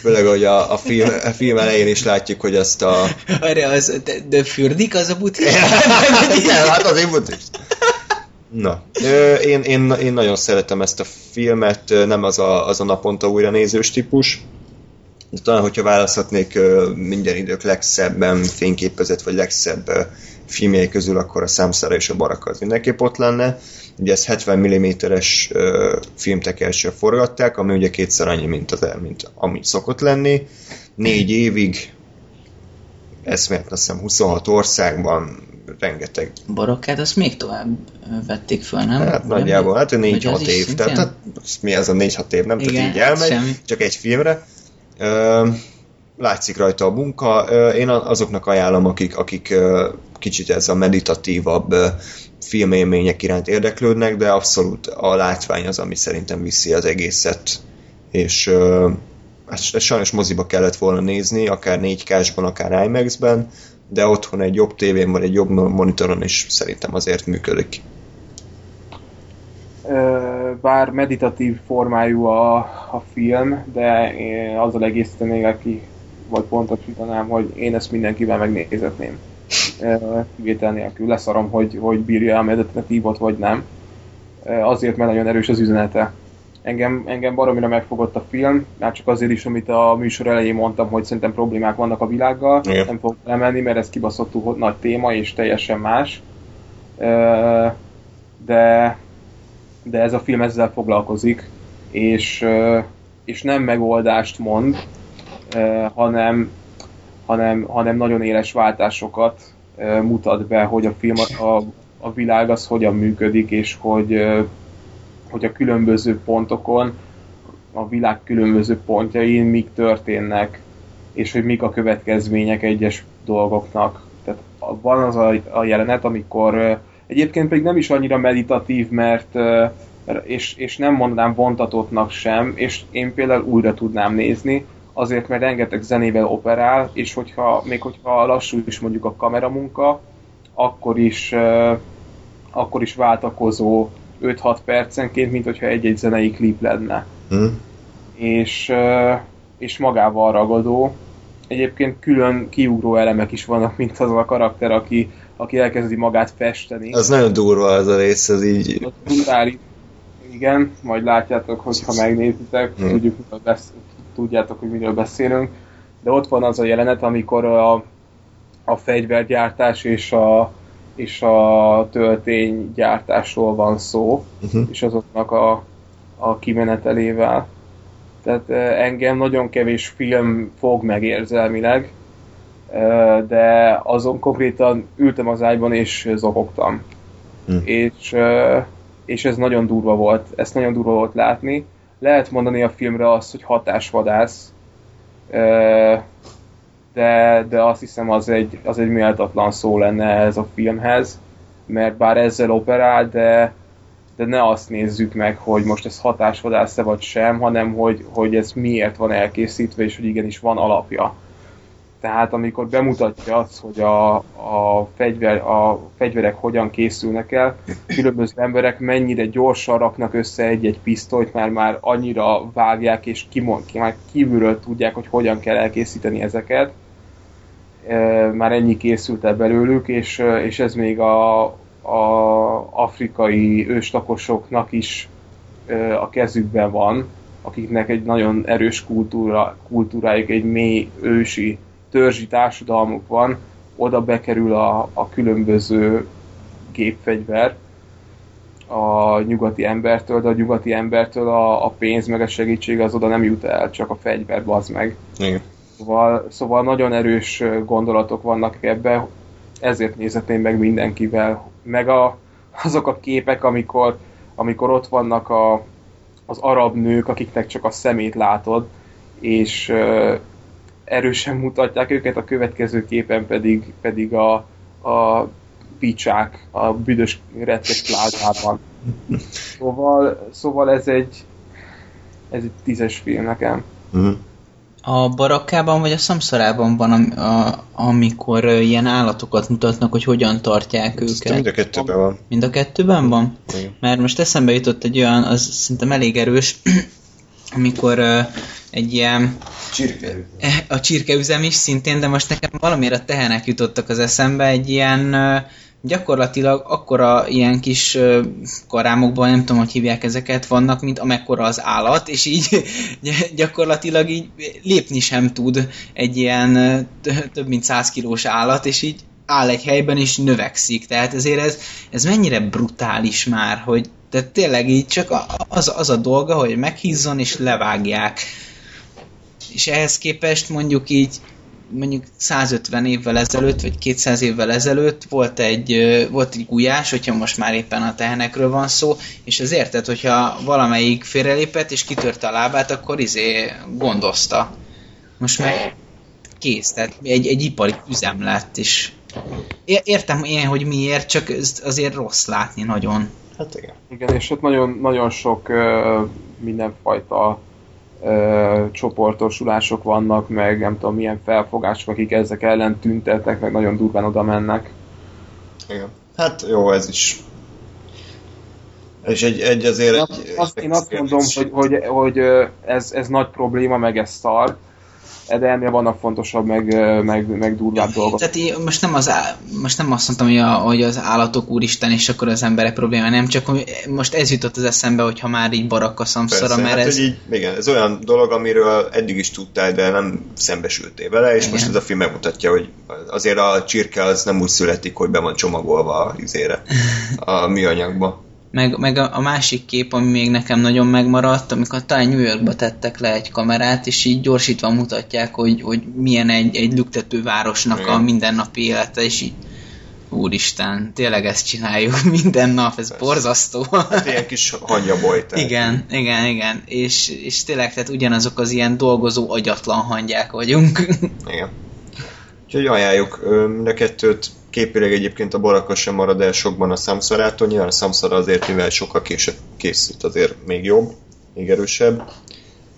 Főleg, hogy a, a, film, a film elején is látjuk, hogy ezt a... Arra az, de, de fürdik az a buddhista? Igen, hát az én buddhista. Na, én, én, én nagyon szeretem ezt a filmet, nem az a, az a naponta újra nézős típus. De talán, hogyha választhatnék minden idők legszebben fényképezett, vagy legszebb filmjei közül, akkor a Számszára és a Baraka az mindenképp ott lenne. Ugye ezt 70 mm-es filmtekercsel forgatták, ami ugye kétszer annyi, mint, az, mint ami szokott lenni. Négy évig, eszméletlen azt hiszem 26 országban, rengeteg. Barokkát azt még tovább vették föl, nem? Hát nagyjából, hát 4-6 év, tehát hát, mi ez a 4-6 év, nem? Igen, tehát így elmegy, semmi. csak egy filmre. Ö, látszik rajta a munka. Én azoknak ajánlom, akik, akik kicsit ez a meditatívabb filmélmények iránt érdeklődnek, de abszolút a látvány az, ami szerintem viszi az egészet, és ezt, sajnos moziba kellett volna nézni, akár 4K-sban, akár IMAX-ben, de otthon egy jobb tévén vagy egy jobb monitoron is szerintem azért működik. Bár meditatív formájú a, a film, de én azzal egészítenék ki, vagy pontosítanám, hogy én ezt mindenkivel megnézetném kivétel nélkül. Leszarom, hogy, hogy bírja a meditatívot, vagy nem. Azért, mert nagyon erős az üzenete. Engem, engem baromira megfogott a film, már csak azért is, amit a műsor elején mondtam, hogy szerintem problémák vannak a világgal. Igen. Nem fogok lemenni, mert ez kibaszottul nagy téma, és teljesen más. De, de ez a film ezzel foglalkozik, és, és nem megoldást mond, hanem, hanem, hanem nagyon éles váltásokat mutat be, hogy a film, a, a világ az hogyan működik, és hogy, hogy a különböző pontokon, a világ különböző pontjain mik történnek, és hogy mik a következmények egyes dolgoknak. Tehát van az a, a jelenet, amikor egyébként pedig nem is annyira meditatív, mert és, és nem mondanám vontatottnak sem, és én például újra tudnám nézni, azért, mert rengeteg zenével operál, és hogyha, még hogyha lassú is mondjuk a kameramunka, akkor is, akkor is váltakozó 5-6 percenként, mint hogyha egy-egy zenei klip lenne. Hm? És, és magával ragadó. Egyébként külön kiugró elemek is vannak, mint az a karakter, aki, aki elkezdi magát festeni. Az nagyon durva az a rész, az így... Brutális. Igen, majd látjátok, hogyha megnézitek, Hmm. tudjuk, besz- tudjátok, hogy miről beszélünk. De ott van az a jelenet, amikor a, a fegyvergyártás és a, és a tölténygyártásról van szó, Uh-huh. és azoknak a, a kimenetelével. Tehát eh, engem nagyon kevés film fog meg érzelmileg, eh, de azon konkrétan ültem az ágyban és zokogtam. Hm. És, és ez nagyon durva volt, ezt nagyon durva volt látni. Lehet mondani a filmre azt, hogy hatásvadász, de, de azt hiszem az egy, az egy méltatlan szó lenne ez a filmhez, mert bár ezzel operál, de, de ne azt nézzük meg, hogy most ez hatásvadász-e vagy sem, hanem hogy, hogy ez miért van elkészítve, és hogy igenis van alapja. Tehát amikor bemutatja azt, hogy a, a, fegyver, a fegyverek hogyan készülnek el, különböző emberek mennyire gyorsan raknak össze egy-egy pisztolyt, már már annyira vágják, és kimond, ki, már kívülről tudják, hogy hogyan kell elkészíteni ezeket. Már ennyi készült el belőlük, és, és ez még a, a afrikai őslakosoknak is a kezükben van, akiknek egy nagyon erős kultúra, kultúrájuk, egy mély ősi törzsi társadalmuk van, oda bekerül a, a különböző gépfegyver a nyugati embertől, de a nyugati embertől a, a pénz meg a segítség az oda nem jut el, csak a fegyver, bazd meg. Igen. Szóval, szóval nagyon erős gondolatok vannak ebbe, ezért nézetném meg mindenkivel. Meg a, azok a képek, amikor, amikor ott vannak a, az arab nők, akiknek csak a szemét látod, és erősen mutatják őket, a következő képen pedig, pedig a, a picsák a büdös rettes plázában. Szóval, szóval ez egy ez egy tízes film nekem. Uh-huh. A barakkában vagy a szamszarában van, am- a, amikor ilyen állatokat mutatnak, hogy hogyan tartják őket. Mind a kettőben van. Mind a kettőben van? Igen. Mert most eszembe jutott egy olyan, az szerintem elég erős, amikor ö, egy ilyen Eh, a csirkeüzem is szintén, de most nekem valamiért a tehenek jutottak az eszembe, egy ilyen gyakorlatilag akkora ilyen kis karámokban, nem tudom, hogy hívják ezeket, vannak, mint amekkora az állat, és így gy- gyakorlatilag így lépni sem tud egy ilyen több mint 100 kilós állat, és így áll egy helyben és növekszik. Tehát ezért ez, ez mennyire brutális már, hogy de tényleg így csak az, az a dolga, hogy meghízzon és levágják és ehhez képest mondjuk így mondjuk 150 évvel ezelőtt, vagy 200 évvel ezelőtt volt egy, volt egy gulyás, hogyha most már éppen a tehenekről van szó, és az érted, hogyha valamelyik félrelépett és kitörte a lábát, akkor izé gondozta. Most meg kész, tehát egy, egy ipari üzem lett, és értem én, hogy miért, csak azért rossz látni nagyon. Hát igen. Igen, és ott nagyon, nagyon sok ö, mindenfajta ö, csoportosulások vannak, meg nem tudom milyen felfogások, akik ezek ellen tüntetnek, meg nagyon durván oda mennek. igen. Hát jó, ez is. És egy, egy azért... Én egy, azt, azt, én azt mondom, hogy, hogy, hogy ez, ez nagy probléma, meg ez szar, de ennél vannak fontosabb, meg, meg, meg durvább dolgok. Tehát én most nem, az á, most nem azt mondtam, hogy, a, hogy az állatok úristen, és akkor az emberek probléma, nem, csak most ez jutott az eszembe, hogyha már így barakka szamszara, mert hát, ez... így, igen, ez olyan dolog, amiről eddig is tudtál, de nem szembesültél vele, és Igen. most ez a film megmutatja, hogy azért a csirke az nem úgy születik, hogy be van csomagolva a izére, a műanyagba. Meg, meg a, a másik kép, ami még nekem nagyon megmaradt, amikor talán New Yorkba tettek le egy kamerát, és így gyorsítva mutatják, hogy, hogy milyen egy, egy lüktető városnak a Igen. mindennapi élete, és így úristen, tényleg ezt csináljuk minden nap, ez borzasztó. Hát ilyen kis hangyaboly. Igen, igen, igen. És, és tényleg, tehát ugyanazok az ilyen dolgozó agyatlan hangyák vagyunk. Igen. Úgyhogy ajánljuk mind a kettőt. Képileg egyébként a Baraka sem marad el sokban a Samsarától. Nyilván a Samsara azért, mivel sokkal később készült, azért még jobb, még erősebb.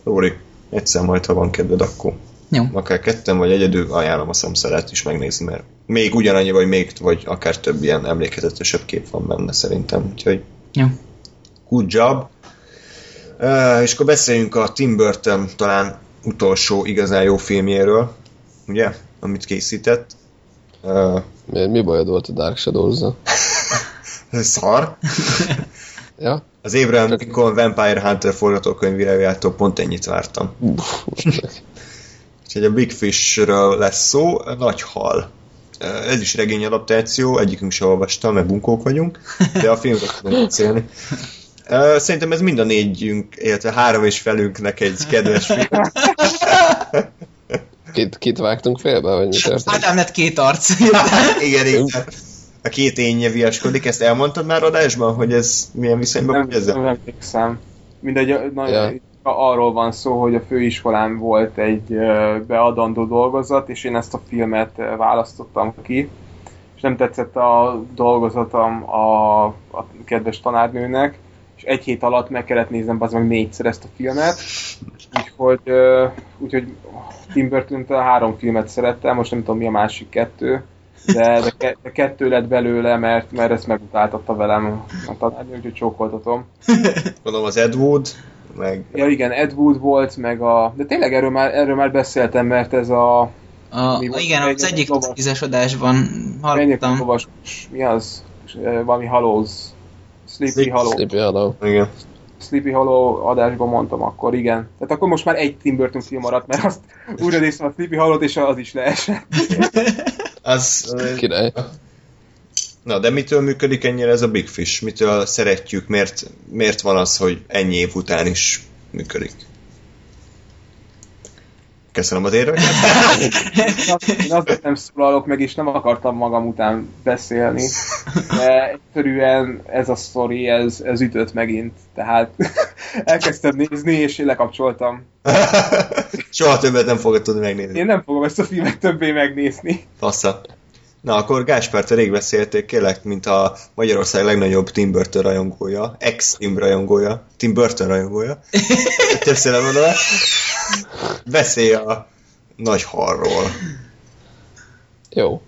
Róri, egyszer majd, ha van kedved, akkor Jó. akár ketten vagy egyedül ajánlom a szemszeret is megnézni, mert még ugyanannyi, vagy még, vagy akár több ilyen emlékezetesebb kép van benne szerintem, úgyhogy Jó. good job. Uh, és akkor beszéljünk a Tim Burton talán utolsó igazán jó filmjéről, ugye, amit készített. Uh, Mi, mi bajod volt a Dark shadows szar. Ja? Az Abraham Lincoln Vampire Hunter forgatókönyvírájától pont ennyit vártam. Úgyhogy a Big Fishről lesz szó, nagy hal. Ez is regény adaptáció, egyikünk se olvasta, mert bunkók vagyunk, de a filmről tudunk beszélni. Szerintem ez mind a négyünk, illetve három és felünknek egy kedves film. Kit, kit vágtunk félbe, vagy mi történt? Ádám lett két arc. igen, igen. A két énje viaskodik, ezt elmondtad már adásban, hogy ez milyen viszonyban Nem, ezzel? nem emlékszem. Mindegy, na, Ja. arról van szó, hogy a főiskolán volt egy beadandó dolgozat, és én ezt a filmet választottam ki, és nem tetszett a dolgozatom a, a kedves tanárnőnek, és egy hét alatt meg kellett néznem az meg négyszer ezt a filmet, úgyhogy, úgyhogy Tim burton három filmet szerettem, most nem tudom mi a másik kettő, de, de, ke- de kettő lett belőle, mert, mert ezt megutáltatta velem a tanárnő, úgyhogy csókoltatom. Gondolom az Ed Wood, meg Ja igen, Ed Wood volt, meg a... De tényleg erről már, erről már beszéltem, mert ez a... A, Mi igen, az Egy- egyik tízes adásban hallottam. lovas, mi az? Eh, Valami Hallows. Sleepy Hollow. Sleepy Hollow. igen. Sleepy Hollow adásban mondtam akkor, igen. Tehát akkor most már egy Tim Burton film maradt, mert azt újra néztem a Sleepy Hollow-t, és az is leesett. Az, Király. Na, de mitől működik ennyire ez a Big Fish? Mitől szeretjük? Miért, miért van az, hogy ennyi év után is működik? Köszönöm az érveket. Én azért nem szólalok meg, és nem akartam magam után beszélni, de egyszerűen ez a sztori, ez, ez ütött megint. Tehát elkezdtem nézni, és én lekapcsoltam. Soha többet nem fogod tudni megnézni. Én nem fogom ezt a filmet többé megnézni. Passza. Na, akkor Gáspár, te rég beszélték, kérlek, mint a Magyarország legnagyobb Tim Burton rajongója, ex-Tim rajongója, Tim Burton rajongója. Többször elmondom el. Beszélj a nagy halról. Jó.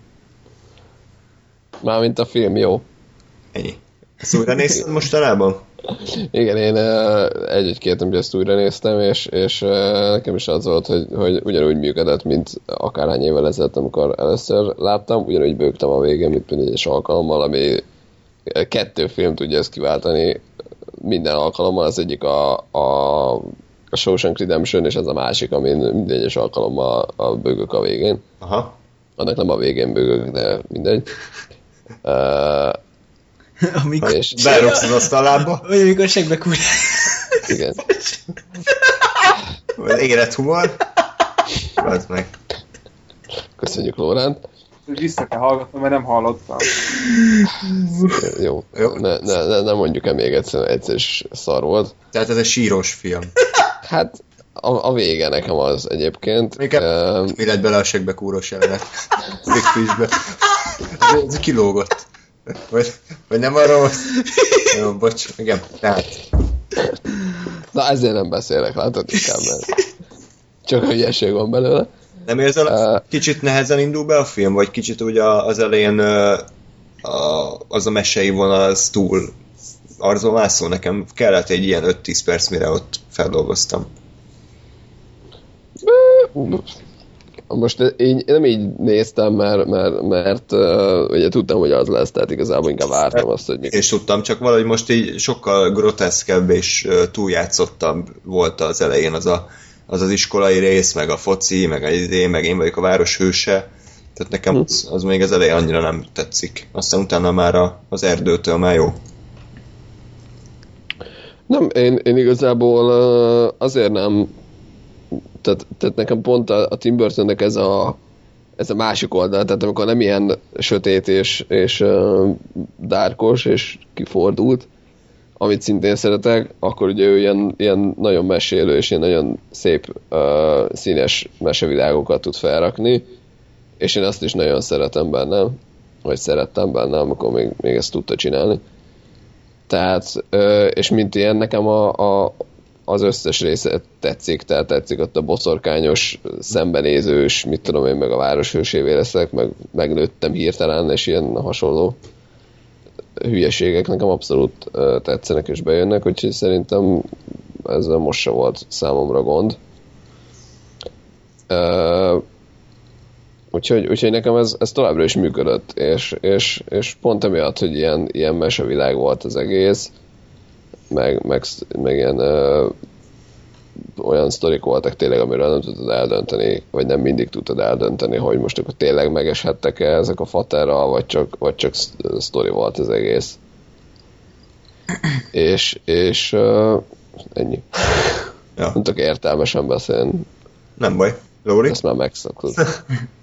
Mármint a film jó. Ennyi. Ezt újra nézted mostanában? Igen, én eh, egy-egy-két napja ezt újra néztem, és, és eh, nekem is az volt, hogy, hogy ugyanúgy működött, mint akárhány évvel ezelőtt, amikor először láttam, ugyanúgy bőgtem a végén, mint minden egyes alkalommal, ami kettő film tudja ezt kiváltani minden alkalommal, az egyik a, a, a Shawshank Redemption, és ez a másik, amin minden egyes alkalommal a bőgök a végén. Aha. Annak nem a végén bőgök, de mindegy. Uh, Amikor, és Berogsz az asztalába, vagy amikor segbe kúr. igen. az érett humor. Az meg. Köszönjük, Lórán. Vissza kell hallgatnom, mert nem hallottam. Jó, Jó. Ne, ne, ne, ne mondjuk el még egyszer, egyszer is szar volt. Tehát ez egy síros film. Hát a, a vége nekem az egyébként. Még Ö, Mi lett bele a segbe kúros jelenet? Big Fishbe. Ez, ez kilógott. Vagy, vagy nem volt? Jó, bocs, igen. Tehát, na ezért nem beszélek, látod inkább, mert csak hülyeség van belőle. nem érzel, uh, kicsit nehezen indul be a film, vagy kicsit ugye az elején uh, a, az a mesei vonal az túl arzomászó? Nekem kellett egy ilyen 5-10 perc, mire ott feldolgoztam. Most én nem így néztem, mert, mert, mert ugye tudtam, hogy az lesz, tehát igazából inkább vártam azt, hogy mi... És tudtam, csak valahogy most így sokkal groteszkebb és túljátszottabb volt az elején az, a, az az iskolai rész, meg a foci, meg a idé, meg én vagyok a város hőse. Tehát nekem az, az még az elején annyira nem tetszik. Aztán utána már a, az erdőtől már jó. Nem, én, én igazából azért nem, tehát, tehát nekem pont a, a Tim Burtonnek ez a, ez a másik oldal, tehát amikor nem ilyen sötét és, és uh, dárkos és kifordult, amit szintén szeretek, akkor ugye ő ilyen, ilyen nagyon mesélő és ilyen nagyon szép uh, színes mesevilágokat tud felrakni, és én azt is nagyon szeretem benne, vagy szerettem benne, amikor még, még ezt tudta csinálni. Tehát, és mint ilyen, nekem a, a, az összes része tetszik, tehát tetszik ott a boszorkányos, szembenézős, mit tudom én, meg a városősévé leszek, meg megnőttem hirtelen, és ilyen hasonló hülyeségek nekem abszolút tetszenek és bejönnek, úgyhogy szerintem ezzel most se volt számomra gond. Úgyhogy, úgyhogy nekem ez, ez továbbra is működött, és, és, és pont emiatt, hogy ilyen, ilyen mesevilág volt az egész, meg, meg, meg ilyen uh, olyan sztorik voltak tényleg, amiről nem tudtad eldönteni, vagy nem mindig tudtad eldönteni, hogy most akkor tényleg megeshettek-e ezek a faterra, vagy csak, vagy csak sztori volt az egész. És, és uh, ennyi. Ja. Nem tudok értelmesen beszélni. Nem baj. Lóri? Ezt már megszokod.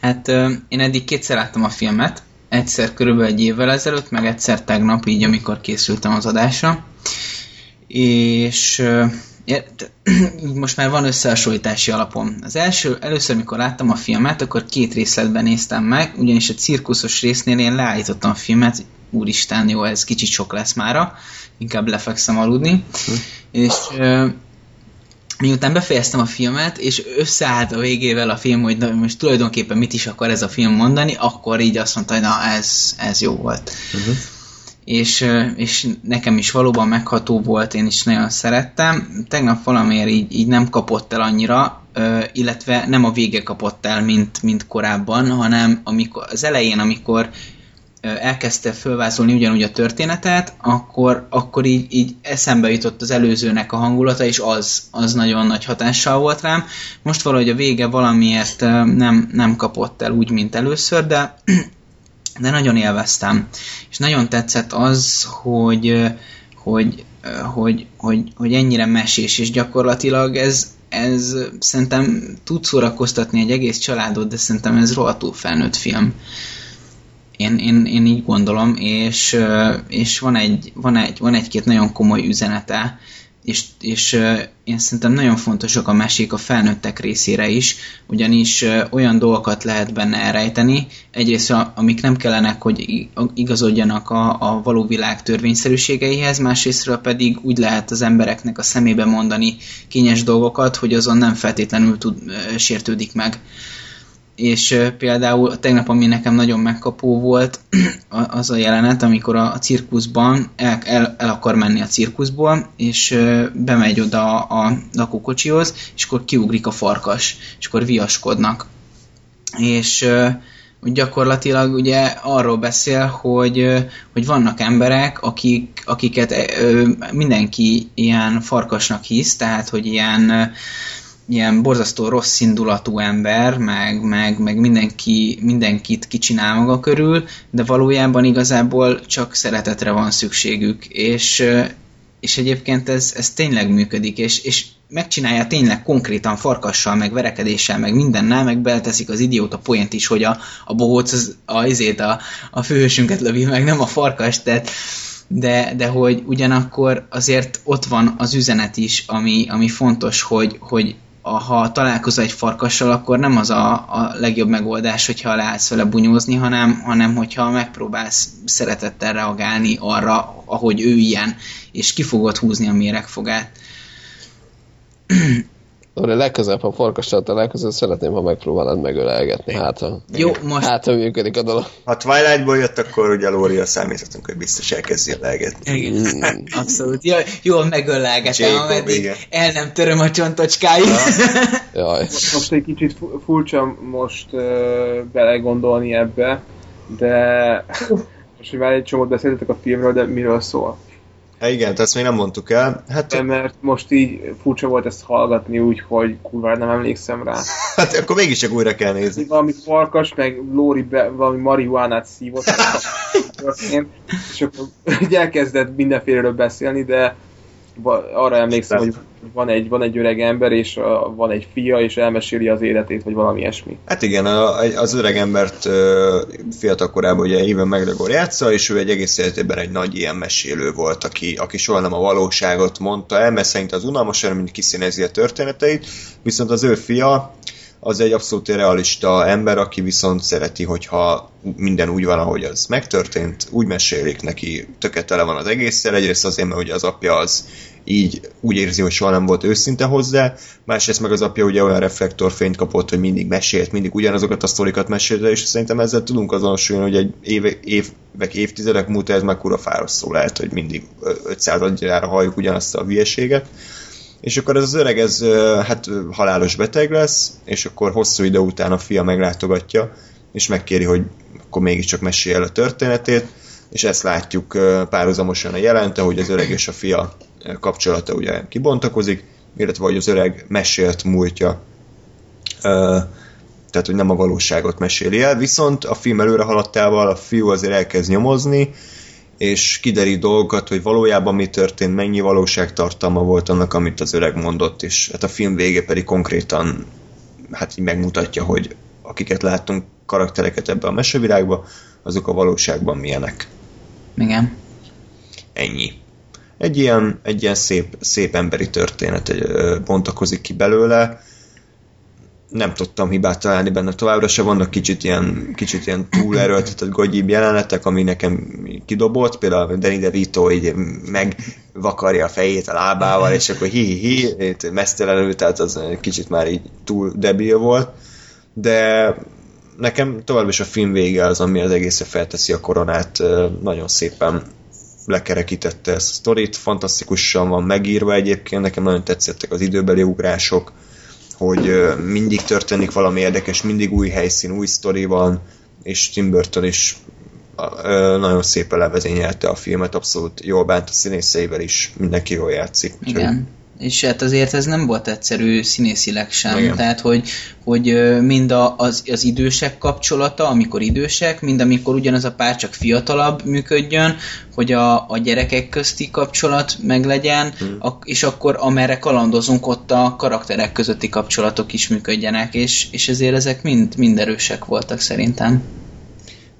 Hát én eddig kétszer láttam a filmet, egyszer körülbelül egy évvel ezelőtt, meg egyszer tegnap, így amikor készültem az adásra. És így most már van összehasonlítási alapom. Az első, először, mikor láttam a filmet, akkor két részletben néztem meg, ugyanis a cirkuszos résznél én leállítottam a filmet, úristen, jó, ez kicsit sok lesz mára, inkább lefekszem aludni. És ö, miután befejeztem a filmet, és összeállt a végével a film, hogy na, most tulajdonképpen mit is akar ez a film mondani, akkor így azt mondta, hogy na, ez, ez jó volt. Uh-huh. És, és nekem is valóban megható volt, én is nagyon szerettem. Tegnap valamiért így, így nem kapott el annyira, illetve nem a vége kapott el, mint, mint korábban, hanem amikor, az elején, amikor elkezdte fölvázolni ugyanúgy a történetet, akkor, akkor így, így eszembe jutott az előzőnek a hangulata, és az, az nagyon nagy hatással volt rám. Most valahogy a vége valamiért nem, nem kapott el úgy, mint először, de, de nagyon élveztem. És nagyon tetszett az, hogy, hogy, hogy, hogy, hogy ennyire mesés, és gyakorlatilag ez, ez szerintem tud szórakoztatni egy egész családot, de szerintem ez rohadtul felnőtt film. Én, én, én így gondolom, és, és van, egy, van, egy, van egy-két nagyon komoly üzenete, és, és én szerintem nagyon fontosak a mesék a felnőttek részére is, ugyanis olyan dolgokat lehet benne elrejteni, egyrészt amik nem kellenek, hogy igazodjanak a, a való világ törvényszerűségeihez, másrésztről pedig úgy lehet az embereknek a szemébe mondani kényes dolgokat, hogy azon nem feltétlenül tud, sértődik meg és például tegnap, ami nekem nagyon megkapó volt, az a jelenet, amikor a, cirkuszban el, el, el akar menni a cirkuszból, és bemegy oda a, a lakókocsihoz, és akkor kiugrik a farkas, és akkor viaskodnak. És gyakorlatilag ugye arról beszél, hogy, hogy vannak emberek, akik, akiket mindenki ilyen farkasnak hisz, tehát hogy ilyen ilyen borzasztó rossz indulatú ember, meg, meg, meg mindenki, mindenkit kicsinál maga körül, de valójában igazából csak szeretetre van szükségük, és, és egyébként ez, ez tényleg működik, és, és megcsinálja tényleg konkrétan farkassal, meg verekedéssel, meg mindennel, meg beleteszik az idióta poént is, hogy a, a bohóc az, a, izét, a, a főhősünket lövi meg, nem a farkas, tehát de, de hogy ugyanakkor azért ott van az üzenet is, ami, ami fontos, hogy, hogy ha találkozol egy farkassal, akkor nem az a, a legjobb megoldás, hogyha leállsz vele bunyózni, hanem, hanem hogyha megpróbálsz szeretettel reagálni arra, ahogy ő ilyen, és ki fogod húzni a méregfogát. De legközelebb, ha farkassal találkozol, szeretném, ha megpróbálnád megölelgetni. Hát, ha, Jó, most hát, ha működik a dolog. Ha Twilightból jött, akkor ugye Lóri a számíthatunk, hogy biztos elkezdi legetni. Igen, abszolút. Ja, jól megölelgetem, ameddig igen. el nem töröm a csontocskáit. Jaj. Most egy kicsit fu- furcsa most uh, belegondolni ebbe, de most, hogy már egy csomót beszéltetek a filmről, de miről szól? Hát igen, ezt még nem mondtuk el. Hát, De mert most így furcsa volt ezt hallgatni úgy, hogy kurvára nem emlékszem rá. hát akkor mégiscsak újra kell nézni. Valami farkas, meg Lóri be, valami marihuánát szívott, és akkor elkezdett mindenféleről beszélni, de arra emlékszem, hogy van egy, van egy öreg ember, és van egy fia, és elmeséli az életét, vagy valami ilyesmi. Hát igen, az öreg embert fiatal korában ugye Even McGregor játsza, és ő egy egész életében egy nagy ilyen mesélő volt, aki, aki soha nem a valóságot mondta el, mert szerint az unalmasan, mint kiszínezi a történeteit, viszont az ő fia az egy abszolút realista ember, aki viszont szereti, hogyha minden úgy van, ahogy az megtörtént, úgy mesélik neki, tökéletele van az egészszer, egyrészt azért, mert ugye az apja az így úgy érzi, hogy soha nem volt őszinte hozzá, másrészt meg az apja ugye olyan reflektorfényt kapott, hogy mindig mesélt, mindig ugyanazokat a sztorikat mesélte, és szerintem ezzel tudunk azonosulni, hogy egy éve, évek, évtizedek múlva ez már kura fárasztó lehet, hogy mindig 500 adjára halljuk ugyanazt a hülyeséget. És akkor ez az öreg, ez hát halálos beteg lesz, és akkor hosszú idő után a fia meglátogatja, és megkéri, hogy akkor mégiscsak mesélj el a történetét, és ezt látjuk párhuzamosan a jelente, hogy az öreg és a fia kapcsolata ugye kibontakozik, illetve hogy az öreg mesélt múltja, tehát hogy nem a valóságot meséli el, viszont a film előre haladtával a fiú azért elkezd nyomozni, és kiderít dolgokat, hogy valójában mi történt, mennyi valóságtartalma volt annak, amit az öreg mondott, és hát a film vége pedig konkrétan hát így megmutatja, hogy akiket láttunk karaktereket ebbe a mesevilágba, azok a valóságban milyenek. Igen. Ennyi. Egy ilyen, egy ilyen szép, szép emberi történet bontakozik ki belőle. Nem tudtam hibát találni benne továbbra se, vannak kicsit ilyen, kicsit ilyen túlerőltetett gagyibb jelenetek, ami nekem kidobott, például Danny DeVito így megvakarja a fejét a lábával, és akkor hi-hi-hi, mesztelenül, tehát az kicsit már így túl debil volt, de nekem tovább is a film vége az, ami az egészre felteszi a koronát, nagyon szépen lekerekítette ezt a sztorit, fantasztikusan van megírva egyébként, nekem nagyon tetszettek az időbeli ugrások, hogy mindig történik valami érdekes, mindig új helyszín, új sztori van, és Tim Burton is nagyon szépen levezényelte a filmet, abszolút jól bánt a színészeivel is, mindenki jól játszik. Igen és hát azért ez nem volt egyszerű színészileg sem, Igen. tehát hogy, hogy mind a, az, az idősek kapcsolata, amikor idősek, mind amikor ugyanaz a pár csak fiatalabb működjön, hogy a, a gyerekek közti kapcsolat meglegyen, hmm. a, és akkor amerre kalandozunk, ott a karakterek közötti kapcsolatok is működjenek, és, és ezért ezek mind, mind erősek voltak szerintem.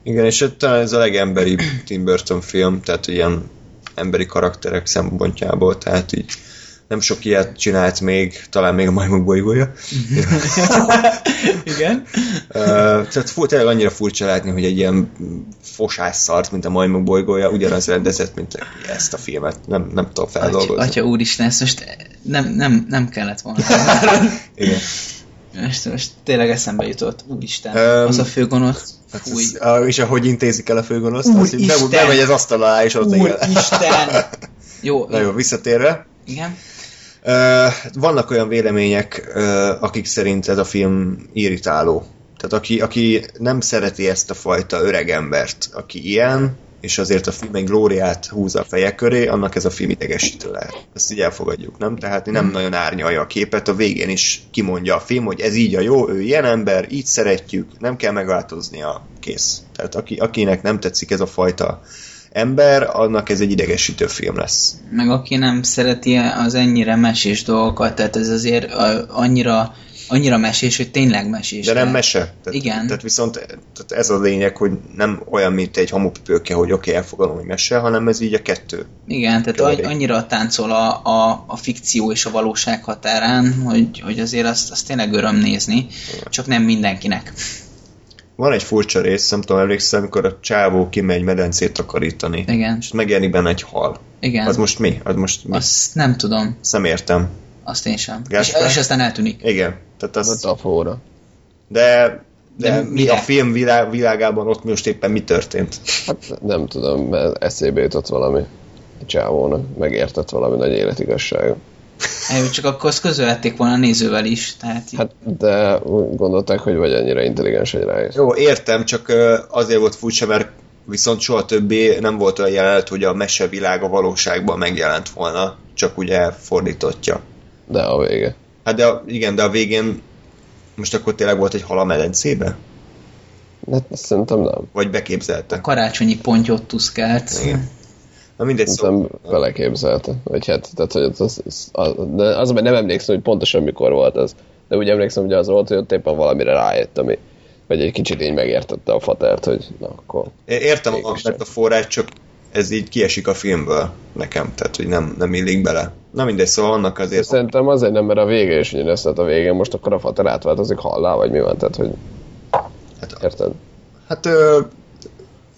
Igen, és talán ez a legemberibb Tim Burton film, tehát ilyen emberi karakterek szempontjából, tehát így nem sok ilyet csinált még, talán még a majmok bolygója. Igen. tehát tényleg annyira furcsa látni, hogy egy ilyen fosás szart, mint a majmok bolygója, ugyanaz rendezett, mint ezt a filmet. Nem, nem tudom feldolgozni. Atya, atya úristen, ezt most nem, nem, nem kellett volna. Igen. Most, most tényleg eszembe jutott, úristen, um, az a főgonosz. Hát ez, és ahogy intézik el a főgonoszt, az, bemegy az asztal alá, és ott Úristen! Jó, Na jó, visszatérve. Igen. Vannak olyan vélemények, akik szerint ez a film irritáló. Tehát aki, aki nem szereti ezt a fajta öreg embert, aki ilyen, és azért a film egy glóriát húz a feje köré, annak ez a film idegesítő lehet. Ezt így elfogadjuk, nem? Tehát nem hmm. nagyon árnyalja a képet, a végén is kimondja a film, hogy ez így a jó, ő ilyen ember, így szeretjük, nem kell megváltoznia, kész. Tehát aki, akinek nem tetszik ez a fajta ember, annak ez egy idegesítő film lesz. Meg aki nem szereti az ennyire mesés dolgokat, tehát ez azért annyira annyira mesés, hogy tényleg mesés. De nem mese. Tehát, Igen. Tehát viszont tehát ez a lényeg, hogy nem olyan, mint egy hamupipőke, hogy oké, okay, elfogadom, hogy mese, hanem ez így a kettő. Igen, tehát Keverék. annyira táncol a, a, a fikció és a valóság határán, hogy, hogy azért azt, azt tényleg öröm nézni, Igen. csak nem mindenkinek. Van egy furcsa rész, nem tudom, emlékszem, amikor a csávó kimegy medencét takarítani. Igen. És megjelenik benne egy hal. Igen. Az most mi? Az most mi? Azt nem tudom. Azt nem értem. Azt én sem. És, és aztán eltűnik. Igen. Tehát az... A fóra. De, de, de mi a film világ, világában ott most éppen mi történt? Hát nem tudom, mert eszébe jutott valami a csávónak, megértett valami nagy életigazságot. Eljö, csak akkor azt közölhették volna a nézővel is. Tehát Hát de gondolták, hogy vagy ennyire intelligens egy rájössz. Jó, értem, csak azért volt furcsa, mert viszont soha többé nem volt olyan jelenet, hogy a mesevilág a valóságban megjelent volna, csak ugye fordítottja. De a vége. Hát de a, igen, de a végén most akkor tényleg volt egy hal a medencébe? Hát szerintem nem. Vagy beképzelte? A karácsonyi pontyot tuszkált. Igen. Na mindegy szó. beleképzelte. Vagy hát, tehát, hogy az, az, az, de az, mert nem emlékszem, hogy pontosan mikor volt ez. De úgy emlékszem, hogy az volt, hogy ott éppen valamire rájött, ami vagy egy kicsit így megértette a fatert, hogy na akkor... Értem a forrás, csak ez így kiesik a filmből nekem, tehát hogy nem, nem illik bele. Na mindegy, szóval annak azért... Szerintem azért nem, mert a vége is ugyanezt, tehát a végén most akkor a fater átváltozik hallá, vagy mi van, tehát hogy... Hát, Érted? Hát ö,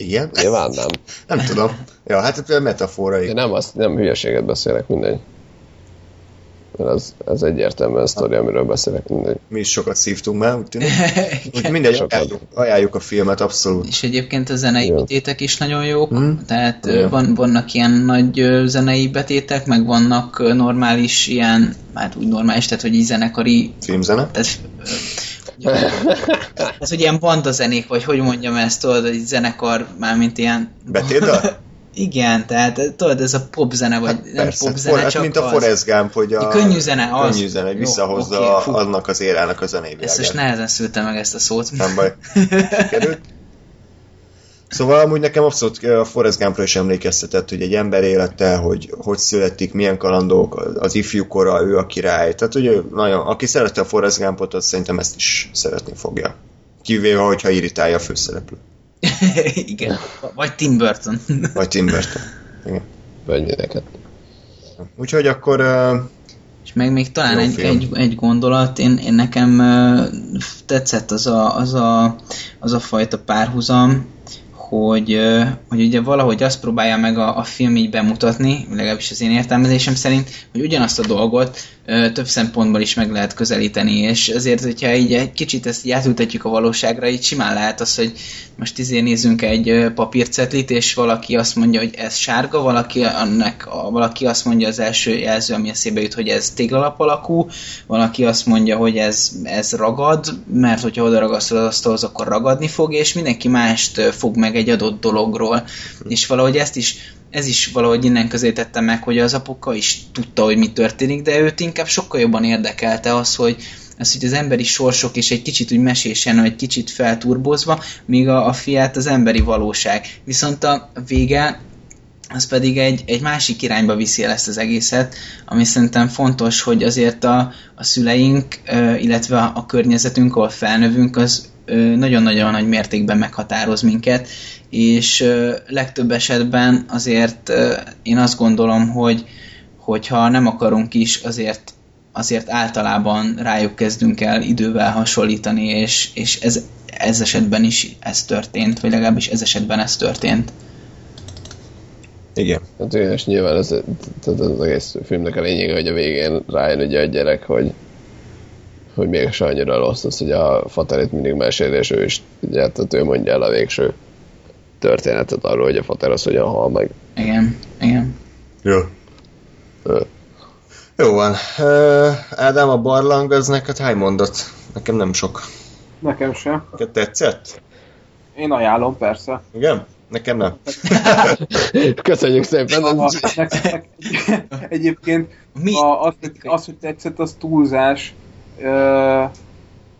igen? Nyilván nem. nem tudom. Ja, hát ez metafora. Én nem, azt, nem hülyeséget beszélek, mindegy. Ez, ez egyértelműen a sztori, amiről beszélek. Mindegy. Mi is sokat szívtunk már, úgy tűnik. Úgy mindegy, Sokat. ajánljuk, ajánljuk a filmet, abszolút. És egyébként a zenei Igen. betétek is nagyon jók, Mhm. tehát van, vannak ilyen nagy zenei betétek, meg vannak normális ilyen, hát úgy normális, tehát hogy így zenekari, Filmzene. tehát ez hogy ilyen bandazenék, vagy hogy mondjam ezt, tudod, hogy zenekar, mármint ilyen... Betétdal? Igen, tehát tudod, ez a popzene, vagy Hát nem persze, popzene, For, hát csak mint a. Forrest Gump, hogy a... Könnyű zene, az. Könnyű zene, Jó, visszahozza oké, fú. annak az érának a zenei Ezt most nehezen szültem meg ezt a szót. Nem baj. Sikerült. Szóval amúgy nekem abszolút a Forrest Gumpra is emlékeztetett, hogy egy ember élete, hogy hogy születik, milyen kalandok, az ifjúkora, ő a király. Tehát, hogy ő nagyon, aki szerette a Forrest Gumpot, az szerintem ezt is szeretni fogja. Kivéve, hogyha irritálja a főszereplő. Igen. Vagy Tim Burton. Vagy Tim Burton. Igen. Vagy mineket. Úgyhogy akkor uh, És meg még talán egy, egy, egy gondolat, én, én nekem ö, tetszett az a, az, a, az a fajta párhuzam, hogy, hogy ugye valahogy azt próbálja meg a, a film így bemutatni, legalábbis az én értelmezésem szerint, hogy ugyanazt a dolgot ö, több szempontból is meg lehet közelíteni, és ezért, hogyha így egy kicsit ezt így átültetjük a valóságra, így simán lehet az, hogy most izé nézzünk egy papírcetlit, és valaki azt mondja, hogy ez sárga, valaki, annak, a, valaki azt mondja az első jelző, ami eszébe jut, hogy ez téglalap alakú, valaki azt mondja, hogy ez, ez ragad, mert hogyha oda ragasztod az asztalhoz, akkor ragadni fog, és mindenki mást fog meg egy adott dologról. És valahogy ezt is ez is valahogy innen közé tette meg, hogy az apuka is tudta, hogy mi történik, de őt inkább sokkal jobban érdekelte az, hogy az, hogy az emberi sorsok és egy kicsit úgy mesésen, egy kicsit felturbozva, míg a, a fiát az emberi valóság. Viszont a vége az pedig egy, egy másik irányba viszi el ezt az egészet, ami szerintem fontos, hogy azért a, a szüleink, illetve a, környezetünk, ahol felnövünk, az nagyon-nagyon nagy mértékben meghatároz minket, és legtöbb esetben azért én azt gondolom, hogy hogyha nem akarunk is, azért azért általában rájuk kezdünk el idővel hasonlítani, és, és ez, ez esetben is ez történt, vagy legalábbis ez esetben ez történt. igen. Hát igen, és nyilván ez, tehát az egész filmnek a lényege, hogy a végén rájön ugye a gyerek, hogy hogy mégis annyira rossz az, hogy a faterit mindig mesél, és ő is, ugye, tehát ő mondja el a végső történetet arról, hogy a fater az hogyan hal meg. Igen, igen. Jó. Ö, Jó van. Uh, Ádám, a barlang az neked hány mondott? Nekem nem sok. Nekem sem. Neked tetszett? Én ajánlom, persze. Igen? Nekem nem. Köszönjük szépen! A, nek, nek, egyébként Mi? a, az, hogy, az, hogy tetszett, az túlzás. Uh,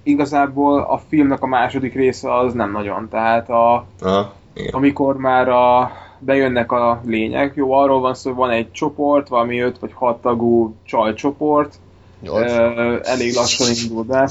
igazából a filmnek a második része az nem nagyon. Tehát a, Aha, igen. amikor már a, bejönnek a lények, jó, arról van szó, hogy van egy csoport, valami 5 vagy 6 tagú csajcsoport, Nyolc. Ö, elég lassan indul be.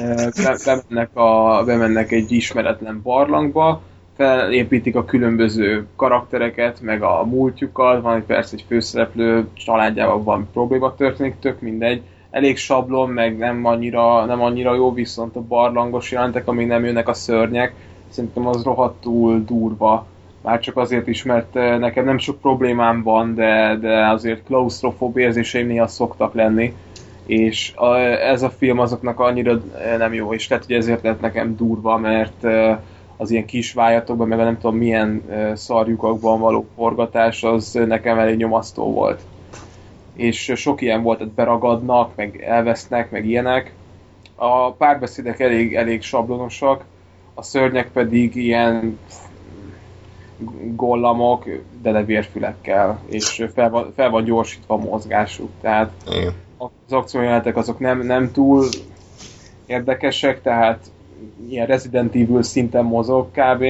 Ö, be- bemennek, a, bemennek egy ismeretlen barlangba, felépítik a különböző karaktereket, meg a múltjukat, van egy persze egy főszereplő, családjával van probléma történik, tök mindegy. Elég sablon, meg nem annyira, nem annyira jó, viszont a barlangos jelentek, amíg nem jönnek a szörnyek, szerintem az rohadtul durva. Már csak azért is, mert eh, nekem nem sok problémám van, de, de azért klaustrofób érzéseim néha szoktak lenni, és a, ez a film azoknak annyira eh, nem jó, és lehet, hogy ezért lett nekem durva, mert eh, az ilyen kis vájatokban, meg a nem tudom milyen szarjukakban való forgatás, az nekem elég nyomasztó volt. És sok ilyen volt, hogy beragadnak, meg elvesznek, meg ilyenek. A párbeszédek elég, elég sablonosak, a szörnyek pedig ilyen gollamok, de levérfülekkel, és fel van, fel van gyorsítva a mozgásuk. Tehát igen. az akciójelenetek azok nem, nem túl érdekesek, tehát ilyen Resident Evil szinten mozog kb.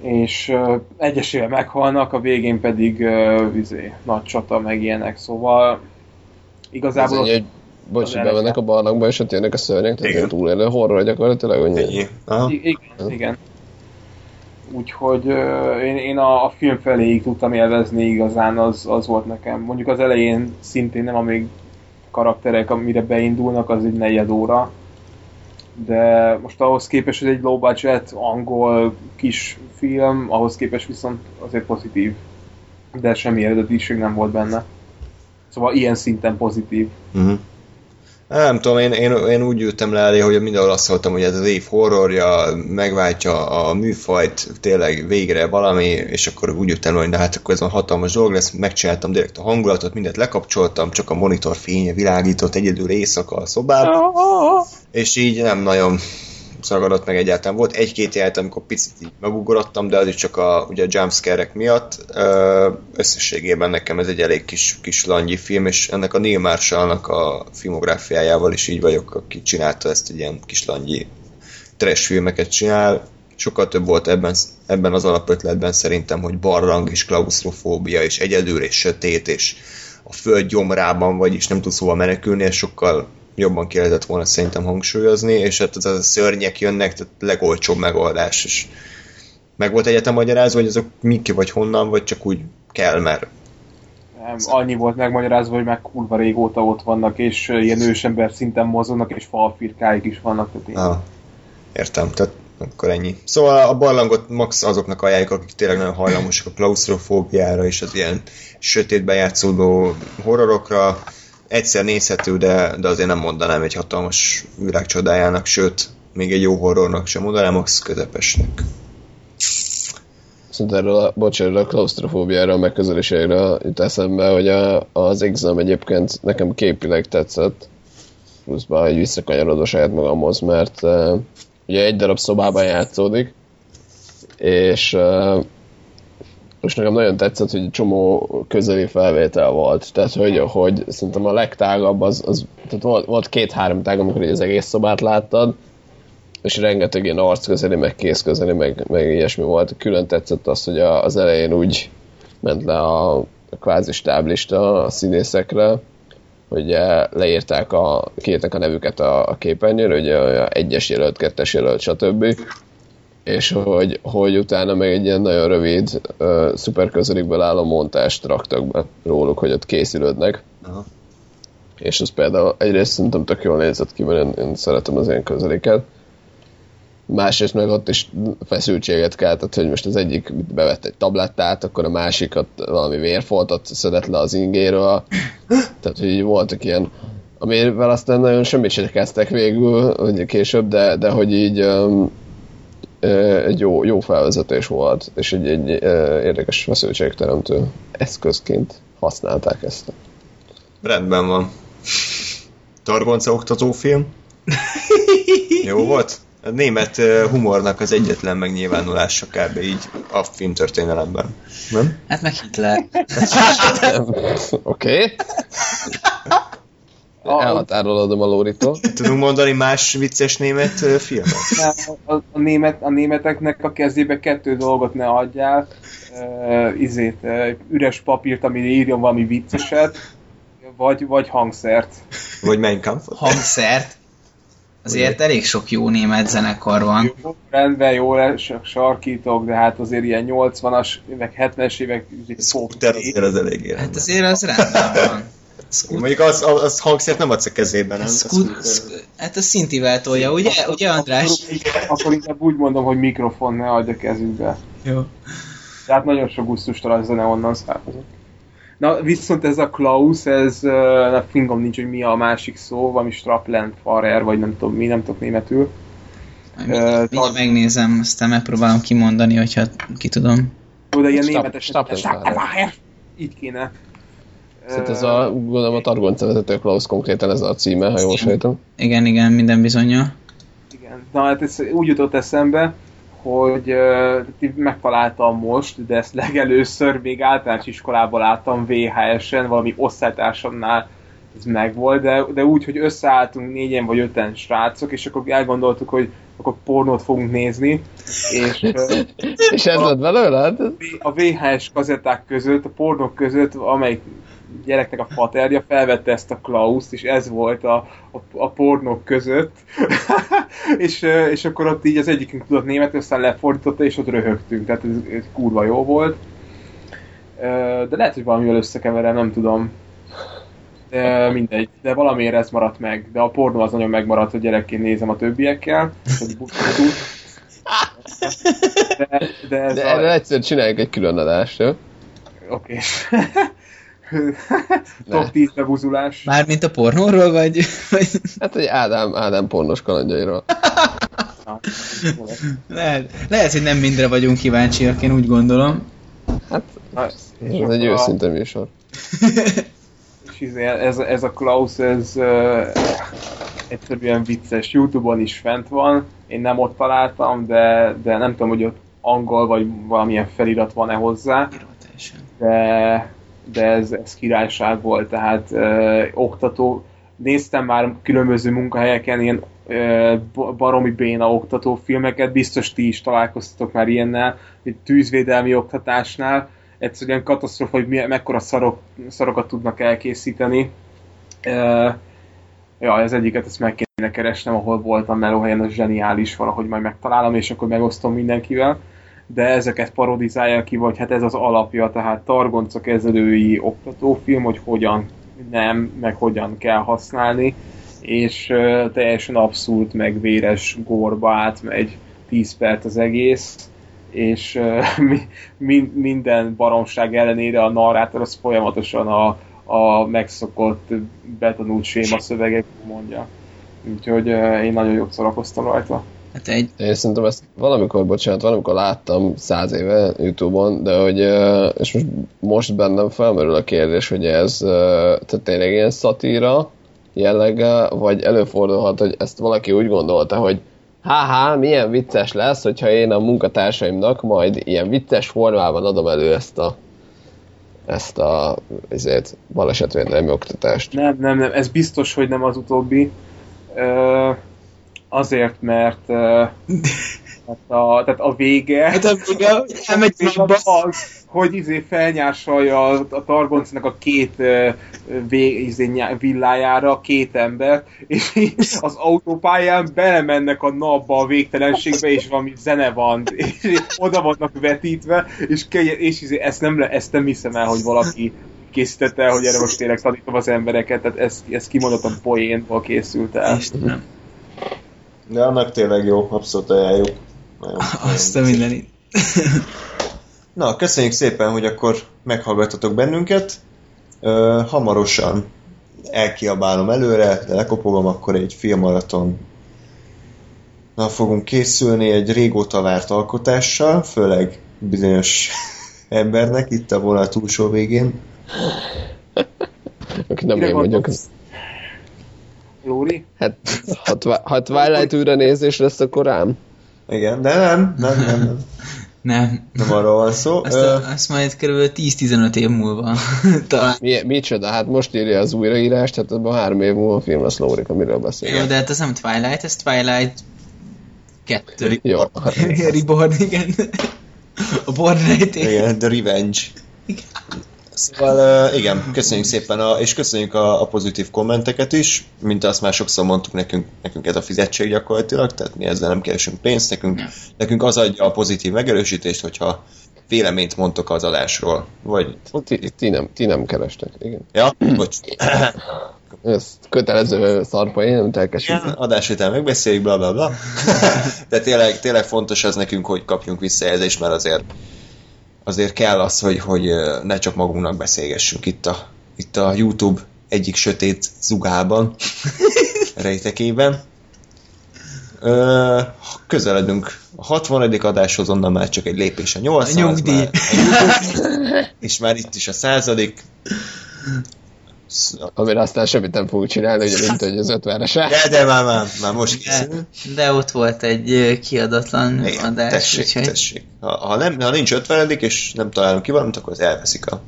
És uh, egyesével meghalnak, a végén pedig uh, vizé, nagy csata, meg ilyenek, szóval Ez igazából egy, hogy bocs, hogy bemennek a barlangba, és ott jönnek a szörnyek, tehát Igen. túlélő horror gyakorlatilag, hogy Ennyi. Igen, igen. Úgyhogy uh, én, én a, a film feléig tudtam élvezni igazán, az, az volt nekem. Mondjuk az elején szintén nem, amíg karakterek, amire beindulnak, az egy negyed óra. De most ahhoz képest, hogy egy low budget, angol kis film, ahhoz képest viszont azért pozitív. De semmi eredetiség nem volt benne. Szóval ilyen szinten pozitív. Uh-huh. Nem tudom, én, én, én úgy ültem le elé, hogy mindenhol azt mondtam, hogy ez az év horrorja, megváltja a műfajt, tényleg végre valami, és akkor úgy ültem hogy de hát akkor ez a hatalmas dolog lesz, megcsináltam direkt a hangulatot, mindent lekapcsoltam, csak a monitor fénye világított egyedül éjszaka a szobában, és így nem nagyon szagadott meg egyáltalán. Volt egy-két jelet, amikor picit így megugorodtam, de az is csak a, ugye a jumpscare miatt. Összességében nekem ez egy elég kis, kis langyi film, és ennek a Neil Marshallnak a filmográfiájával is így vagyok, aki csinálta ezt egy ilyen kis langyi trash filmeket csinál. Sokkal több volt ebben, ebben az alapötletben szerintem, hogy barlang és klaustrofóbia, és egyedül és sötét, és a föld gyomrában vagy, és nem tudsz hova menekülni, és sokkal jobban ki lehetett volna szerintem hangsúlyozni, és hát az a szörnyek jönnek, tehát legolcsóbb megoldás, és meg volt egyetem magyarázva, hogy azok mik vagy honnan, vagy csak úgy kell, mert nem, annyi volt megmagyarázva, hogy meg kurva régóta ott vannak, és ilyen ősember szinten mozognak, és falfirkáik is vannak. Tehát én... ah, értem, tehát akkor ennyi. Szóval a barlangot max azoknak ajánljuk, akik tényleg nagyon hajlamosak a klaustrofóbiára és az ilyen sötétbe játszódó horrorokra, egyszer nézhető, de, de azért nem mondanám egy hatalmas világcsodájának, sőt, még egy jó horrornak sem mondanám, az közepesnek. Szóval erről a, bocsánat, a klaustrofóbiára, a megközelésére jut eszembe, hogy a, az exam egyébként nekem képileg tetszett, pluszban egy visszakanyarodva saját magamhoz, mert uh, ugye egy darab szobában játszódik, és uh, most nekem nagyon tetszett, hogy csomó közeli felvétel volt. Tehát, hogy, hogy szerintem a legtágabb az, az tehát volt, volt két-három tág, amikor az egész szobát láttad, és rengeteg ilyen arc közeli, meg kész közeli, meg, meg ilyesmi volt. Külön tetszett az, hogy az elején úgy ment le a, a kvázi stáblista a színészekre, hogy leírták a kétnek a nevüket a, a képernyőre, ugye egyes jelölt, kettes jelölt, stb és hogy, hogy utána meg egy ilyen nagyon rövid, uh, szuper közelikből álló montást raktak be róluk, hogy ott készülődnek. Aha. És az például egyrészt szerintem tök jól nézett ki, mert én, én szeretem az ilyen közeliket. Másrészt meg ott is feszültséget keltett, hogy most az egyik bevett egy tablettát, akkor a másikat valami vérfoltot szedett le az ingéről. Tehát, hogy így voltak ilyen amivel aztán nagyon semmit sem kezdtek végül, ugye később, de, de hogy így um, egy jó, jó felvezetés volt, és egy, egy érdekes feszültségteremtő eszközként használták ezt. Rendben van. Targonca oktatófilm. jó volt? A német humornak az egyetlen megnyilvánulása kb. így a filmtörténelemben. Nem? Hát meg Hitler. Oké. okay. Elhatárolodom a Lóritól. Tudunk mondani más vicces német filmet? A, a, a, német, a németeknek a kezébe kettő dolgot ne adjál. Uh, izét, uh, üres papírt, ami írjon valami vicceset, vagy, vagy hangszert. Vagy Mein Kampfot? Hangszert? Azért Ugye? elég sok jó német zenekar van. Jó, rendben, jó sarkítok, de hát azért ilyen 80-as évek, 70-es évek... Scooter azért az eléggé Hát azért az rendben van. Scoot... Mondjuk az, az, az hangszert nem adsz a kezében, nem? Scoot... Hát a szintivel tolja, ugye, ugye András? Akkor inkább úgy mondom, hogy mikrofon ne adj a kezünkbe. Jó. Tehát nagyon sok gusztustalan zene onnan származik. Na, viszont ez a Klaus, ez, na, fingom nincs, hogy mi a másik szó, valami Strapland, Farer, vagy nem tudom mi, nem tudok németül. Mindjárt uh, megnézem, aztán megpróbálom kimondani, hogyha ki tudom. De ilyen németes... Strapland, Így kéne. Szóval ez a, gondolom a Targonca vezető Klaus konkrétan ez a címe, ha jól sejtem. Igen, igen, minden bizonyja. Igen, na hát ez úgy jutott eszembe, hogy uh, megtaláltam most, de ezt legelőször még általános iskolában láttam VHS-en, valami osztálytársamnál ez megvolt, de, de úgy, hogy összeálltunk négyen vagy öten srácok, és akkor elgondoltuk, hogy akkor pornót fogunk nézni, és... és ez lett belőle? A VHS kazetták között, a pornók között, amelyik gyereknek a faterja felvette ezt a Klaus, és ez volt a, a, a pornók között, és, és akkor ott így az egyikünk tudott német, aztán lefordította, és ott röhögtünk, tehát ez, ez kurva jó volt. De lehet, hogy valamivel összekeverem, nem tudom. De mindegy, de valamiért ez maradt meg. De a pornó az nagyon megmaradt, hogy gyerekként nézem a többiekkel. De, de, de a... erre egyszer csináljuk egy külön adást, jó? Oké. Okay. top 10 bebuzulás. Mármint a pornóról, vagy... vagy... Hát egy Ádám, Ádám pornos kalandjairól. lehet, lehet, hogy nem mindre vagyunk kíváncsiak, én úgy gondolom. Hát, ez egy őszinte műsor. És izé, ez, ez a Klaus, ez uh, egyszerűen vicces. Youtube-on is fent van, én nem ott találtam, de, de nem tudom, hogy ott angol vagy valamilyen felirat van-e hozzá, Teljesen. de, de ez, ez királyság volt, tehát uh, oktató, néztem már különböző munkahelyeken ilyen uh, baromi béna oktató filmeket, biztos ti is találkoztatok már ilyennel, egy tűzvédelmi oktatásnál, egyszerűen katasztrofa, hogy milyen, mekkora szarok, szarokat tudnak elkészíteni. Uh, ja, ez egyiket ezt meg kéne keresnem, ahol voltam melóhelyen, az zseniális, valahogy majd megtalálom, és akkor megosztom mindenkivel. De ezeket parodizálja ki, vagy hát ez az alapja, tehát targonca kezelői oktatófilm, hogy hogyan nem, meg hogyan kell használni, és uh, teljesen abszurd, meg véres gorba átmegy 10 perc az egész, és uh, mi, mi, minden baromság ellenére a narrátor az folyamatosan a, a megszokott, betanult séma szövegek mondja. Úgyhogy uh, én nagyon jót szórakoztam rajta. Hát egy, Én szerintem ezt valamikor, bocsánat, valamikor láttam száz éve Youtube-on, de hogy, és most, most bennem felmerül a kérdés, hogy ez tehát tényleg ilyen szatíra jellege, vagy előfordulhat, hogy ezt valaki úgy gondolta, hogy há milyen vicces lesz, hogyha én a munkatársaimnak majd ilyen vicces formában adom elő ezt a ezt a ezért, balesetvédelmi oktatást. Nem, nem, nem, ez biztos, hogy nem az utóbbi. Ö, azért, mert ö, tehát a, tehát a vége... hát a vége, hogy elmegy az, hogy izé felnyársalja a, a Targoncnak a két vé, izé, nyá- villájára két embert, és így az autópályán belemennek a napba a végtelenségbe, és valami zene van, és oda vannak vetítve, és, és izé, ezt, nem, le- ezt nem hiszem el, hogy valaki készítette hogy erre most tényleg tanítom az embereket, tehát ez, ez kimondottan poénból készült el. Istenem. De annak tényleg jó, abszolút ajánljuk. Nagyon, Azt a mindenit. Na, köszönjük szépen, hogy akkor meghallgattatok bennünket. Ö, hamarosan elkiabálom előre, de lekopogom, akkor egy filmmaraton Na, fogunk készülni egy régóta várt alkotással, főleg bizonyos embernek itt a vonal túlsó végén. Aki nem én mondjuk. gondolsz? Lóri? Hát, ha, ha Twilight újra nézés lesz, akkor rám. Igen, de nem, nem, nem, nem, Nem. nem arról van szó. Azt, Ö, a, azt majd kb. 10-15 év múlva talán. Mi, micsoda? Hát most írja az újraírást, tehát ebben három év múlva film lesz Lórika, miről Jó, beszélünk. de hát ez nem Twilight, ez Twilight 2. Jó. Reborn, igen. A Born rejték. Igen, The Revenge. Szóval igen, köszönjük szépen, a, és köszönjük a, a pozitív kommenteket is, mint azt már sokszor mondtuk nekünk, nekünk ez a fizetség gyakorlatilag, tehát mi ezzel nem keresünk pénzt, nekünk, nekünk az adja a pozitív megerősítést, hogyha véleményt mondtok az adásról, vagy... Ti, ti, nem, ti nem kerestek, igen. Ja, bocs. Ez kötelező szarpoén, amit Igen, elkezdtünk. adás után megbeszéljük, bla bla bla. De tényleg, tényleg fontos az nekünk, hogy kapjunk visszajelzést, mert azért azért kell az, hogy, hogy ne csak magunknak beszélgessünk itt a, itt a YouTube egyik sötét zugában, rejtekében. Ö, közeledünk a 60. adáshoz, onnan már csak egy lépés a 800. A nyugdíj. Már, a nyugdíj, és már itt is a századik. Amire aztán semmit nem fogunk csinálni, ugye, mint hogy az 50-es. De, de már, már, már most De, készül. de ott volt egy kiadatlan Igen, adás, tessék, úgyhogy tessék. Ha, ha, nem, ha nincs 50 és nem találunk ki valamit, akkor az elveszik a,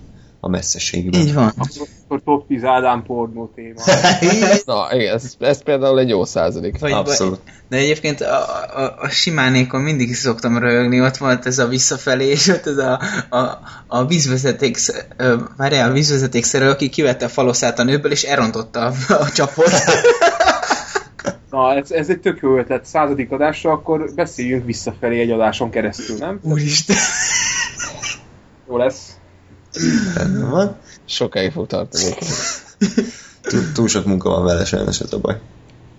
a messzeségben. így van. Akkor top 10 Ádám pornó téma. Na, igen, ez, ez például egy jó századik. Vagy, Abszolút. De egyébként a, a, a simánékon mindig szoktam röhögni, ott volt ez a visszafelé, és ott ez a, a, a vízvezeték, várjál, a vízvezetékszerű, aki kivette a faloszát a nőből, és elrontotta a, a csapot. Na, ez, ez egy tök jó ötlet. Századik adásra, akkor beszéljünk visszafelé egy adáson keresztül, nem? Úristen. Jó lesz. Rendben van. Sokáig fog tartani. Túl, túl sok munka van vele, sajnos ez a baj.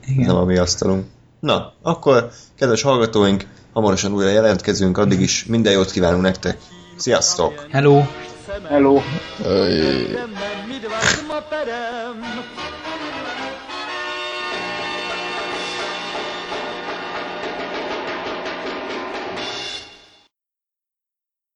Igen. Nem a mi asztalunk. Na, akkor, kedves hallgatóink, hamarosan újra jelentkezünk, addig is minden jót kívánunk nektek. Sziasztok! Hello. Hello! Öj.